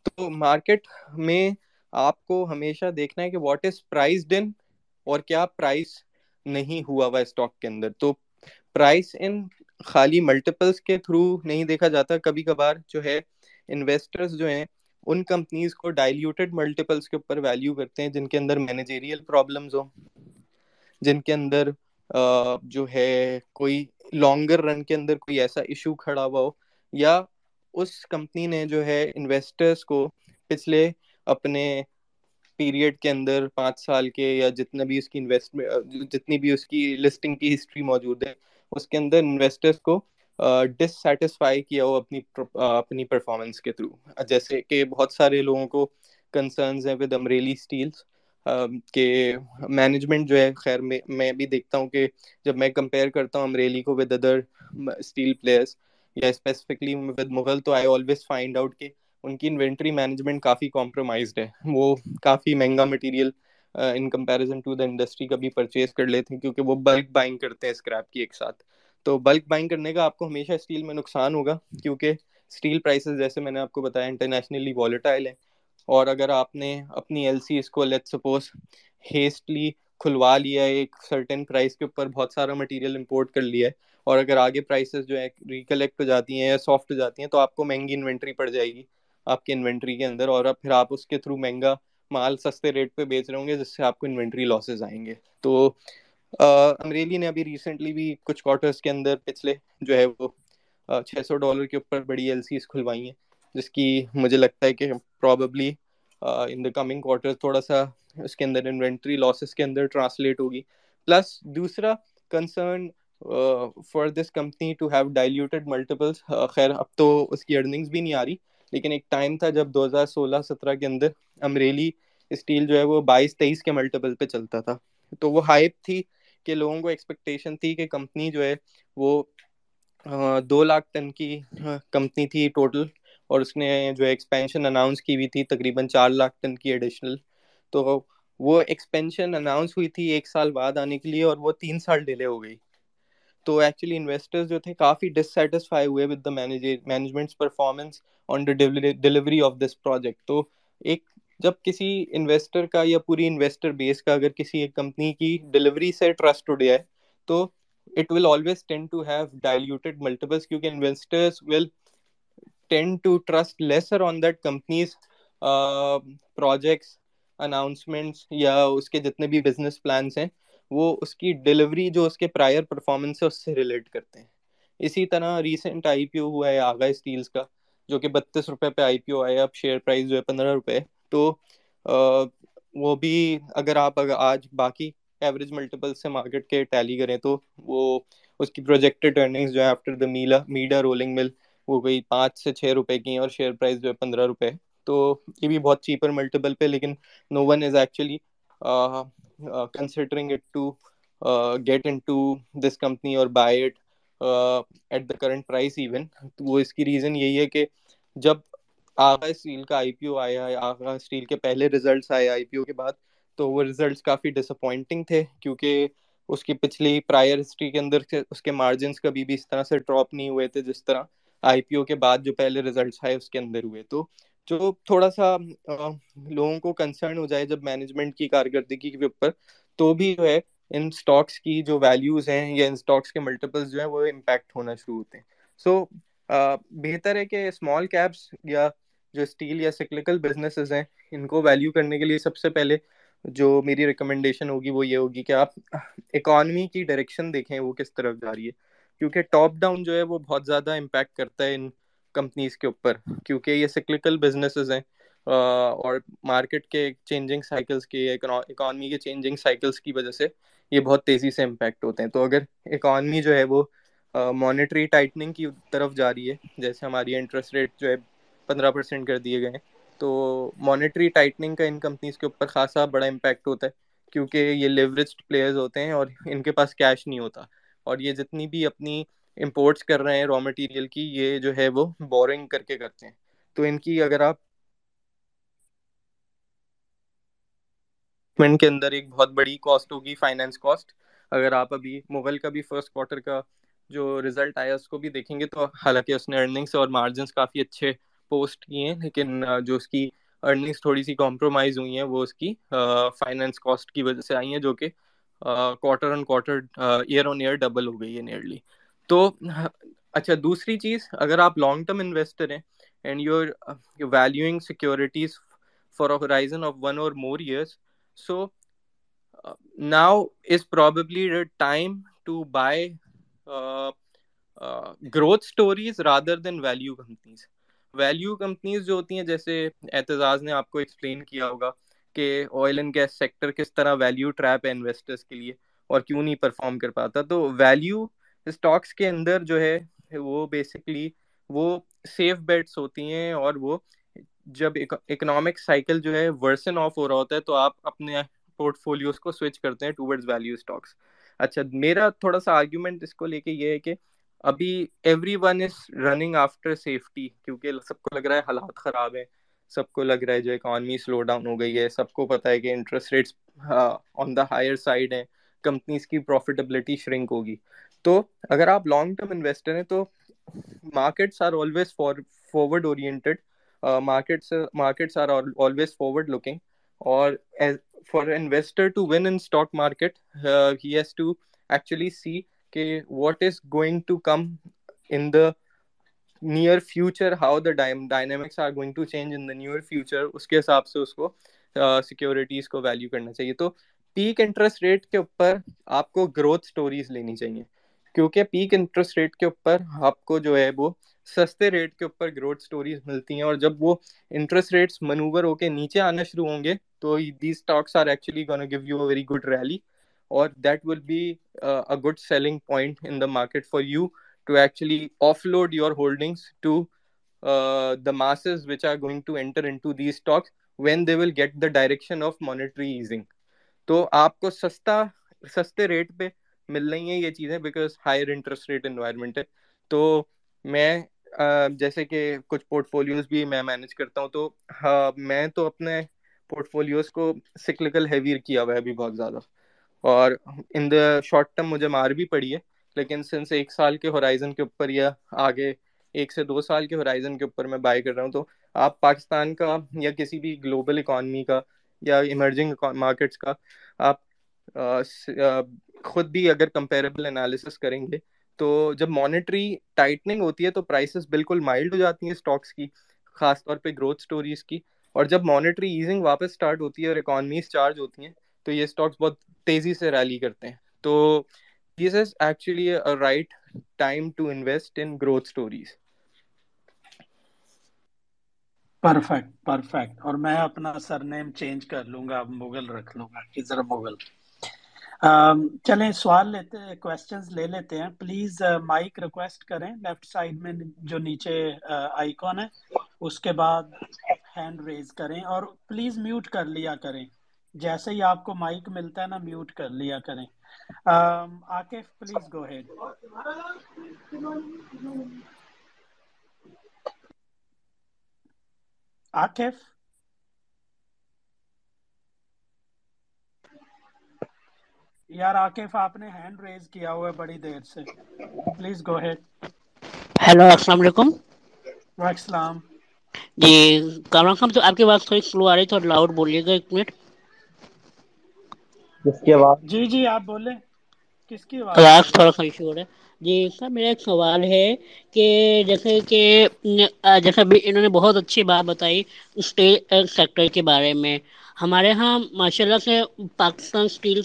B: تو مارکیٹ میں آپ کو ہمیشہ دیکھنا ہے کہ واٹ از پرائز ڈن اور کیا پرائز نہیں ہوا ہوا اسٹاک کے اندر۔ تو پرائز ان خالی ملٹیپلس کے تھرو نہیں دیکھا جاتا، کبھی کبھار جو ہے انویسٹرز جو ہیں، ان کمپنیز کو ڈائلیوٹیڈ ملٹیپلس کے اوپر ویلیو کرتے ہیں، جن کے اندر مینیجیریل پرابلمز ہوں، جن کے اندر جو ہے کوئی لانگر رن کے اندر کوئی ایسا ایشو کھڑا ہوا ہو، یا اس کمپنی نے جو ہے انویسٹرس کو پچھلے اپنے پیریڈ کے اندر پانچ سال کے یا جتنا بھی اس کی انویسٹمنٹ جتنی بھی اس کی لسٹنگ کی ہسٹری موجود ہے اس کے اندر انویسٹرس کو ڈسٹسفائی کیا ہو اپنی اپنی پرفارمنس کے تھرو جیسے کہ بہت سارے لوگوں کو کنسرنز ہیں ود امریلی اسٹیلس کہ مینجمنٹ جو ہے، خیر میں میں بھی دیکھتا ہوں کہ جب میں کمپیئر کرتا ہوں امریلی کو ود ادر اسٹیل پلیئرس یا اسپیسیفکلی ود مغل، تو آئی آلویز فائنڈ آؤٹ کہ ان کی انوینٹری مینجمنٹ کافی کمپرومائزڈ ہے. وہ کافی مہنگا material in comparison to the industry کا بھی پرچیز کر لیتے ہیں کیونکہ وہ بلک بائنگ کرتے ہیں اسکریپ کی ایک ساتھ۔ تو بلک بائنگ کرنے کا آپ کو ہمیشہ اسٹیل میں نقصان ہوگا کیونکہ اسٹیل پرائسز جیسے میں نے آپ کو بتایا انٹرنیشنلی والیٹائل ہیں۔ اور اگر آپ نے اپنی ایل سی اس کو لیٹ سپوز ہیسٹلی کھلوا لیا ہے، ایک سرٹن پرائز کے اوپر بہت سارا مٹیریل امپورٹ کر لیا ہے۔ اور اگر آگے پرائسز جو ہے ریکلیکٹ ہو جاتی ہیں یا سافٹ ہو جاتی ہیں تو آپ کو مہنگی انوینٹری پڑ جائے گی آپ کی انوینٹری کے اندر۔ اور اب پھر آپ اس کے تھرو مہنگا مال سستے ریٹ پہ بیچ رہے ہوں گے، جس سے آپ کو انوینٹری لاسز آئیں گے۔ تو امریلی نے ابھی ریسنٹلی بھی کچھ کوارٹرس کے اندر پچھلے جو ہے وہ چھ سو ڈالر کے اوپر بڑی ایل سیز کھلوائی ہیں، جس کی مجھے لگتا ہے کہ probably in the coming quarter تھوڑا سا اس کے اندر انوینٹری لاسز کے اندر ٹرانسلیٹ ہوگی۔ پلس دوسرا concern for this company to have diluted multiples خیر، اب تو اس کی ارننگس بھی نہیں آ رہی۔ لیکن ایک ٹائم تھا جب دو ہزار سولہ سترہ کے اندر امریلی اسٹیل جو ہے وہ بائیس تیئیس کے ملٹیپل پہ چلتا تھا۔ تو وہ ہائپ تھی کہ لوگوں کو ایکسپیکٹیشن تھی کہ کمپنی جو ہے وہ دو لاکھ ٹن کی کمپنی تھی ٹوٹل اور اس نے جو ایکسپینشن اناؤنس کی ہوئی تھی تقریباً چار لاکھ ٹن کی ایڈیشنل تو وہ ایکسپینشن اناؤنس ہوئی تھی ایک سال بعد آنے کے لیے اور وہ تین سال ڈیلے ہو گئی۔ تو ایکچولی انویسٹرز جو تھے کافی ڈسٹسفائی ہوئے with the management performance on the delivery of this project تو ایک جب کسی انویسٹر کا یا پوری انویسٹر بیس کا اگر کسی ایک کمپنی کی ڈلیوری سے ٹرسٹ اٹھ جائے، تو it will always tend to have diluted multiples کیونکہ investors will tend to trust lesser on that companies projects announcements یا اس کے جتنے بھی بزنس پلانس ہیں وہ اس کی ڈلیوری جو اس کے پرائر پرفارمنس ہے اس سے ریلیٹ کرتے ہیں۔ اسی طرح ریسنٹ آئی پی او ہوا ہے آگا اسٹیلس کا، جو کہ بتیس روپے پہ آئی پی او آیا اب شیئر پرائز جو ہے پندرہ روپے تو وہ بھی اگر آپ اگر آج باقی ایوریج ملٹیپل سے مارکیٹ کے ٹیلی کریں تو وہ اس کی پروجیکٹڈ ارننگس جو ہے آفٹر دا میلا میڈا رولنگ مل وہ گئی پانچ سے چھ روپے کی ہیں اور شیئر پرائز جو ہے پندرہ روپے تو یہ بھی بہت چیپر ملٹیپل پہ، لیکن no one is actually considering it to get in to this company اور buy it at the current price even وہ اس کی ریزن یہی ہے کہ جب آغا اسٹیل کا آئی پی او آیا ہے آغا اسٹیل کے پہلے ریزلٹس آئے آئی پی او کے بعد، تو وہ ریزلٹس کافی ڈس اپوائنٹنگ تھے کیونکہ اس کی پچھلی پرائر ہسٹری کے اندر اس کے مارجنس کبھی بھی اس طرح سے ڈراپ نہیں ہوئے تھے جس طرح آئی پی او کے بعد جو پہلے ریزلٹس آئے اس کے اندر ہوئے۔ تو جو تھوڑا سا لوگوں کو کنسرن ہو جائے جب مینجمنٹ کی کارکردگی کے اوپر، تو بھی جو ہے، ان اسٹاکس کی جو ویلیوز ہیں یا ان اسٹاکس کے ملٹیپلس جو ہیں، وہ امپیکٹ ہونا شروع ہوتے ہیں۔ سو بہتر ہے کہ اسمال کیپس یا جو اسٹیل یا سکلیکل بزنسز ہیں، ان کو ویلیو کرنے کے لیے سب سے پہلے جو میری ریکمنڈیشن ہوگی، وہ یہ ہوگی کہ آپ اکانومی کی ڈائریکشن دیکھیں، وہ کس طرف جا رہی ہے۔ کیونکہ ٹاپ ڈاؤن جو ہے، وہ بہت زیادہ امپیکٹ کرتا ہے ان کمپنیز کے اوپر، کیونکہ یہ سکلیکل بزنسز ہیں اور مارکیٹ کے چینجنگ سائیکلس کی اکانومی کے چینجنگ سائیکلس کی وجہ سے یہ بہت تیزی سے امپیکٹ ہوتے ہیں۔ تو اگر اکانومی جو ہے وہ مانیٹری ٹائٹننگ کی طرف جا رہی ہے، جیسے ہماری انٹرسٹ ریٹ جو ہے پندرہ پرسینٹ کر دیے گئے ہیں، تو مانیٹری ٹائٹننگ کا ان کمپنیز کے اوپر خاصا بڑا امپیکٹ ہوتا ہے، کیونکہ یہ لیوریجڈ پلیئرز ہوتے ہیں اور ان کے پاس کیش نہیں ہوتا۔ اور یہ جتنی بھی اپنی امپورٹس کر رہے ہیں را مٹیریل کی، یہ جو ہے وہ بورنگ کر کے کرتے ہیں۔ تو ان کی اگر آپ کے اندر ایک بہت بڑی کاسٹ ہوگی فائنینس کاسٹ اگر آپ ابھی موبائل کا بھی فرسٹ کوارٹر کا جو رزلٹ آیا، اس کو بھی دیکھیں گے تو حالانکہ اس نے ارننگس اور مارجنس کافی اچھے پوسٹ کیے ہیں، لیکن جو اس کی ارننگس تھوڑی سی کمپرومائز ہوئی ہیں، وہ اس کی فائنینس کاسٹ کی وجہ سے آئی ہیں، جو کہ quarter on quarter year on year double ہو گئی ہے نیئرلی تو اچھا دوسری چیز، اگر آپ لانگ ٹرم انویسٹر ہیں and you are valuing securities for horizon of one or more years so now is probably time to buy growth stories rather than value companies value companies جو ہوتی ہیں، جیسے اعتزاز نے آپ کو ایکسپلین کیا ہوگا کہ آئل اینڈ گیس سیکٹر کس طرح ویلیو ٹریپ ہے انویسٹرس کے لیے اور کیوں نہیں پرفارم کر پاتا، تو ویلیو اسٹاکس کے اندر جو ہے، وہ بیسکلی وہ سیف بیٹس ہوتی ہیں اور وہ جب اکنامک سائیکل جو ہے ورسن آف ہو رہا ہوتا ہے تو آپ اپنے پورٹ فولیوز کو سوئچ کرتے ہیں ٹوورڈز ویلیو اسٹاکس اچھا میرا تھوڑا سا آرگیومنٹ اس کو لے کے یہ ہے کہ ابھی everyone is running after safety کیونکہ سب کو لگ رہا ہے حالات خراب ہیں، سب کو لگ رہا ہے جو اکانومی سلو ڈاؤن ہو گئی ہے، سب کو پتا ہے کہ interest rates on the higher side ہیں۔ کمپنیز کی پروفیٹیبلٹی شرنک ہوگی۔ تو اگر آپ لانگ ٹرم انویسٹر ہیں، تو markets are always forward oriented markets markets are always forward looking اور for investor to win in stock market he has to actually see کہ what is going to come in the near future how the dynamics are going to change in the near future اس کے حساب سے اس کو securities کو value کرنا چاہیے۔ تو pack interest rate کے اوپر آپ کو گروتھ اسٹوریز لینی چاہیے۔ کیونکہ پیک انٹرسٹ ریٹ کے اوپر آپ کو جو ہے وہ سستے ریٹ کے اوپر گروتھ اسٹوریز ملتی ہیں اور جب وہ انٹرسٹ ریٹس منوور ہو کے نیچے آنا شروع ہوں گے تو these stocks are actually gone give you a very good rally اور that will be a good selling point in the market for you to actually offload your holdings to the masses which are going to enter in to these stocks when they will get the direction of monetary easing تو آپ کو سستا، سستے rate پہ مل رہی ہیں یہ چیزیں because higher interest rate environment ہے۔ تو میں جیسے کہ کچھ پورٹ فولیوز بھی میں مینیج کرتا ہوں تو ہاں، میں تو اپنے پورٹ فولیوز کو سکلیکل ہیوی کیا ہوا ہے ابھی بہت زیادہ۔ اور ان دا شارٹ ٹرم مجھے مار بھی پڑی ہے، لیکن سنس ایک سال کے ہورائزن کے اوپر یا آگے ایک سے دو سال کے ہورائزن کے اوپر میں بائی کر رہا ہوں تو آپ پاکستان کا یا کسی بھی گلوبل اکانومی کا یا ایمرجنگ مارکیٹس کا، آپ خود بھی اگر کمپیریبل انالیسس کریں گے تو جب مانیٹری ٹائٹننگ ہوتی ہے تو پرائسز بالکل مائلڈ ہو جاتی ہیں اسٹاکس کی، خاص طور پہ گروتھ اسٹوریز کی۔ اور جب مانیٹری ایزنگ واپس اسٹارٹ ہوتی ہے اور اکانمیز چارج ہوتی ہیں تو یہ اسٹاکس بہت تیزی سے ریلی کرتے ہیں۔ تو this is actually right time to invest in growth stories
A: perfect perfect اور میں اپنا سر نیم چینج کر لوں گا مغل رکھ لوں گا کدھر مغل۔ چلیں سوال لیتے ہیں کوشچنز لے لیتے ہیں۔ پلیز مائک ریکویسٹ کریں۔ لیفٹ سائڈ میں جو نیچے آئیکن ہے، اس کے بعد ہینڈ ریز کریں۔ اور پلیز میوٹ کر لیا کریں۔ جیسے ہی آپ کو مائک ملتا ہے نا میوٹ کر لیا کریں۔ Aakif please go head Akif یار آکف آپ نے ہینڈ ریز کیا ہوا ہے بڑی دیر سے پلیز گو ہیڈ
C: ہیلو السلام علیکم
A: وعلیکم السلام
C: جی کامران صاحب تو آپ کی بات تھوڑی سلو آ رہی تھوڑا لاؤڈ بولیے گا ایک منٹ
B: اس کے بعد
A: جی جی آپ بولیں کس کی
C: آواز
A: رہی
C: تھوڑا سا ایشو ہو رہا ہے جی سر میرا ایک سوال ہے کہ جیسے کہ جیسے انہوں نے بہت اچھی بات بتائی اسٹیل سیکٹر کے بارے میں۔ ہمارے یہاں ماشاء اللہ سے پاکستان اسٹیل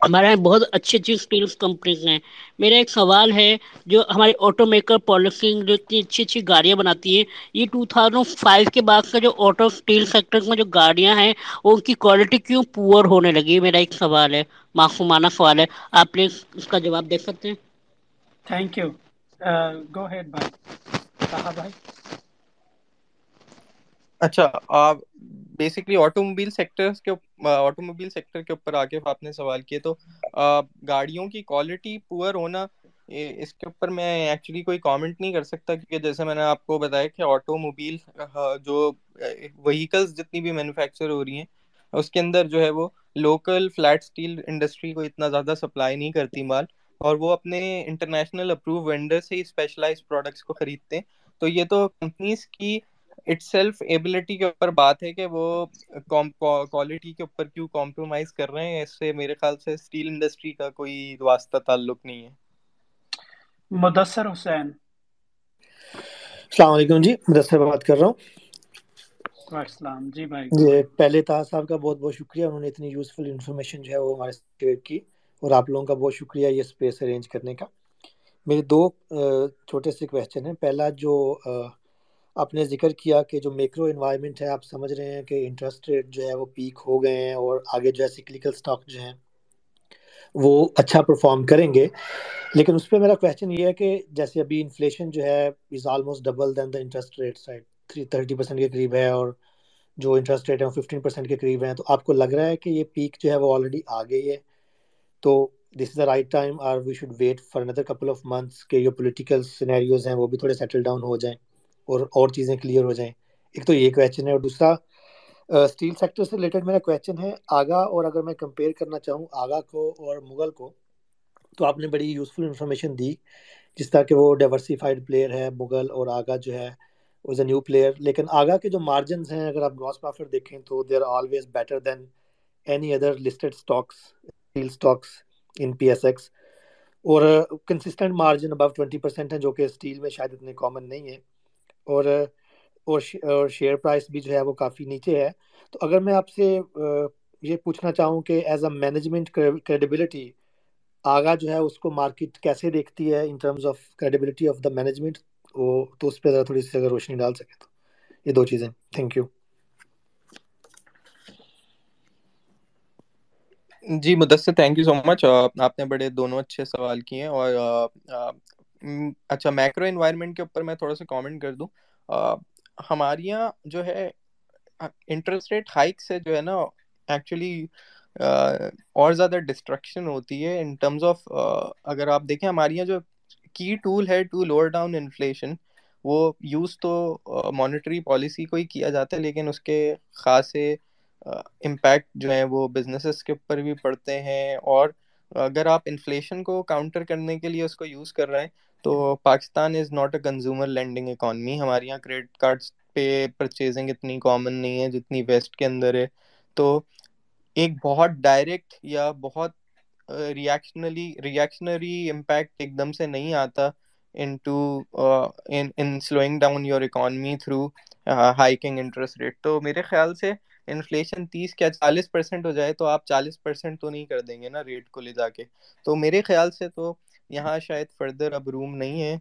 C: ہمارے یہاں بہت اچھی اچھی اسٹیل کمپنیز ہیں۔ میرا ایک سوال ہے جو ہماری آٹو میکر پالیسی جو اتنی اچھی اچھی گاڑیاں بناتی ہیں یہ ٹو تھازینڈ فائیو کے بعد کا جو آٹو اسٹیل سیکٹر میں جو گاڑیاں ہیں وہ ان کی کوالٹی کیوں پور ہونے لگی؟ میرا ایک سوال ہے معصومانہ سوال ہے۔ آپ پلیز اس کا جواب دے سکتے ہیں؟
A: تھینک یو گو ہیڈ بھائی۔ کہا بھائی۔
B: اچھا آپ بیسکلی آٹو سیکٹر کے آٹو سیکٹر کے اوپر آگے آپ نے سوال کیے تو گاڑیوں کی کوالٹی پور ہونا اس کے اوپر میں ایکچولی کوئی کامنٹ نہیں کر سکتا کیونکہ جیسے میں نے آپ کو بتایا کہ آٹو موبائل جو وہیکلس جتنی بھی مینوفیکچر ہو رہی ہیں، اس کے اندر جو ہے وہ لوکل فلیٹ اسٹیل انڈسٹری کو اتنا زیادہ سپلائی نہیں کرتی مال، اور وہ اپنے انٹرنیشنل اپروو وینڈر سے ہی اسپیشلائز پروڈکٹس کو خریدتے ہیں۔ تو یہ تو کمپنیز کی اٹ سیلف ایبلٹی کے اوپر بات ہے کہ وہ کوالٹی کے اوپر کیوں کمپرومائز کر رہے ہیں؟ اس سے میرے خیال سے اسٹیل انڈسٹری کا کوئی واسطہ تعلق نہیں ہے۔
A: مدثر حسین۔
D: السلام علیکم جی مدثر بات کر رہا ہوں۔
A: السلام۔ جی بھائی۔
D: جی پہلے طاہر صاحب کا بہت بہت شکریہ۔ انہوں نے اتنی یوزفل انفارمیشن جو ہے وہ ہمارے شیئر کی۔ اور آپ لوگوں کا بہت شکریہ یہ اسپیس ارینج کرنے کا۔ میرے دو چھوٹے سے کویشچن ہیں۔ پہلا جو آپ نے ذکر کیا کہ جو میکرو انوائرمنٹ ہے، آپ سمجھ رہے ہیں کہ انٹرسٹ ریٹ جو ہے وہ پیک ہو گئے ہیں اور آگے جو ہے سکلیکل سٹاک جو ہیں وہ اچھا پرفارم کریں گے۔ لیکن اس پہ میرا کویشچن یہ ہے کہ جیسے ابھی انفلیشن جو ہے is almost double than the interest rate side three thirty percent کے قریب ہے اور جو انٹرسٹ ریٹ ہے وہ ففٹین پرسینٹ کے قریب ہیں۔ تو آپ کو لگ رہا ہے کہ یہ پیک جو ہے وہ آلریڈی آ گئی ہے۔ تو this is the right time are we should wait for another couple of months کہ جو پولیٹیکل سینیریوز ہیں وہ بھی تھوڑے سیٹل ڈاؤن ہو جائیں۔ اور اور چیزیں کلیئر ہو جائیں۔ ایک تو یہ کویشچن ہے اور دوسرا اسٹیل سیکٹر سے ریلیٹڈ میرا کویشچن ہے، آگا اور اگر میں کمپیئر کرنا چاہوں آگا کو اور مغل کو، تو آپ نے بڑی یوزفل انفارمیشن دی، جس طرح کہ وہ ڈائیورسیفائڈ پلیئر ہے، مغل اور آگا جو ہے از اے نیو پلیئر لیکن آگا کے جو مارجنز ہیں، اگر آپ گراس پرافٹ دیکھیں تو they are always better than any other listed stocks steel stocks in P S X اور consistent margin above twenty percent ہیں، جو کہ اسٹیل میں شاید اتنے کامن نہیں ہے اور اور شیئر پرائس بھی جو ہے وہ کافی نیچے ہے۔ تو اگر میں آپ سے یہ پوچھنا چاہوں کہ ایز اے مینجمنٹ کریڈیبلٹی آگا جو ہے اس کو مارکیٹ کیسے دیکھتی ہے in terms of credibility of the management وہ تو اس پہ ذرا تھوڑی سی اگر روشنی ڈال سکے تو۔ یہ دو چیزیں۔ Thank you
B: G Mudassir thank you so much آپ نے بڑے دونوں اچھے سوال کیے ہیں اور اچھا میکرو انوائرمنٹ کے اوپر میں تھوڑا سا کامنٹ کر دوں۔ ہمارے یہاں جو ہے انٹرسٹ ریٹ ہائک سے جو ہے نا ایکچولی اور زیادہ ڈسٹرکشن ہوتی ہے ان ٹرمز آف اگر آپ دیکھیں، ہمارے یہاں جو کی ٹول ہے ٹو لوور ڈاؤن انفلیشن وہ یوز تو مانیٹری پالیسی کو ہی کیا جاتا ہے، لیکن اس کے خاصے امپیکٹ جو ہیں، وہ بزنسز کے اوپر بھی پڑتے ہیں۔ اور اگر آپ انفلیشن کو کاؤنٹر کرنے کے لیے اس کو یوز کر رہے ہیں تو Pakistan is not a consumer lending economy ہمارے یہاں کریڈٹ کارڈس پہ پرچیزنگ اتنی کامن نہیں ہے جتنی ویسٹ کے اندر ہے۔ تو ایک بہت ڈائریکٹ یا بہت ریئیکشنلی ریئیکشنری امپیکٹ ایک دم سے نہیں آتا in to in slowing down your economy through hiking interest rate تو میرے خیال سے انفلیشن تیس کیا چالیس پرسینٹ ہو جائے تو آپ چالیس پرسینٹ تو نہیں کر دیں گے نا ریٹ کو لے جا کے۔ تو میرے خیال سے تو یہاں شاید فردر اب روم نہیں ہے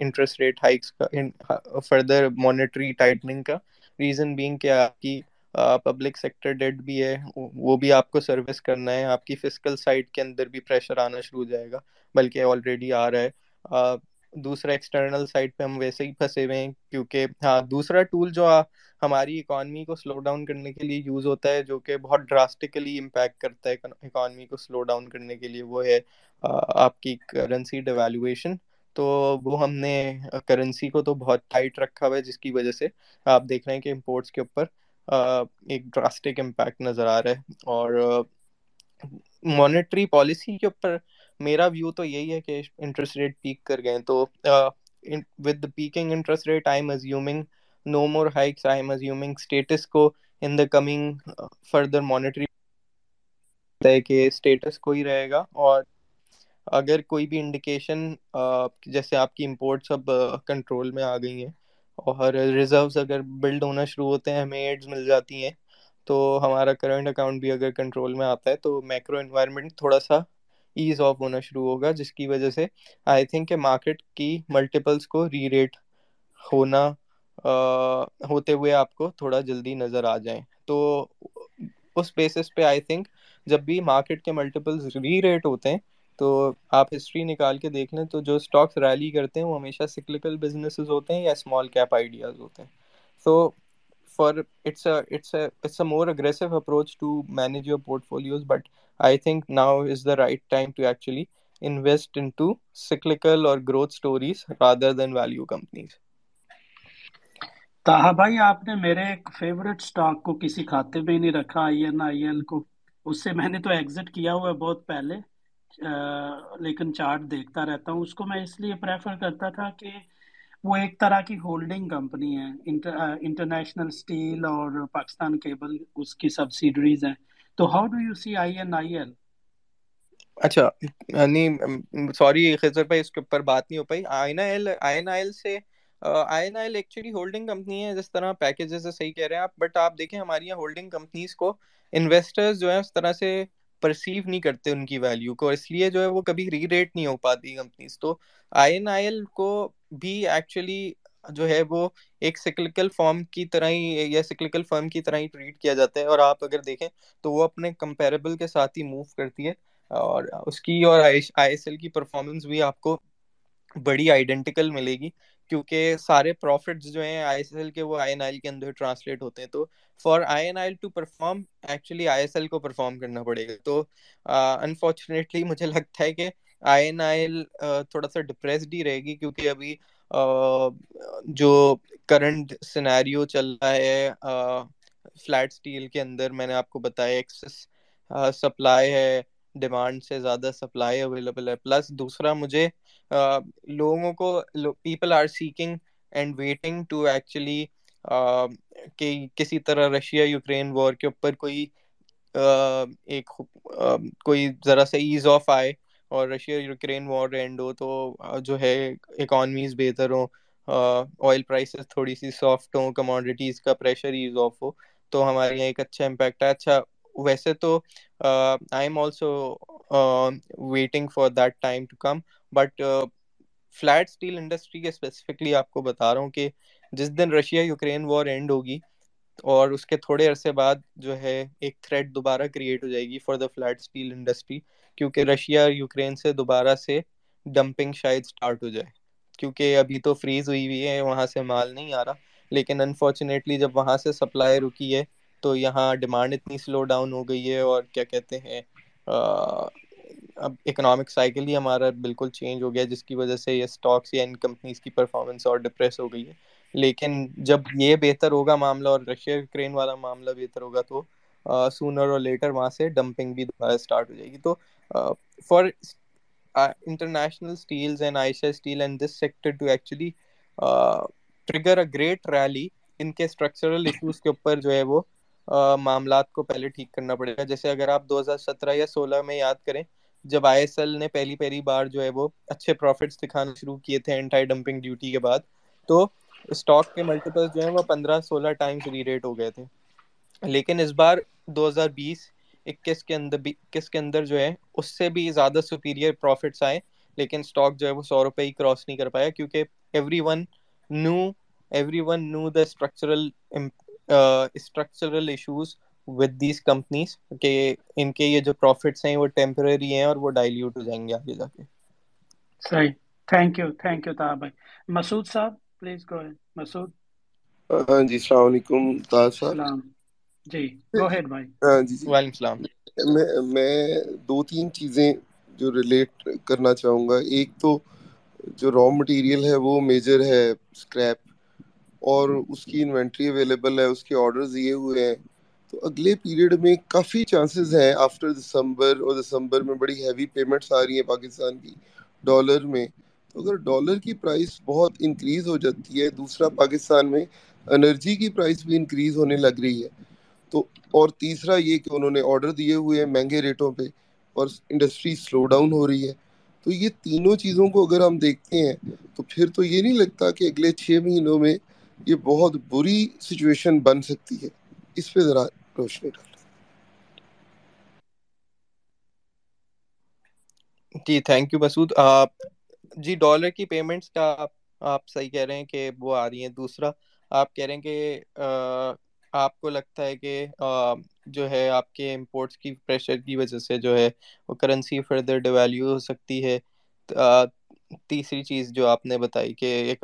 B: انٹرسٹ ریٹ ہائکس کا فردر مانیٹری ٹائٹننگ کا ریزن بینگ کہ آپ کی پبلک سیکٹر ڈیٹ بھی ہے، وہ بھی آپ کو سروس کرنا ہے، آپ کی فزیکل سائٹ کے اندر بھی پریشر آنا شروع ہو جائے گا، بلکہ آلریڈی آ رہا ہے۔ دوسرا ایکسٹرنل سائٹ پہ ہم ویسے ہی پھنسے ہوئے ہیں، کیونکہ ہاں دوسرا ٹول جو ہماری اکانمی کو سلو ڈاؤن کرنے کے لیے یوز ہوتا ہے، جو کہ بہت ڈراسٹیکلی امپیکٹ کرتا ہے اکانمی کو سلو ڈاؤن کرنے کے لیے، وہ ہے آپ کی کرنسی ڈیویلویشن تو وہ ہم نے کرنسی کو تو بہت ٹائٹ رکھا ہوا ہے، جس کی وجہ سے آپ دیکھ رہے ہیں کہ امپورٹس کے اوپر ایک ڈراسٹک امپیکٹ نظر آ رہا ہے۔ اور مانیٹری پالیسی کے اوپر میرا ویو تو یہی ہے کہ انٹرسٹ ریٹ پیک کر گئے تو with peaking interest rate I am assuming no more hikes I am assuming status quo in the coming further monetary ہے کہ اسٹیٹس کو ہی رہے گا اور اگر کوئی بھی انڈیکیشن جیسے آپ کی امپورٹس اب کنٹرول میں آ گئی ہیں اور ریزروز اگر بلڈ ہونا شروع ہوتے ہیں، ہمیں ایڈز مل جاتی ہیں تو ہمارا کرنٹ اکاؤنٹ بھی اگر کنٹرول میں آتا ہے تو میکرو انوائرمنٹ تھوڑا سا ایز آف ہونا شروع ہوگا، جس کی وجہ سے آئی تھنک کہ مارکیٹ کی ملٹیپلس کو ری ریٹ ہونا ہوتے ہوئے آپ کو تھوڑا جلدی نظر آ جائیں۔ تو اس بیسس پہ آئی تھنک جب بھی مارکیٹ کے ملٹیپلز ری ریٹ ہوتے ہیں، تو آپ ہسٹری نکال کے دیکھ لیں تو جو اسٹاکس ریلی کرتے ہیں، وہ ہمیشہ سکلیکل بزنسز ہوتے ہیں یا اسمال کیپ آئیڈیاز ہوتے ہیں۔ So for it's it's it's a more aggressive approach to manage your portfolios but I think now is the right time to actually invest in to cyclical اور growth stories rather than value companies
A: Taha بھائی آپ نے میرے favourite stock کو کسی کھاتے میں نہیں رکھا آئی این آئی ایل کو اس سے میں نے تو ایگزٹ کیا ہوا ہے بہت پہلے لیکن چارٹ دیکھتا رہتا ہوں اس کو میں اس لیے پریفر کرتا تھا کہ وہ ایک طرح کی ہولڈنگ کمپنی ہے انٹرنیشنل سٹیل اور پاکستان کیبل اس کی سبسیڈریز ہیں تو how do you see I N I L
B: اچھا نہیں سوری خضر بھائی، اس کے اوپر بات نہیں ہو پائی۔ I N I N I L سے I N I L actually holding company ہے، جس طرح پیکیجز سے صحیح کہہ رہے ہیں آپ۔ بٹ آپ دیکھیں ہماری یہاں ہولڈنگ کمپنیز کو انویسٹرز جو ہیں اس طرح سے پرسیو نہیں کرتے ان کی ویلیو کو۔ اس لیے جو ہے وہ کبھی ری ریٹ نہیں ہو پاتی کمپنیز تو آئی این آئی ایل کو بھی ایکچولی جو ہے وہ ایک سکلیکل فارم کی طرح ہی، یا سکلیکل فرم کی طرح ہی ٹریٹ کیا جاتا ہے۔ اور آپ اگر دیکھیں تو وہ اپنے کمپیریبل کے ساتھ ہی موو کرتی ہے۔ اور اس کی اور آئی ایس ایل کی پرفارمنس بھی آپ کو بڑی آئیڈینٹیکل ملے گی۔ کیونکہ سارے پروفٹس جو ہیں آئی ایس ایل کے، وہ آئی این آئی کے اندر ٹرانسلیٹ ہوتے ہیں۔ تو for I N I to perform actually I S L کو پرفارم کرنا پڑے گا۔ تو انفارچونیٹلی مجھے لگتا ہے کہ آئی این آئی ایل تھوڑا سا ڈپریسڈ ہی رہے گی۔ کیونکہ ابھی جو کرنٹ سینیریو چل رہا ہے فلیٹ اسٹیل کے اندر میں نے آپ کو بتایا ایکسس سپلائی ہے ڈیمانڈ سے زیادہ سپلائی اویلیبل ہے۔ پلس دوسرا مجھے لوگوں کو people are seeking and waiting to actually کہ کسی طرح رشیا، یوکرین وار کے اوپر کوئی ایک کوئی ذرا سا ایز آف آئے۔ اور رشیا، یوکرین وار اینڈ ہو، تو جو ہے اکانمیز بہتر ہوں آئل پرائسز تھوڑی سی سافٹ ہوں کموڈیٹیز کا پریشر ایز آف ہو، تو ہمارے یہاں ایک اچھا امپیکٹ ہے۔ اچھا ویسے تو I am also waiting for that time to come but flat steel industry کے اسپیسیفکلی آپ کو بتا رہا ہوں کہ جس دن رشیا یوکرین وار اینڈ ہوگی اور اس کے تھوڑے عرصے بعد جو ہے ایک تھریڈ دوبارہ کریٹ ہو جائے گی for the flat steel industry کیونکہ رشیا یوکرین سے دوبارہ سے ڈمپنگ شاید اسٹارٹ ہو جائے۔ کیونکہ ابھی تو فریز ہوئی ہوئی ہے، وہاں سے مال نہیں آ رہا۔ لیکن انفارچونیٹلی جب وہاں سے سپلائی رکی ہے، تو یہاں ڈیمانڈ اتنی سلو ڈاؤن ہو گئی ہے اور کیا کہتے ہیں اب اکنامک سائیکل ہی ہمارا بالکل چینج ہو گیا، جس کی وجہ سے یہ اسٹاکس یا ان کمپنیز کی پرفارمنس اور ڈپریس ہو گئی ہے۔ لیکن جب یہ بہتر ہوگا معاملہ اور رشیا یوکرین والا معاملہ بہتر ہوگا تو سونر اور لیٹر وہاں سے ڈمپنگ بھی دوبارہ اسٹارٹ ہو جائے گی۔ تو for International Steels and Aisha Steel and this sector to actually trigger a great rally ان کے اسٹرکچرل ایشوز کے اوپر جو ہے وہ معاملات کو پہلے ٹھیک کرنا پڑے گا۔ جیسے اگر آپ دو ہزار سترہ یا سولہ میں یاد کریں، جب آئی ایس ایل نے پہلی پہلی بار جو ہے وہ اچھے پروفٹس دکھانا شروع کیے تھے اینٹائی ڈمپنگ ڈیوٹی کے بعد، تو اسٹاک کے ملٹیپل جو ہیں وہ پندرہ سولہ ٹائمس ری ریٹ ہو گئے تھے۔ لیکن اس بار دو ہزار بیس اکیس کے اندر اکیس کے اندر جو ہے، اس سے بھی زیادہ سپیریئر پروفٹس آئے۔ لیکن اسٹاک جو ہے وہ سو روپے ہی کراس نہیں کر پایا کیونکہ everyone know everyone know the structural structural issues with these companies کہ ان کے یہ جو پروفٹس ہیں وہ ٹیمپرری ہیں اور وہ ڈائلیوٹ ہو جائیں گے آگے جا کے۔
A: صحیح۔ Thank you thank you Tahir بھائی۔ مسعود صاحب پلیز گو مسعود
E: ہاں جی السلام علیکم طاہر صاحب۔
A: السلام۔ جی گو ہیڈ بھائی۔
E: ہاں جی۔ جی
B: وعلیکم السلام۔
E: میں میں دو تین چیزیں جو ریلیٹ کرنا چاہوں گا۔ ایک تو جو را مٹیریل ہے وہ میجر ہے اسکریپ اور اس کی انوینٹری اویلیبل ہے اس کے آرڈر دیے ہوئے ہیں۔ تو اگلے پیریڈ میں کافی چانسز ہیں آفٹر دسمبر اور دسمبر میں بڑی ہیوی پیمنٹس آ رہی ہیں پاکستان کی ڈالر میں۔ تو اگر ڈالر کی پرائس بہت انکریز ہو جاتی ہے، دوسرا پاکستان میں انرجی کی پرائس بھی انکریز ہونے لگ رہی ہے۔ تو، اور تیسرا یہ کہ انہوں نے آرڈر دیے ہوئے ہیں مہنگے ریٹوں پہ اور انڈسٹری سلو ڈاؤن ہو رہی ہے۔ تو یہ تینوں چیزوں کو اگر ہم دیکھتے ہیں، تو پھر تو یہ نہیں لگتا کہ اگلے چھ مہینوں میں یہ بہت بری سچویشن بن سکتی ہے۔ اس پہ ذرا روشنی ڈالیں
B: جی thank you Masood ji dollar کی پیمنٹس کا آپ آپ صحیح کہہ رہے ہیں کہ وہ آ رہی ہیں۔ دوسرا، آپ کہہ رہے ہیں کہ آپ کو لگتا ہے کہ جو ہے آپ کے امپورٹس کی پریشر کی وجہ سے جو ہے وہ کرنسی فردر ڈیویلیو ہو سکتی ہے۔ تیسری چیز جو آپ نے بتائی کہ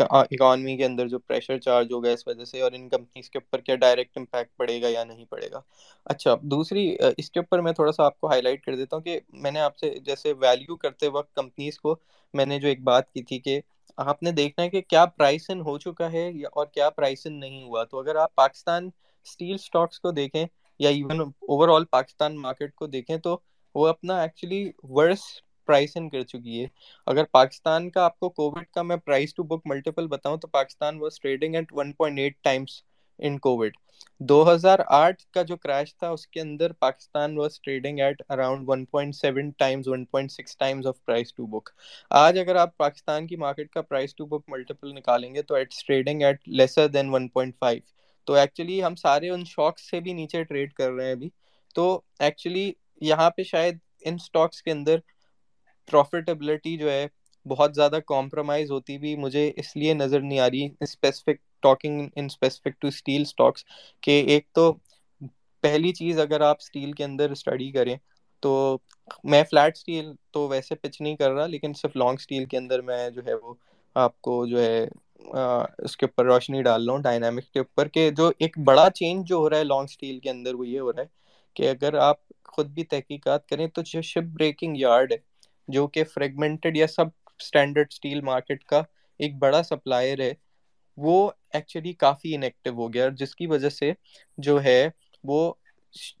B: اکانومی کے اندر جو پریشر چارج ہوگا اس وجہ سے اور ان کمپنیز کے اوپر کیا ڈائریکٹ امپیکٹ پڑے گا یا نہیں پڑے گا۔ اچھا دوسری، اس کے اوپر میں تھوڑا سا آپ کو ہائی لائٹ کر دیتا ہوں کہ میں نے آپ سے جیسے ویلیو کرتے وقت کمپنیز کو میں نے جو ایک بات کی تھی کہ آپ نے دیکھنا ہے کہ کیا پرائس ان ہو چکا ہے اور کیا پرائس ان نہیں ہوا۔ تو اگر آپ پاکستان اسٹیل اسٹاکس کو دیکھیں یا even overall Pakistan market کو دیکھیں تو وہ اپنا ایکچولی ورس پرائس ان کر چکی ہے۔ اگر پاکستان کا آپ کو کووڈ کا میں پرائز ٹو بک ملٹیپل بتاؤں تو Pakistan was trading at 1.8 times in covid دو ہزار آٹھ کا جو کریش تھا اس کے اندر Pakistan was trading at around 1.7 times 1.6 times of price to book آج اگر آپ پاکستان کی مارکیٹ کا پرائز ٹو بک ملٹیپل نکالیں گے تو it's trading at lesser than 1.5 تو ایکچولی ہم سارے ان شاکس سے بھی نیچے ٹریڈ کر رہے ہیں ابھی۔ تو ایکچولی یہاں پہ شاید ان سٹاکس کے اندر پروفیٹیبلٹی جو ہے بہت زیادہ کمپرومائز ہوتی بھی مجھے اس لیے نظر نہیں آ رہی specific talking in specific to steel stocks کہ ایک تو پہلی چیز اگر آپ اسٹیل کے اندر اسٹڈی کریں تو میں فلیٹ اسٹیل تو ویسے پچ نہیں کر رہا لیکن صرف لانگ اسٹیل کے اندر میں جو ہے وہ آپ کو جو ہے اس کے اوپر روشنی ڈال رہا ہوں ڈائنامکس کے اوپر کہ جو ایک بڑا چینج جو ہو رہا ہے لانگ اسٹیل کے اندر وہ یہ ہو رہا ہے کہ اگر آپ خود بھی تحقیقات کریں تو جو شپ بریکنگ یارڈ ہے جو کہ فریگمنٹڈ یا سب اسٹینڈرڈ اسٹیل مارکیٹ کا ایک بڑا سپلائر ہے، وہ ایکچولی کافی انیکٹیو ہو گیا جس کی وجہ سے جو ہے وہ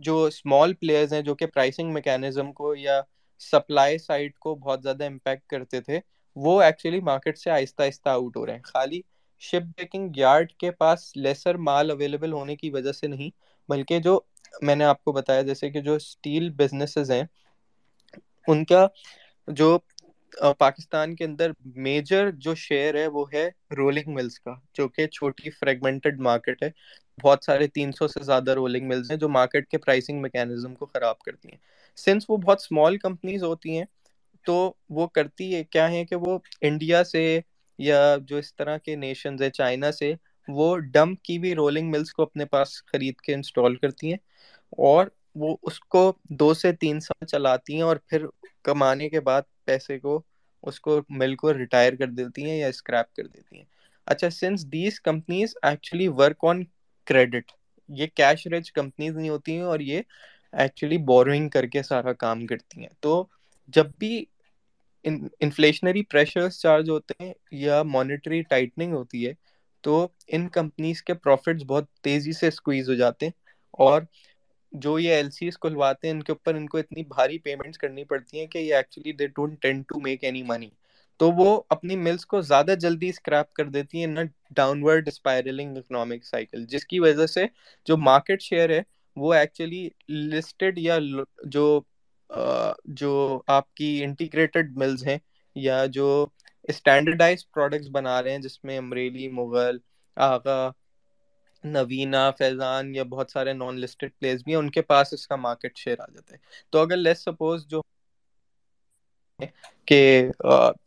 B: جو اسمال پلیئرز ہیں، جو کہ پرائسنگ میکینزم کو یا سپلائی سائڈ کو بہت زیادہ امپیکٹ کرتے تھے، وہ ایکچولی مارکیٹ سے آہستہ آہستہ آؤٹ ہو رہے ہیں۔ خالی شپ بریکنگ یارڈ کے پاس لیسر مال اویلیبل ہونے کی وجہ سے نہیں، بلکہ جو میں نے آپ کو بتایا، جیسے کہ جو اسٹیل بزنسز ہیں، ان کا جو پاکستان کے اندر میجر جو شیئر ہے وہ ہے رولنگ ملز کا، جو کہ چھوٹی فریگمنٹڈ مارکیٹ ہے۔ بہت سارے تین سو سے زیادہ رولنگ ملز ہیں جو مارکیٹ کے پرائسنگ میکینزم کو خراب کرتی ہیں۔ سنس وہ بہت اسمال کمپنیز ہوتی ہیں، تو وہ کرتی ہے، کیا ہے کہ وہ انڈیا سے یا جو اس طرح کے نیشنز ہیں چائنا سے، وہ ڈمپ کی بھی رولنگ ملز کو اپنے پاس خرید کے انسٹال کرتی ہیں۔ اور وہ اس کو دو سے تین سال چلاتی ہیں اور پھر کمانے کے بعد پیسے کو اس کو مل کو ریٹائر کر دیتی ہیں یا اسکریپ کر دیتی ہیں۔ اچھا since these companies actually work on credit یہ کیش ریچ کمپنیز نہیں ہوتی ہیں اور یہ ایکچولی بوروئنگ کر کے سارا کام کرتی ہیں۔ تو جب بھی انفلیشنری پریشرز چارج ہوتے ہیں یا مانیٹری ٹائٹننگ ہوتی ہے، تو ان کمپنیز کے پروفٹس بہت تیزی سے اسکویز ہو جاتے ہیں اور جو یہ ایل سیز کھلواتے ہیں، ان کے اوپر ان کو اتنی بھاری پیمنٹس کرنی پڑتی ہیں کہ یہ actually they don't tend to make any money تو وہ اپنی ملز کو زیادہ جلدی اسکریپ کر دیتی ہیں، نہ downward spiralling economic cycle جس کی وجہ سے جو مارکیٹ شیئر ہے، وہ ایکچولی لسٹڈ یا جو جو آپ کی انٹیگریٹڈ ملز ہیں یا جو اسٹینڈرڈائز پروڈکٹس بنا رہے ہیں، جس میں امریلی، مغل، آغا نوینا فیضان یا بہت سارے نان لسٹڈ پلیس بھی ہیں، ان کے پاس اس کا مارکیٹ شیئر آ جاتا ہے۔ تو اگر لیس سپوز جو کہ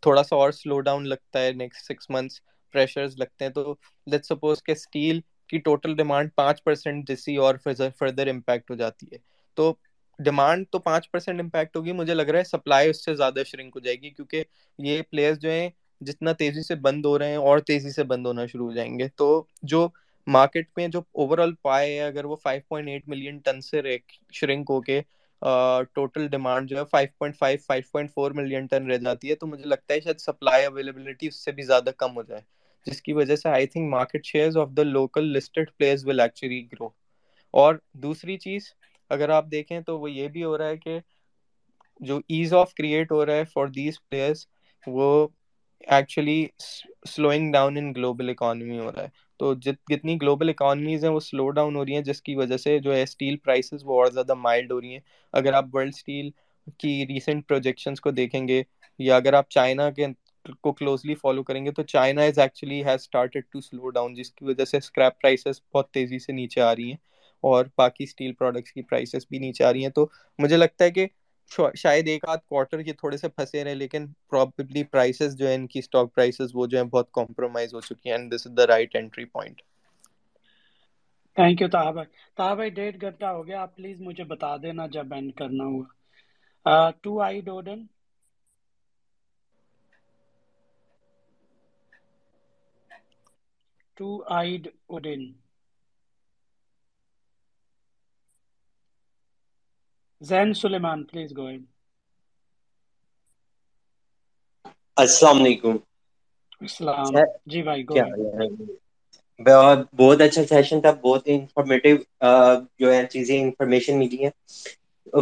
B: تھوڑا سا اور سلو ڈاؤن لگتا ہے نیکسٹ سکس منتھس پریشرز لگتے ہیں، تو لیٹ سپوز کہ اسٹیل کی ٹوٹل ڈیمانڈ پانچ پرسینٹ جیسی اور فردر امپیکٹ ہو جاتی ہے۔ تو ڈیمانڈ تو پانچ پرسینٹ امپیکٹ ہوگی، مجھے لگ رہا ہے سپلائی اس سے زیادہ شرنک ہو جائے گی، کیونکہ یہ پلیئرز جو ہیں، جتنا تیزی سے بند ہو رہے ہیں اور تیزی سے بند ہونا شروع ہو جائیں گے۔ تو جو مارکیٹ میں جو اوور آل پائے ہے، اگر وہ 5.8 ملین ٹن سے شرنک ہو کے ٹوٹل ڈیمانڈ جو ہے 5.5 5.4 ملین ٹن رہ جاتی ہے، تو مجھے لگتا ہے شاید سپلائی اویلیبلٹی اس سے بھی زیادہ کم ہو جائے، جس کی وجہ سے I think market shares of the local listed players will actually grow اور دوسری چیز، اگر آپ دیکھیں تو وہ یہ بھی ہو رہا ہے کہ جو ایز آف کریٹ ہو رہا ہے فار دیز پلیئرس وہ actually slowing down in global economy ہو رہا ہے۔ تو جت، جتنی گلوبل اکانومیز ہیں وہ سلو ڈاؤن ہو رہی ہیں، جس کی وجہ سے جو ہے اسٹیل پرائسز وہ اور زیادہ مائلڈ ہو رہی ہیں۔ اگر آپ ورلڈ اسٹیل کی ریسنٹ پروجیکشنس کو دیکھیں گے یا اگر آپ چائنا کے کو کلوزلی فالو کریں گے تو China is actually has started to slow down جس کی وجہ سے اسکریپ پرائسز بہت تیزی سے نیچے آ رہی ہیں اور باقی اسٹیل پروڈکٹس کی پرائسز بھی نیچے آ رہی ہیں۔ تو مجھے لگتا ہے کہ شاید ایک آدھ کوارٹر یہ تھوڑے سے پھنسے رہے، لیکن پرابیبلی پرائسز جو ہیں، ان کی اسٹاک پرائسز وہ جو ہیں، بہت کمپرومائز ہو چکی ہیں and this is the right entry point
A: thank you Taha بھائی تاہا بھائی ڈیڑھ گھنٹہ ہو گیا آپ پلیز مجھے بتا دینا جب اینڈ کرنا ہوا ٹو آئی ڈوڈن ٹو آئیڈ اوڈن Zain Sulaiman please go on
F: السلام علیکم۔
A: السلام۔ جی بھائی گو
F: بہت اچھا سیشن تھا بہت انفارمیٹیو جو ہے چیزیں انفارمیشن ملی ہیں۔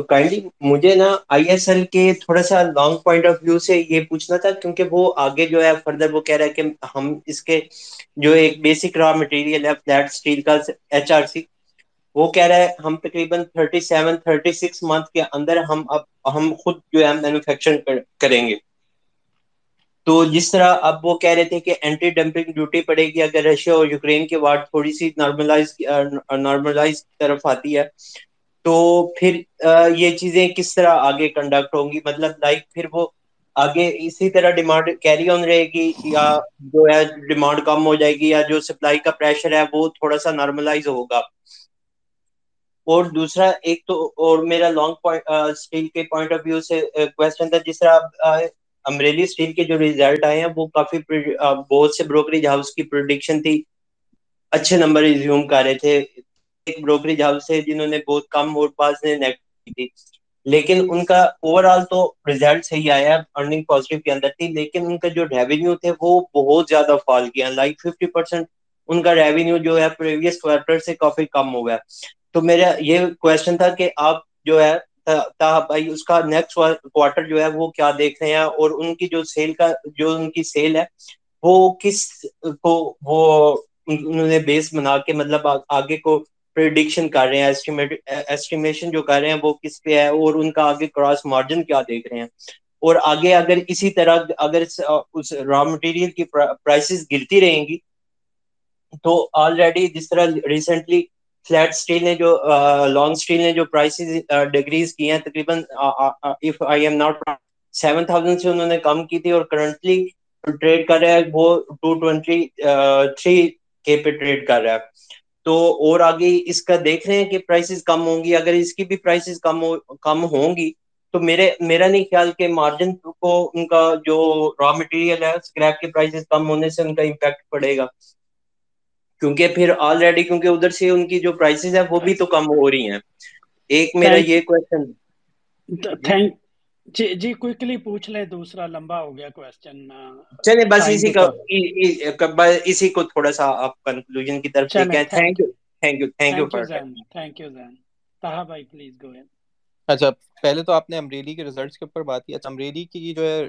F: کائنڈلی مجھے نا آئی ایس ایل کے تھوڑا سا لانگ پوائنٹ آف ویو سے یہ پوچھنا تھا کیونکہ وہ آگے جو ہے فردر وہ کہہ رہا ہے کہ ہم اس کے جو ایک بیسک را مٹیریل ہے فلیٹ اسٹیل کا ایچ آر سی وہ کہہ رہا ہے ہم تقریباً 37 36 منتھ کے اندر ہم اب ہم خود جو ہے مینوفیکچر کریں گے۔ تو جس طرح اب وہ کہہ رہے تھے کہ اینٹی ڈمپنگ ڈیوٹی پڑے گی، اگر رشیا اور یوکرین کے وارڈ تھوڑی سی نارملائز نارملائز طرف آتی ہے، تو پھر یہ چیزیں کس طرح آگے کنڈکٹ ہوں گی؟ مطلب لائک پھر وہ آگے اسی طرح ڈیمانڈ کیری آن رہے گی یا جو ہے ڈیمانڈ کم ہو جائے گی یا جو سپلائی کا پریشر ہے وہ تھوڑا سا نارملائز ہوگا۔ اور دوسرا، ایک تو، اور میرا لانگ اسٹیل کے پوائنٹ آف ویو سے کوشچن تھا، جس طرح امریلی اسٹیل کے جو ریزلٹ آئے ہیں، وہ کافی بہت سے بروکریج ہاؤس کی پروڈکشن تھی۔ اچھے نمبر ریزیوم کر رہے تھے۔ ایک بروکریج ہاؤس ہے، جنہوں نے بہت کم ووٹ پاس نے نیگیٹو تھی۔ لیکن ان کا اوور آل تو ریزلٹ صحیح آیا ارننگ پازیٹیو کے اندر تھی، لیکن ان کا جو ریونیو تھے، وہ بہت زیادہ فال کیا۔ لائک ففٹی پرسینٹ ان کا ریونیو جو ہے پریویس کوارٹر سے کافی کم ہو گیا۔ تو میرا یہ کوشچن تھا کہ آپ جو ہے بھائی، اس کا نیکسٹ کوارٹر جو ہے، وہ کیا دیکھ رہے ہیں؟ اور ان کی جو سیل کا، جو ان کی سیل ہے، وہ کس کو، وہ انہوں نے بیس بنا کے مطلب آگے کو پریڈکشن کر رہے ہیں؟ ایسٹیمیشن جو کر رہے ہیں، وہ کس پہ ہے؟ اور ان کا آگے کراس مارجن کیا دیکھ رہے ہیں؟ اور آگے اگر اسی طرح، اگر اس را مٹیریل کی پرائسز گرتی رہیں گی، تو آلریڈی جس طرح ریسنٹلی فلیٹ اسٹیل نے جو لانگ اسٹیل نے جو پرائسز ڈگریز کی ہیں، تقریباً if I am not seven thousand سے انہوں نے کم کی تھی اور کرنٹلی ٹریڈ کر رہا ہے، وہ ٹو ٹوینٹی تھری کے پہ ٹریڈ کر رہا ہے۔ تو اور آگے اس کا دیکھ رہے ہیں کہ پرائسز کم ہوں گی۔ اگر اس کی بھی پرائسز کم کم ہوں گی، تو میرے، میرا نہیں خیال کہ مارجن کو ان کا جو را مٹیریل ہے اسکریپ کے پرائسز کم ہونے سے ان کا امپیکٹ پڑے گا۔ کیونکہ پھر آلریڈی کیونکہ ادھر سے ان کی جو پرائسز ہے وہ بھی تو کم ہو رہی ہیں۔ ایک میرا یہ کوشچن
A: تھینک جی جی کوئکلی پوچھ لیں دوسرا لمبا ہو گیا کوشچن
F: چلے بس اسی کا اسی کو تھوڑا سا آپ کنکلوژن کی طرف thank you thank you thank you
A: thank you Zain بھائی پلیز گو اہیڈ
B: اچھا پہلے تو آپ نے امریلی کے ریزلٹس کے اوپر بات کی۔ اچھا امریلی کی جو ہے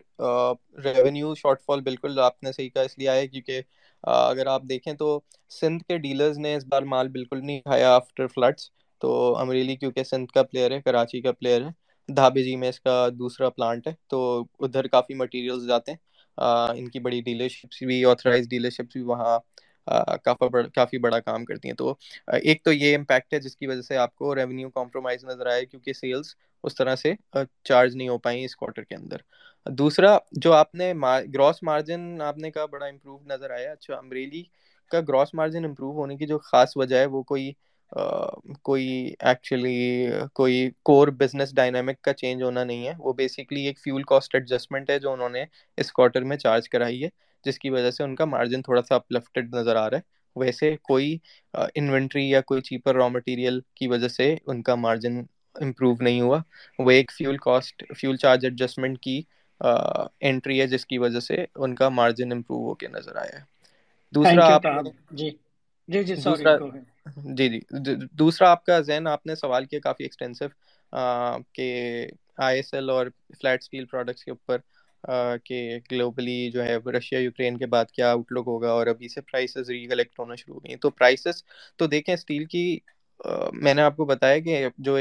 B: ریونیو شارٹ فال بالکل آپ نے صحیح کہا اس لیے آیا کیونکہ اگر آپ دیکھیں تو سندھ کے ڈیلرز نے اس بار مال بالکل نہیں کھایا آفٹر فلڈس تو امریلی کیونکہ سندھ کا پلیئر ہے، کراچی کا پلیئر ہے، دھابے جی میں اس کا دوسرا پلانٹ ہے، تو ادھر کافی مٹیریلز جاتے ہیں۔ ان کی بڑی ڈیلرشپس بھی آتھرائز ڈیلرشپس بھی وہاں کافی بڑا کافی بڑا کام کرتی ہیں۔ تو، ایک تو یہ امپیکٹ ہے جس کی وجہ سے آپ کو ریونیو کمپرومائز نظر آئے، کیونکہ سیلز اس طرح سے چارج نہیں ہو پائیں اس کوارٹر کے اندر۔ دوسرا، جو آپ نے گراس مارجن آپ نے کہا بڑا امپروو نظر آیا۔ اچھا امریلی کا گراس مارجن امپروو ہونے کی جو خاص وجہ ہے، وہ کوئی کوئی ایکچولی کوئی کور بزنس ڈائنامک کا چینج ہونا نہیں ہے۔ وہ بیسکلی ایک فیول کاسٹ ایڈجسٹمنٹ ہے جو انہوں نے اس کوارٹر میں چارج کرائی ہے۔ جس کی وجہ سے ان کا مارجن تھوڑا سا اپلفٹڈ نظر آ رہا ہے۔ ویسے کوئی انوینٹری یا کوئی چیپر را مٹیریل کی وجہ سے ان کا مارجن امپروو نہیں ہوا۔ وہ ایک fuel cost fuel charge adjustment کی انٹری ہے جس کی وجہ سے ان کا مارجن امپروو ہو کے نظر آیا ہے۔ دوسرا آپ
A: جی۔ جی جی
B: دوسرا جی جی۔ دوسرا آپ کا ذہن آپ نے سوال کیا کافی ایکسٹینسو کہ آئی ایس ایل اور فلیٹ اسٹیل پروڈکٹس کے اوپر کہ گلوبلی جو ہے رشیا یوکرین کے بعد کیا آؤٹ لک ہوگا اور ابھی سے پرائسز ری کلیکٹ ہونا شروع ہو گئی تو پرائسز تو دیکھیں اسٹیل کی میں نے آپ کو بتایا کہ جو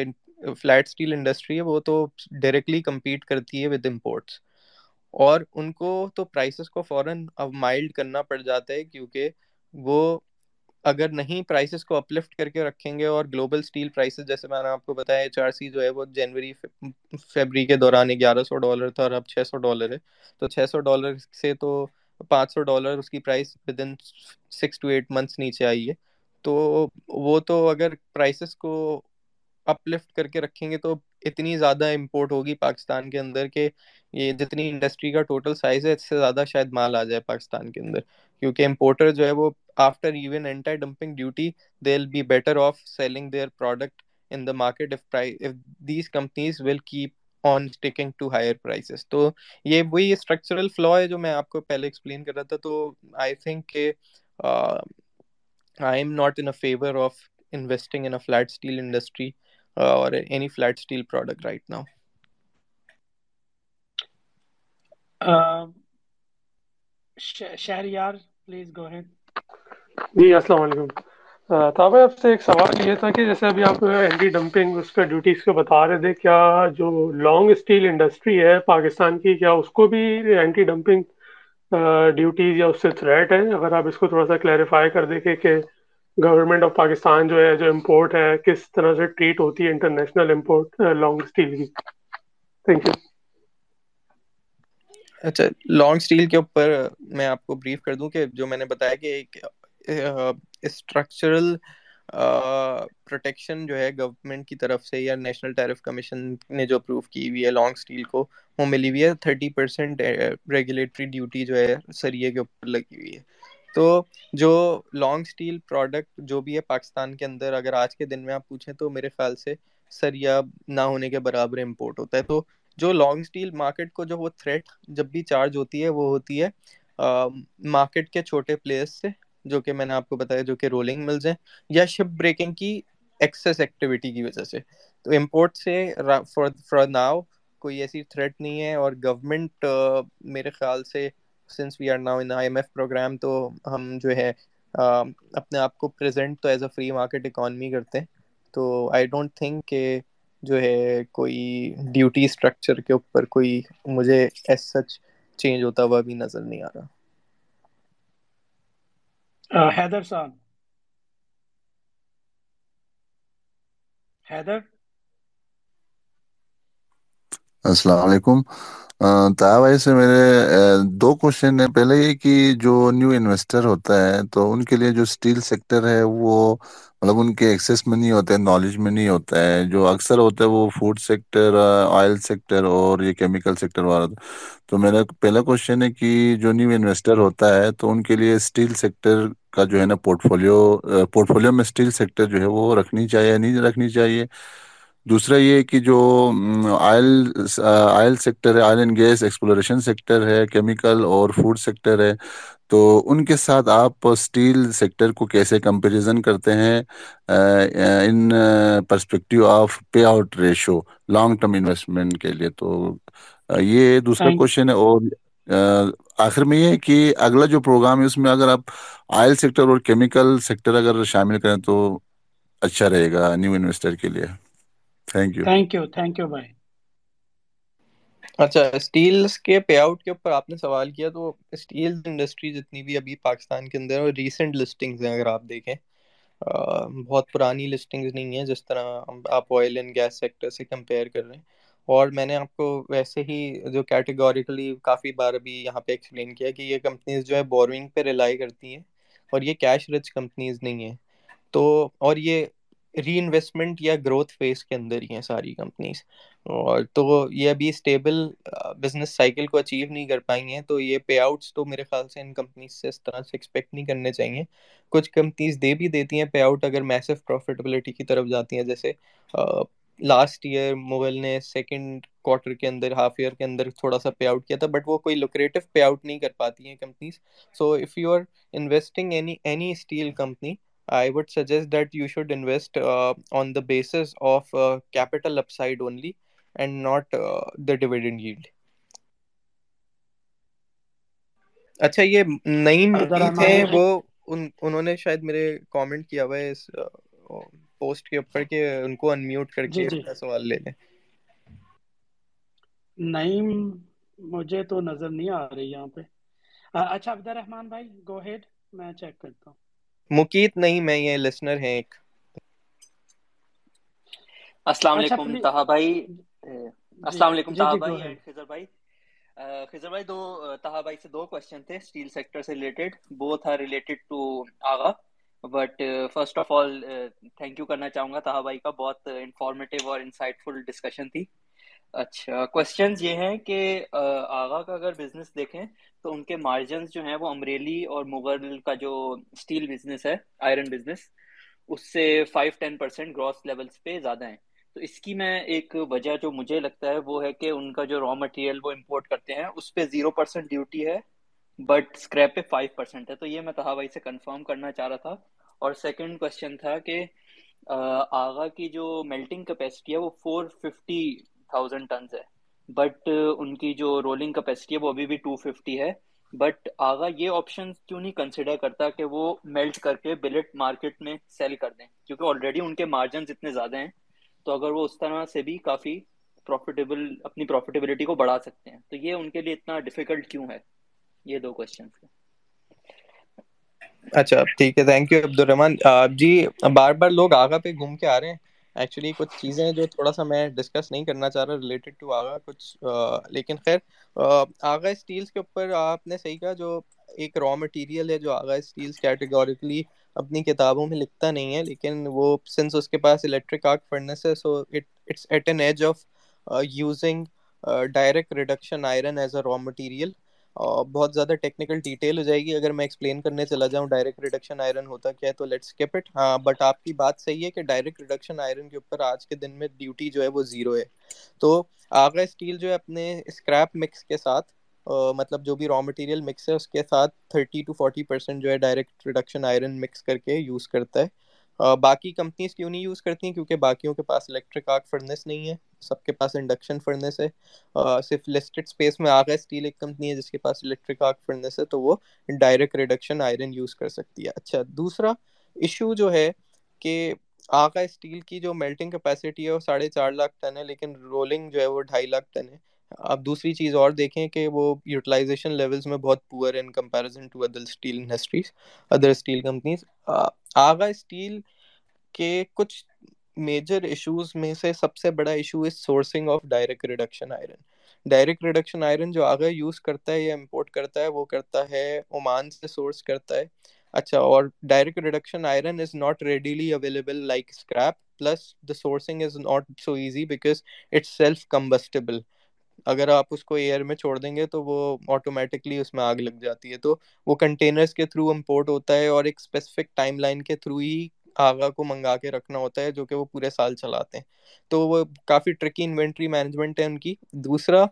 B: فلیٹ اسٹیل انڈسٹری ہے، وہ تو ڈائریکٹلی کمپیٹ کرتی ہے ود امپورٹس اور ان کو تو پرائسز کو فوراً اب مائلڈ کرنا پڑ جاتا ہے کیونکہ وہ اگر نہیں پرائسز کو اپلفٹ کر کے رکھیں گے اور گلوبل اسٹیل پرائسز جیسے میں نے آپ کو بتایا ایچ آر سی جو ہے وہ جنوری فیبری کے دوران گیارہ سو ڈالر تھا اور اب چھ سو ڈالر ہے۔ تو چھ سو ڈالر سے تو پانچ سو ڈالر اس کی price within six to eight months نیچے آئی ہے۔ تو وہ تو اگر پرائسز کو اپلفٹ کر کے رکھیں گے تو اتنی زیادہ امپورٹ ہوگی پاکستان کے اندر کہ یہ جتنی انڈسٹری کا ٹوٹل سائز ہے، اس سے زیادہ شاید مال آ جائے پاکستان کے اندر۔ کیونکہ امپورٹر جو ہے وہ after even anti dumping duty they will be better off selling their product in the market these companies will keep on sticking to higher prices تو یہ وہی اسٹرکچرل فلو ہے جو میں آپ کو پہلے ایکسپلین کر رہا تھا، تو آئی تھنک کہ I am not in favour of investing in flat steel industry اور any flat steel product right now
A: Shahryar please go ahead
G: جی السلام علیکم۔ تابع، آپ سے ایک سوال یہ تھا کہ جیسے ابھی آپ اینٹی ڈمپنگ اس پہ ڈیوٹیز کو بتا رہے تھے، کیا جو لانگ اسٹیل انڈسٹری ہے پاکستان کی، کیا اس کو بھی اینٹی ڈمپنگ ڈیوٹیز یا اس سے تھریٹ ہے؟ اگر آپ اس کو تھوڑا سا کلیریفائی کر دیکھیں کہ گورنمنٹ آف پاکستان جو ہے، جو امپورٹ ہے، کس طرح سے ٹریٹ ہوتی ہے انٹرنیشنل امپورٹ لانگ اسٹیل کی؟ تھینک یو
B: اچھا لانگ اسٹیل کے اوپر میں آپ کو بریف کر دوں کہ جو میں نے بتایا کہ ایک اسٹرکچرل پروٹیکشن جو ہے گورنمنٹ کی طرف سے یا نیشنل ٹیرف کمیشن نے جو اپروو کی ہوئی ہے لانگ اسٹیل کو، وہ ملی ہوئی ہے۔ تھرٹی پرسینٹ ریگولیٹری ڈیوٹی جو ہے سریے کے اوپر لگی ہوئی ہے۔ تو جو لانگ اسٹیل پروڈکٹ جو بھی ہے پاکستان کے اندر، اگر آج کے دن میں آپ پوچھیں تو میرے خیال سے سریا نہ ہونے کے برابر امپورٹ ہوتا ہے۔ تو جو لانگ اسٹیل مارکیٹ کو جو وہ تھریٹ جب بھی چارج ہوتی ہے وہ ہوتی ہے مارکیٹ کے چھوٹے پلیئرس سے، جو کہ میں نے آپ کو بتایا جو کہ رولنگ ملز ہیں، یا شپ بریکنگ کی ایکسیس ایکٹیویٹی کی وجہ سے۔ تو امپورٹ سے فار ناؤ کوئی ایسی تھریٹ نہیں ہے اور گورنمنٹ میرے خیال سے since we are now in I M F program تو ہم جو ہے اپنے آپ کو پریزنٹ تو as a free market economy کرتے ہیں۔ تو آئی ڈونٹ تھنک کہ جو ہے کوئی ڈیوٹی اسٹرکچر کے اوپر کوئی مجھے ایس سچ چینج ہوتا ہوا بھی نظر نہیں آ رہا۔
A: حیدر صاحب۔ حیدر؟
H: السلام علیکم۔ بھائی سے میرے دو کوشچن ہیں۔ پہلے یہ کہ جو نیو انویسٹر ہوتا ہے، تو ان کے لیے جو اسٹیل سیکٹر ہے، وہ مطلب ان کے ایکسیس میں نہیں ہوتا ہے نالج میں نہیں ہوتا ہے۔ جو اکثر ہوتا ہے، وہ فوڈ سیکٹر آئل سیکٹر اور یہ کیمیکل سیکٹر والا۔ تو میرا پہلا کوشچن ہے کہ جو نیو انویسٹر ہوتا ہے، تو ان کے لیے اسٹیل سیکٹر کا جو ہے نا پورٹ فولیو پورٹ فولیو میں اسٹیل سیکٹر جو ہے، وہ رکھنی چاہیے یا نہیں رکھنی چاہیے؟ دوسرا یہ کہ جو آئل آئل سیکٹر ہے oil and gas exploration sector ہے کیمیکل اور فوڈ سیکٹر ہے تو ان کے ساتھ آپ اسٹیل سیکٹر کو کیسے کمپیریزن کرتے ہیں؟ In perspective of payout ratio long term investment کے لیے تو یہ دوسرا کوشچن ہے اور آخر میں یہ ہے کہ اگلا جو پروگرام ہے اس میں اگر آپ آئل سیکٹر اور کیمیکل سیکٹر اگر شامل کریں تو اچھا رہے گا نیو انویسٹر کے لیے۔ Thank you
A: thank you thank you بھائی
B: اچھا اسٹیلس کے پے آؤٹ کے اوپر آپ نے سوال کیا تو اسٹیل انڈسٹری جتنی بھی ابھی پاکستان کے اندر ریسنٹ لسٹنگز ہیں اگر آپ دیکھیں۔ بہت پرانی لسٹنگز نہیں ہیں جس طرح آپ آئل اینڈ گیس سیکٹر سے کمپیئر کر رہے ہیں۔ اور میں نے آپ کو ویسے ہی جو کیٹیگوریکلی کافی بار ابھی یہاں پہ ایکسپلین کیا کہ یہ کمپنیز جو ہے بورنگ پہ ریلائی کرتی ہیں اور یہ کیش رچ کمپنیز نہیں ہیں۔ تو اور یہ ری انویسٹمنٹ یا گروتھ فیز کے اندر ہی ہیں ساری کمپنیز اور تو یہ ابھی اسٹیبل بزنس سائیکل کو اچیو نہیں کر پائی ہیں، تو یہ پے آؤٹس تو میرے خیال سے ان کمپنیز سے اس طرح سے ایکسپیکٹ نہیں کرنے چاہیے۔ کچھ کمپنیز دے بھی دیتی ہیں پے آؤٹ اگر میسو پروفیٹیبلٹی کی طرف جاتی ہیں، جیسے لاسٹ ایئر مغل نے سیکنڈ کوارٹر کے اندر ہاف ایئر کے اندر تھوڑا سا پے آؤٹ کیا تھا بٹ وہ کوئی لوکریٹو پے آؤٹ نہیں کر پاتی ہیں companies so if you are investing any any steel company I would suggest that you should invest uh, on the basis of uh, capital upside only and not uh, the dividend yield. اچھا یہ نعیم تھے وہ ان, انہوں نے شاید میرے comment کیا ہوا ہے اس پوسٹ کے اوپر کہ ان کو انمیوٹ کر کے. سوال لے لیں
A: نعیم مجھے تو نظر نہیں آ رہی یہاں پہ اچھا عبد الرحمان بھائی گو ہیڈ میں چیک کرتا ہوں
B: مکیت نہیں میں یہ لسنر ہیں ایک۔
I: السلام
A: اچھا
I: علیکم تہا بھائی۔
A: جی
I: السلام علیکم
A: جی
I: تہا
A: جی
I: بھائی اینڈ خضر بھائی۔ خضر بھائی دو تہا بھائی سے دو کوشچن تھے اسٹیل سیکٹر سے related both are related to Agha. But first of all thank you کرنا چاہوں گا تہا بھائی کا۔ بہت انفارمیٹیو اور انسائٹ فل ڈسکشن تھی۔ اچھا کوشچنز یہ ہیں کہ آغا کا اگر بزنس دیکھیں، تو ان کے مارجنز جو ہیں، وہ امریلی اور مغل کا جو اسٹیل بزنس ہے آئرن بزنس اس سے five ten percent gross levels پہ زیادہ ہیں۔ تو اس کی میں ایک وجہ جو مجھے لگتا ہے، وہ ہے کہ ان کا جو را مٹیریل وہ امپورٹ کرتے ہیں، اس پہ زیرو پرسینٹ ڈیوٹی ہے بٹ اسکریپ پہ فائیو پرسینٹ ہے۔ تو یہ میں تہا بھائی سے کنفرم کرنا چاہ رہا تھا۔ اور سیکنڈ کوشچن تھا کہ آغا کی جو میلٹنگ کیپیسٹی ہے، وہ فور ففٹی تھاؤزینڈ ٹنز ہے. بٹ uh, ان کی جو رولنگ کیپیسٹی ہے وہ ابھی بھی ٹو ففٹی ہے. بٹ آغا یہ آپشن کیوں نہیں کنسیڈر کرتا کہ وہ میلٹ کر کے بلٹ مارکیٹ میں سیل کر دیں؟ کیونکہ آلریڈی ان کے مارجنز اتنے زیادہ ہیں. تو اگر وہ اس طرح سے بھی کافی پروفیٹیبل اپنی پروفیٹیبلٹی کو بڑھا سکتے ہیں. تو یہ ان کے لیے اتنا ڈیفیکلٹ کیوں ہے؟ یہ دو کوشچن
B: اچھا ٹھیک ہے. تھینک یو عبد الرحمان جی بار بار لوگ آگا پہ گھوم کے آ رہے ہیں. ایکچولی کچھ چیزیں جو تھوڑا سا میں ڈسکس نہیں کرنا چاہ رہا ریلیٹڈ ٹو آگا کچھ لیکن خیر آگا اسٹیلس کے اوپر آپ نے صحیح کہا، جو ایک را مٹیریل ہے، جو آگا اسٹیلس کیٹیگوریکلی اپنی کتابوں میں لکھتا نہیں ہے، لیکن وہ سنس اس کے پاس الیکٹرک آرک فرنس ہے so it's at an edge of using direct reduction iron as a raw material بہت زیادہ ٹیکنیکل ڈیٹیل ہو جائے گی۔ اگر میں ایکسپلین کرنے چلا جاؤں ڈائریکٹ ریڈکشن آئرن ہوتا کیا ہے تو لیٹس کیپ اٹ ہاں بٹ آپ کی بات صحیح ہے کہ ڈائریکٹ ریڈکشن آئرن کے اوپر آج کے دن میں ڈیوٹی جو ہے وہ زیرو ہے۔ تو آگا اسٹیل جو ہے اپنے اسکریپ مکس کے ساتھ مطلب جو بھی را مٹیریل مکس ہے، اس کے ساتھ تھرٹی ٹو فورٹی پرسینٹ جو ہے ڈائریکٹ ریڈکشن آئرن مکس کر کے یوز کرتا ہے۔ باقی کمپنیز کیوں نہیں یوز کرتی ہیں؟ کیونکہ باقیوں کے پاس الیکٹرک آرک فرنس نہیں ہے۔ سب کے پاس انڈکشن فرنس ہے صرف لسٹڈ اسپیس میں آگا اسٹیل ایک کمپنی ہے جس کے پاس الیکٹرک آرک فرنس ہے، تو وہ ڈائریکٹ ریڈکشن آئرن یوز کر سکتی ہے۔ اچھا دوسرا ایشو جو ہے کہ آگا اسٹیل کی جو میلٹنگ کیپیسٹی ہے وہ ساڑھے چار لاکھ ٹن ہے، لیکن رولنگ جو ہے وہ ڈھائی لاکھ ٹن ہے۔ اب دوسری چیز اور دیکھیں کہ وہ یوٹیلائزیشن لیولز میں بہت poor in comparison to other steel industries other steel companies Agha steel کے کچھ میجر ایشوز میں سے سب سے بڑا issue is sourcing of direct reduction iron direct reduction iron جو آگے یوز کرتا ہے یا امپورٹ کرتا ہے وہ کرتا ہے عمان سے سورس کرتا ہے۔ اچھا اور direct reduction iron is not readily available like scrap plus the sourcing is not so easy because it's self combustible اگر آپ اس کو ایئر میں چھوڑ دیں گے تو وہ آٹومیٹکلی اس میں آگ لگ جاتی ہے۔ تو وہ کنٹینرس کے تھرو امپورٹ ہوتا ہے اور ایک اسپیسیفک ٹائم لائن کے تھرو ہی آغا کو منگا کے رکھنا ہوتا ہے جو کہ وہ پورے سال چلاتے ہیں۔ تو وہ کافی ٹرکی انوینٹری مینجمنٹ ہے ان کی۔ دوسرا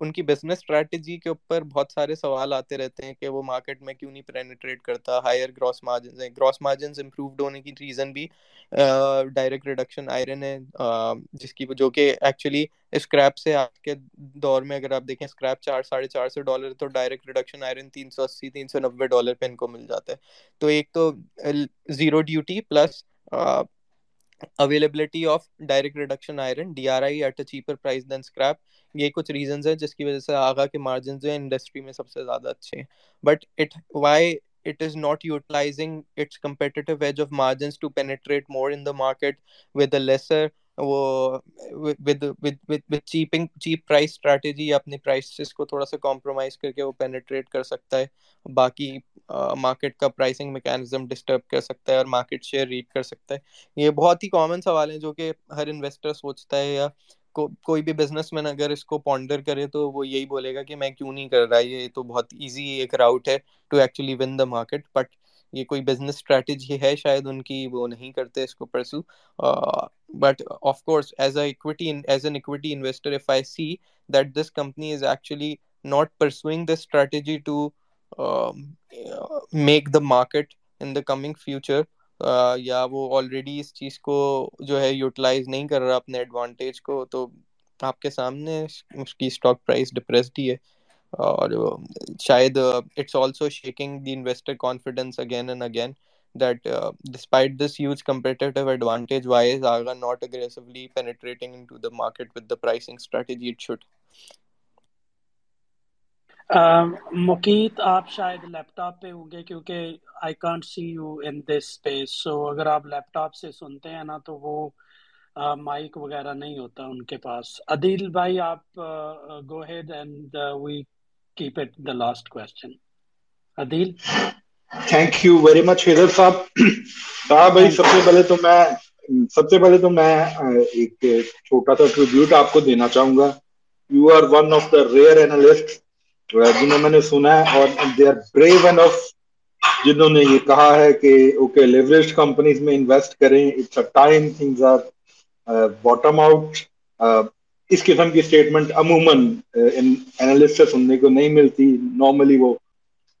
B: ان کی بزنس اسٹریٹجی کے اوپر بہت سارے سوال آتے رہتے ہیں کہ وہ مارکیٹ میں کیوں نہیں پرینیٹریٹ کرتا؟ ہائر گراس مارجنز ہیں۔ گراس مارجنز امپرووڈ ہونے کی ریزن بھی ڈائریکٹ ریڈکشن آئرن ہے جس کی جو کہ ایکچولی اسکریپ سے آج کے دور میں اگر آپ دیکھیں اسکریپ چار، ساڑھے چار سو ڈالر تو ڈائریکٹ ریڈکشن آئرن تین سو اسی، تین سو نبے ڈالر پہ ان کو مل جاتا ہے۔ تو ایک تو zero duty plus availability of direct reduction iron, D R I at a cheaper price than scrap. یہ کچھ ریزنز ہیں جس کی وجہ سے آگا کے مارجنز جو ہیں، انڈسٹری میں سب سے زیادہ اچھے ہیں۔ But it, why it is not utilizing its competitive edge of margins to penetrate more in the market with a lesser وہ with with with cheaping cheap price strategy اپنے پرائسز کو تھوڑا سا کمپرومائز کر کے وہ پینیٹریٹ کر سکتا ہے باقی مارکیٹ کا پرائسنگ میکینزم ڈسٹرب کر سکتا ہے اور مارکیٹ شیئر ریڈ کر سکتا ہے یہ بہت ہی کامن سوال ہیں جو کہ ہر انویسٹر سوچتا ہے یا کو, کوئی بھی بزنس مین اگر اس کو پونڈر کرے تو وہ یہی بولے گا کہ میں کیوں نہیں کر رہا یہ تو بہت ایزی ایک راؤٹ ہے to actually win the market but یہ کوئی بزنس اسٹریٹجی ہے شاید ان کی وہ نہیں کرتے اس کو pursue but of course as a equity as an equity investor if I see that this company is actually not pursuing this strategy to make the market in the coming future یا وہ already اس چیز کو جو ہے utilise نہیں کر رہا اپنے ایڈوانٹیج کو تو آپ کے سامنے اس کی اسٹاک پرائز ڈپریسڈ ہی ہے۔ اور شاید it's also shaking the investor confidence again and again that uh, despite this huge competitive advantage why is aga not aggressively penetrating into the market with the pricing strategy it should?
A: Muqeet آپ شاید laptop پہ ہوں گے کیونکہ I can't see you in this space so اگر آپ لیپ top سے سنتے ہیں نا تو وہ مائک وغیرہ نہیں ہوتا ان کے پاس. عدیل بھائی آپ go ahead and we keep it the last question Adeel?
J: Thank you very much Haider sahab. کہا بھائی سب سے پہلے تو میں سب سے پہلے تو میں ایک چھوٹا سا ٹریبیوٹ آپ کو دینا چاہوں گا. You are one of the rare analyst جنہیں میں نے سنا ہے اور they are brave enough جنہوں نے یہ کہا ہے کہ اوکے لیوریج کمپنیز میں انویسٹ کریں it's a time things are bottom out اس قسم کی اسٹیٹمنٹ عموماً uh, اینالسٹ سے سننے کو نہیں ملتی. نارملی وہ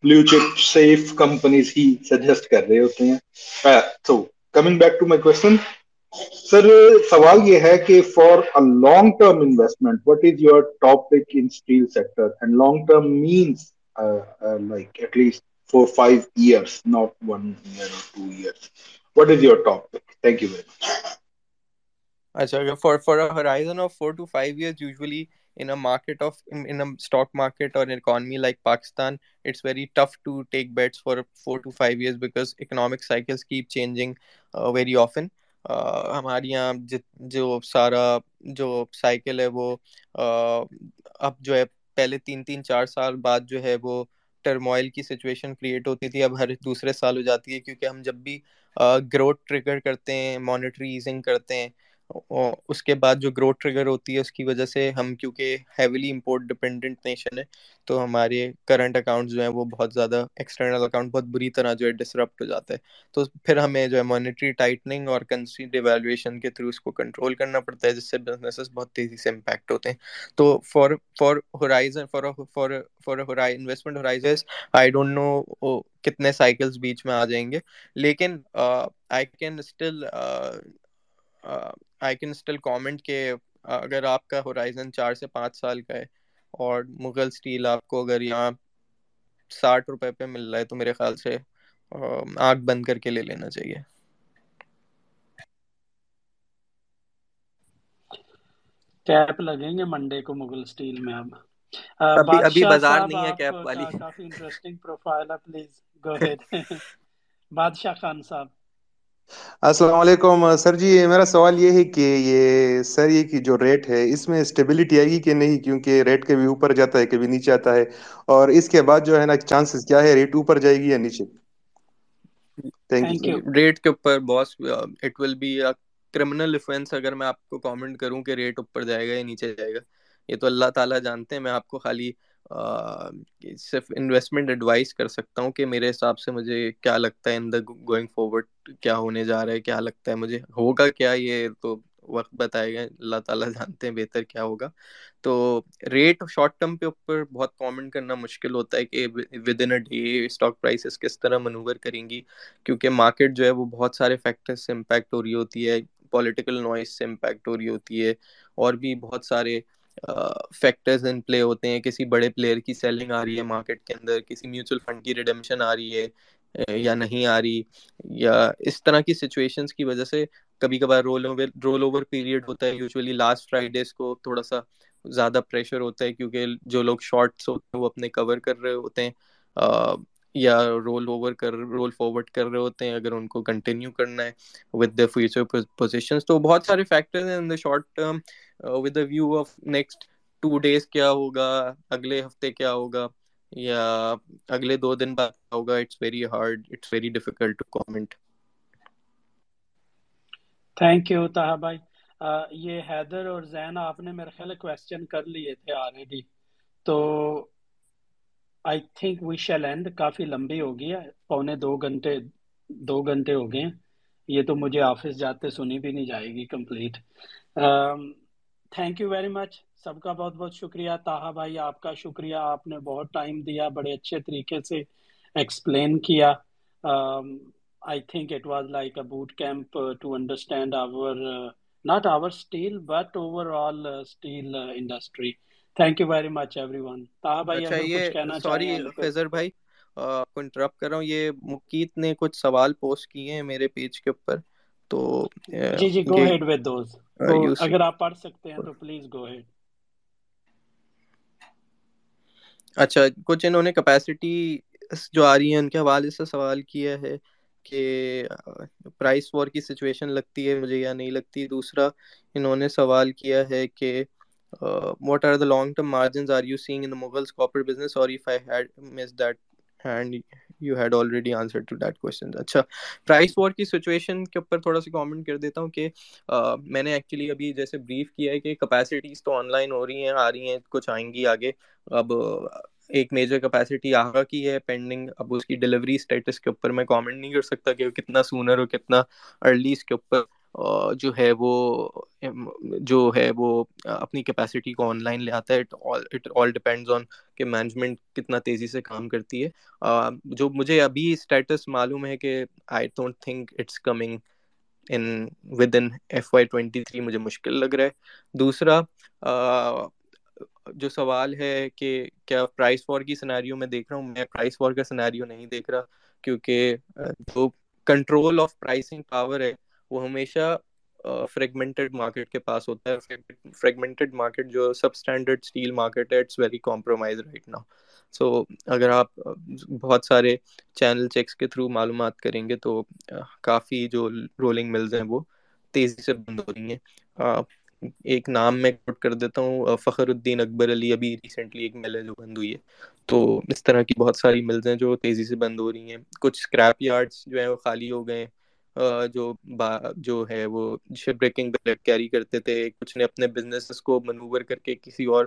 J: بلو چپ سیف کمپنیز ہی سجیسٹ کر رہے ہوتے ہیں. So coming back to my question sir سوال یہ ہے کہ for a long term investment what is your topic in steel sector and long term means like at least four five years not one year اور two years what is your topic thank you very much
B: اچھا for for horizon of four to five years usually in a market of in, in a stock market or an economy like Pakistan, it's very tough to take bets for four to five years because economic cycles keep changing. Uh, ہمارے یہاں جو سارا، جو cycle ہے وہ اب جو ہے پہلے تین تین، چار سال بعد جو ہے وہ ٹرموائل کی سچویشن کریٹ ہوتی تھی، اب ہر دوسرے سال ہو جاتی ہے کیونکہ ہم جب بھی گروتھ ٹریگر کرتے ہیں مانیٹری ایزنگ کرتے ہیں اس کے بعد جو گروتھ ٹریگر ہوتی ہے، اس کی وجہ سے ہم، کیونکہ ہیویلی امپورٹ ڈپینڈنٹ نیشن ہے تو ہمارے کرنٹ اکاؤنٹ جو ہیں، وہ بہت زیادہ ایکسٹرنل اکاؤنٹ بہت بری طرح جو ہے ڈسرپٹ ہو جاتا ہے تو پھر ہمیں جو ہے مانیٹری ٹائٹننگ اور کنسی ڈیویلویشن کے تھرو اس کو کنٹرول کرنا پڑتا ہے، جس سے بزنسز بہت تیزی سے امپیکٹ ہوتے ہیں۔ تو for for horizon for for for investment horizons I don't know کتنے سائیکلز بیچ میں آ جائیں گے۔ لیکن I can still I can still comment کہ اگر آپ کا ہورائزن چار سے پانچ سال کا ہے اور مغل اسٹیل آپ کو اگر یہاں ساٹھ روپے پہ مل رہا ہے تو میرے خیال سے آنکھ بند کر کے لے لینا چاہیے۔
A: کیپ لگیں گے منڈے کو مغل اسٹیل میں اب۔
B: ابھی ابھی بازار نہیں ہے کیپ والی۔
A: کافی انٹرسٹنگ پروفائل ہے please go ahead Badshah Khan sahab.
K: السلام علیکم سر جی میرا سوال یہ ہے کہ یہ سر یہ کی جو ریٹ ہے اس میں اسٹیبلٹی آئے گی کہ نہیں؟ کیونکہ ریٹ کبھی اوپر جاتا ہے کبھی نیچے آتا ہے۔ اور اس کے بعد جو ہے نا چانسز کیا ہے؟ ریٹ اوپر جائے گی یا نیچے؟
B: تھینک یو ریٹ کے اوپر boss it will be criminal offence اگر میں آپ کو کامنٹ کروں کہ ریٹ اوپر جائے گا یا نیچے جائے گا۔ یہ تو اللہ تعالیٰ جانتے ہیں میں آپ کو خالی صرف انویسٹمنٹ ایڈوائز کر سکتا ہوں کہ میرے حساب سے مجھے کیا لگتا ہے ان دا گوئنگ فارورڈ کیا ہونے جا رہا ہے، کیا لگتا ہے؟ مجھے ہوگا کیا؟ یہ تو وقت بتائے گا اللہ تعالیٰ جانتے ہیں بہتر کیا ہوگا۔ تو ریٹ شارٹ ٹرم پہ اوپر بہت کامنٹ کرنا مشکل ہوتا ہے کہ within a day stock prices کس طرح منوور کریں گی، کیونکہ مارکیٹ جو ہے وہ بہت سارے فیکٹر سے امپیکٹ ہو رہی ہوتی ہے پولیٹیکل نوائز سے امپیکٹ ہو رہی ہوتی ہے، اور بھی بہت سارے فیکٹرز ان پلے ہوتے ہیں، کسی بڑے پلیئر کی سیلنگ آ رہی ہے مارکیٹ کے اندر، کسی میوچل فنڈ کی ریڈمشن آ رہی ہے یا نہیں آ رہی، یا اس طرح کی سچویشنز کی وجہ سے کبھی کبھار roll over roll over period ہوتا ہے یوزلی لاسٹ فرائیڈیز کو تھوڑا سا زیادہ پریشر ہوتا ہے، کیونکہ جو لوگ شارٹس ہوتے ہیں وہ اپنے کور کر رہے ہوتے ہیں یا رول اوور کر رول فارورڈ کر رہے ہوتے ہیں، اگر ان کو کنٹینیو کرنا ہے ود دا فیوچر پوزیشنس تو بہت سارے فیکٹرز ہیں in the short term with the view of next two days کیا ہوگا، اگلے ہفتے کیا ہوگا، یا اگلے دو دن بعد کیا ہوگا it's very hard it's very difficult to comment
A: thank you Tahir بھائی یہ حیدر اور زین، آپ نے میرے خیال کوشچن کر لیے تھے آلریڈی تو I think we shall end کافی لمبی ہو گئی ہے پونے دو گھنٹے دو گھنٹے ہو گئے. ہیں یہ تو مجھے آفس جاتے سنی بھی نہیں جائے گی complete. Thank you very much سب کا بہت بہت شکریہ. تاہا بھائی، آپ کا شکریہ. آپ نے بہت ٹائم دیا، بڑے اچھے طریقے سے ایکسپلین کیا. I think it was like a boot camp to understand our not our steel but overall steel industry thank you very much everyone کچھ کہنا
B: سوری فیضر بھائی کو انٹرپٹ کر رہا ہوں یہ مقیت نے کچھ سوال پوسٹ کیے ہیں میرے پیج کے اوپر تو
A: جی جی گو ہیڈ ود دوز اگر آپ پڑھ سکتے ہیں تو پلیز گو ہیڈ
B: اچھا کچھ انہوں نے کیپیسٹی جو آ رہی ہیں ان کے حوالے سے سوال کیا ہے کہ پرائس وار کی سچویشن لگتی ہے مجھے یا نہیں لگتی؟ دوسرا انہوں نے سوال کیا ہے کہ what are the long term margins are you seeing in Mughals copper business اور if I had missed that and you had already answer to that question اچھا پرائس وار کی سچویشن کے اوپر تھوڑا سا کامنٹ کر دیتا ہوں کہ میں نے ایکچولی ابھی جیسے بریف کیا ہے کہ کیپیسٹیز تو آن لائن ہو رہی ہیں آ رہی ہیں کچھ آئیں گی آگے اب ایک میجر کیپیسٹی آگا کی ہے پینڈنگ اب اس کی ڈلیوری اسٹیٹس کے اوپر میں کامنٹ نہیں کر سکتا کہ کتنا سونر ہو کتنا ارلی اس کے اوپر جو ہے وہ، جو ہے وہ اپنی کیپیسٹی کو آن لائن لے آتا ہے اٹ آل ڈپینڈز آن کہ مینجمنٹ کتنا تیزی سے کام کرتی ہے۔ جو مجھے ابھی اسٹیٹس معلوم ہے کہ I don't think it's coming in within F Y twenty three مجھے مشکل لگ رہا ہے۔ دوسرا جو سوال ہے کہ کیا پرائس وار کی سناریو میں دیکھ رہا ہوں؟ میں پرائس وار کا سناریو نہیں دیکھ رہا کیونکہ جو کنٹرول آف پرائسنگ پاور ہے وہ ہمیشہ فریگمنٹڈ مارکیٹ کے پاس ہوتا ہے۔ فریگمنٹڈ مارکیٹ جو سب اسٹینڈرڈ اسٹیل مارکیٹ ہے اٹس ویری کمپرومائز رائٹ نا سو اگر آپ بہت سارے چینل چیکس کے تھرو معلومات کریں گے تو کافی جو رولنگ ملز ہیں وہ تیزی سے بند ہو رہی ہیں۔ ایک نام میں کوٹ کر دیتا ہوں فخر الدین اکبر علی ابھی ریسنٹلی ایک مل ہے جو بند ہوئی ہے۔ تو اس طرح کی بہت ساری ملز ہیں جو تیزی سے بند ہو رہی ہیں۔ کچھ اسکریپ یارڈس جو ہیں وہ خالی ہو گئے ہیں۔ جو با، جو ہے وہ شپ بریکنگ کیری کرتے تھے، کچھ نے اپنے بزنس کو منوور کر کے کسی اور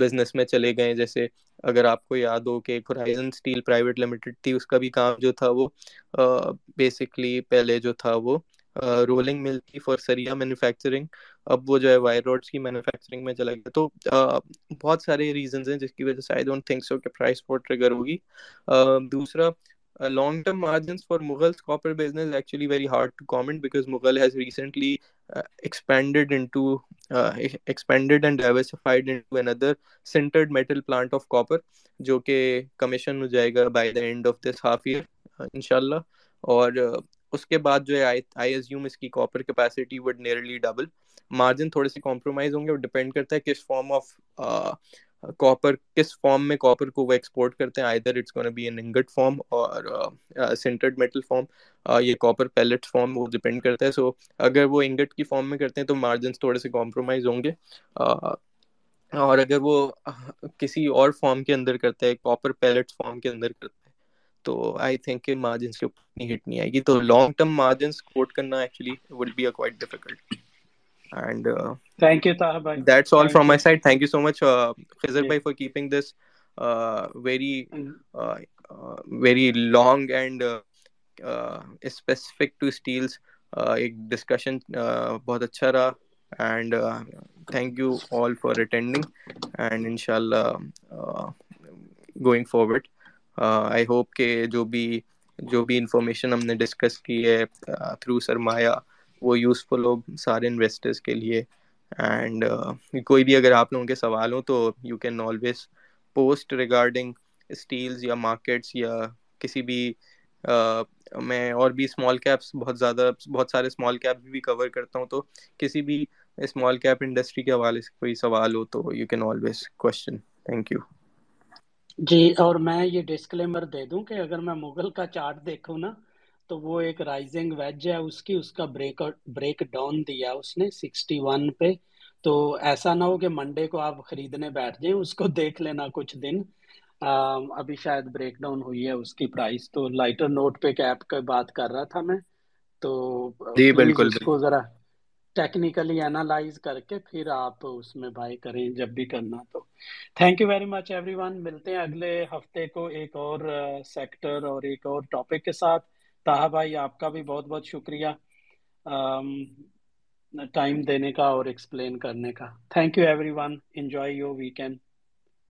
B: بزنس میں چلے گئے۔ جیسے اگر آپ کو یاد ہو کہ ہورائزن اسٹیل پرائیویٹ لمیٹڈ تھی، اس کا بھی کام جو تھا وہ بیسکلی پہلے جو تھا وہ رولنگ مل تھی فار سریا مینوفیکچرنگ اب وہ جو ہے وائر روڈس کی مینوفیکچرنگ میں چلا گیا۔ تو بہت سارے ریزنز ہیں جس کی وجہ سے آئی ڈونٹ تھنک سو کہ پرائس فور ٹریگر ہوگی۔ دوسرا long term margins for Mughal copper business actually very hard to comment because Mughal has recently expanded into expanded and diversified into another sintered metal plant of copper جو کہ commission ہو جائے گا by the end of this half year انشاء اللہ اور اس کے بعد جو ہے آئی ایزیوم اس کی copper capacity would nearly double margin تھوڑے سے کمپرومائز ہوں گے وہ ڈپینڈ کرتا ہے کس فارم آف کاپر کس فارم میں کاپر کو وہ ایکسپورٹ کرتے ہیں either it's gonna be an ingot form اور سینٹرڈ میٹل فارم یہ کاپر پیلٹ فارم وہ ڈپینڈ کرتا ہے سو اگر وہ انگٹ کی فارم میں کرتے ہیں تو مارجنس تھوڑے سے کمپرومائز ہوں گے اور اگر وہ کسی اور فارم کے اندر کرتا ہے کاپر پیلٹ فارم کے اندر کرتا ہے تو آئی تھنک کہ مارجنس کے اوپر ہٹ نہیں آئے گی تو لانگ ٹرم مارجنس کوٹ کرنا actually would be a quite difficult and
A: thank you Tahir بھائی
B: that's all from my side thank you so much Khizar بھائی for keeping this very very long and specific to steels ایک discussion بہت اچھا رہا and thank you all for attending and ان شاء اللہ going forward I hope کہ جو بھی جو بھی انفارمیشن ہم نے ڈسکس کی ہے تھرو سرمایہ وہ یوزفل ہو سارے انویسٹرس کے لیے. اینڈ uh, کوئی بھی اگر آپ لوگوں کے سوال ہوں تو you can always post regarding steels یا مارکیٹس یا کسی بھی uh, میں اور بھی اسمال کیپس بہت زیادہ، بہت سارے اسمال کیپس بھی کور کرتا ہوں تو کسی بھی اسمال کیپ انڈسٹری کے حوالے سے کوئی سوال ہو تو you can always question thank you
A: جی اور میں یہ ڈسکلیمر دے دوں کہ اگر میں مغل کا چارٹ دیکھوں نا تو وہ ایک رائزنگ ویج ہے اس کی اس کا بریک بریک ڈاؤن دیا اس نے سکسٹی ون پہ۔ تو ایسا نہ ہو کہ منڈے کو آپ خریدنے بیٹھ جائیں اس کو دیکھ لینا کچھ دن۔ ابھی شاید بریک ڈاؤن ہوئی ہے اس کی پرائس تو لائٹر نوٹ پہ کیپ کا بات کر رہا تھا میں۔ تو
B: جی بالکل
A: اس کو ذرا ٹیکنیکلی اینالائز کر کے پھر آپ اس میں بائی کریں جب بھی کرنا تو۔ Thank you very much everyone ملتے ہیں اگلے ہفتے کو ایک اور سیکٹر اور ایک اور ٹاپک کے ساتھ۔ تاہا بھائی، آپ کا بھی بہت بہت شکریہ ٹائم دینے کا اور ایکسپلین کرنے کا۔ Thank you everyone enjoy your weekend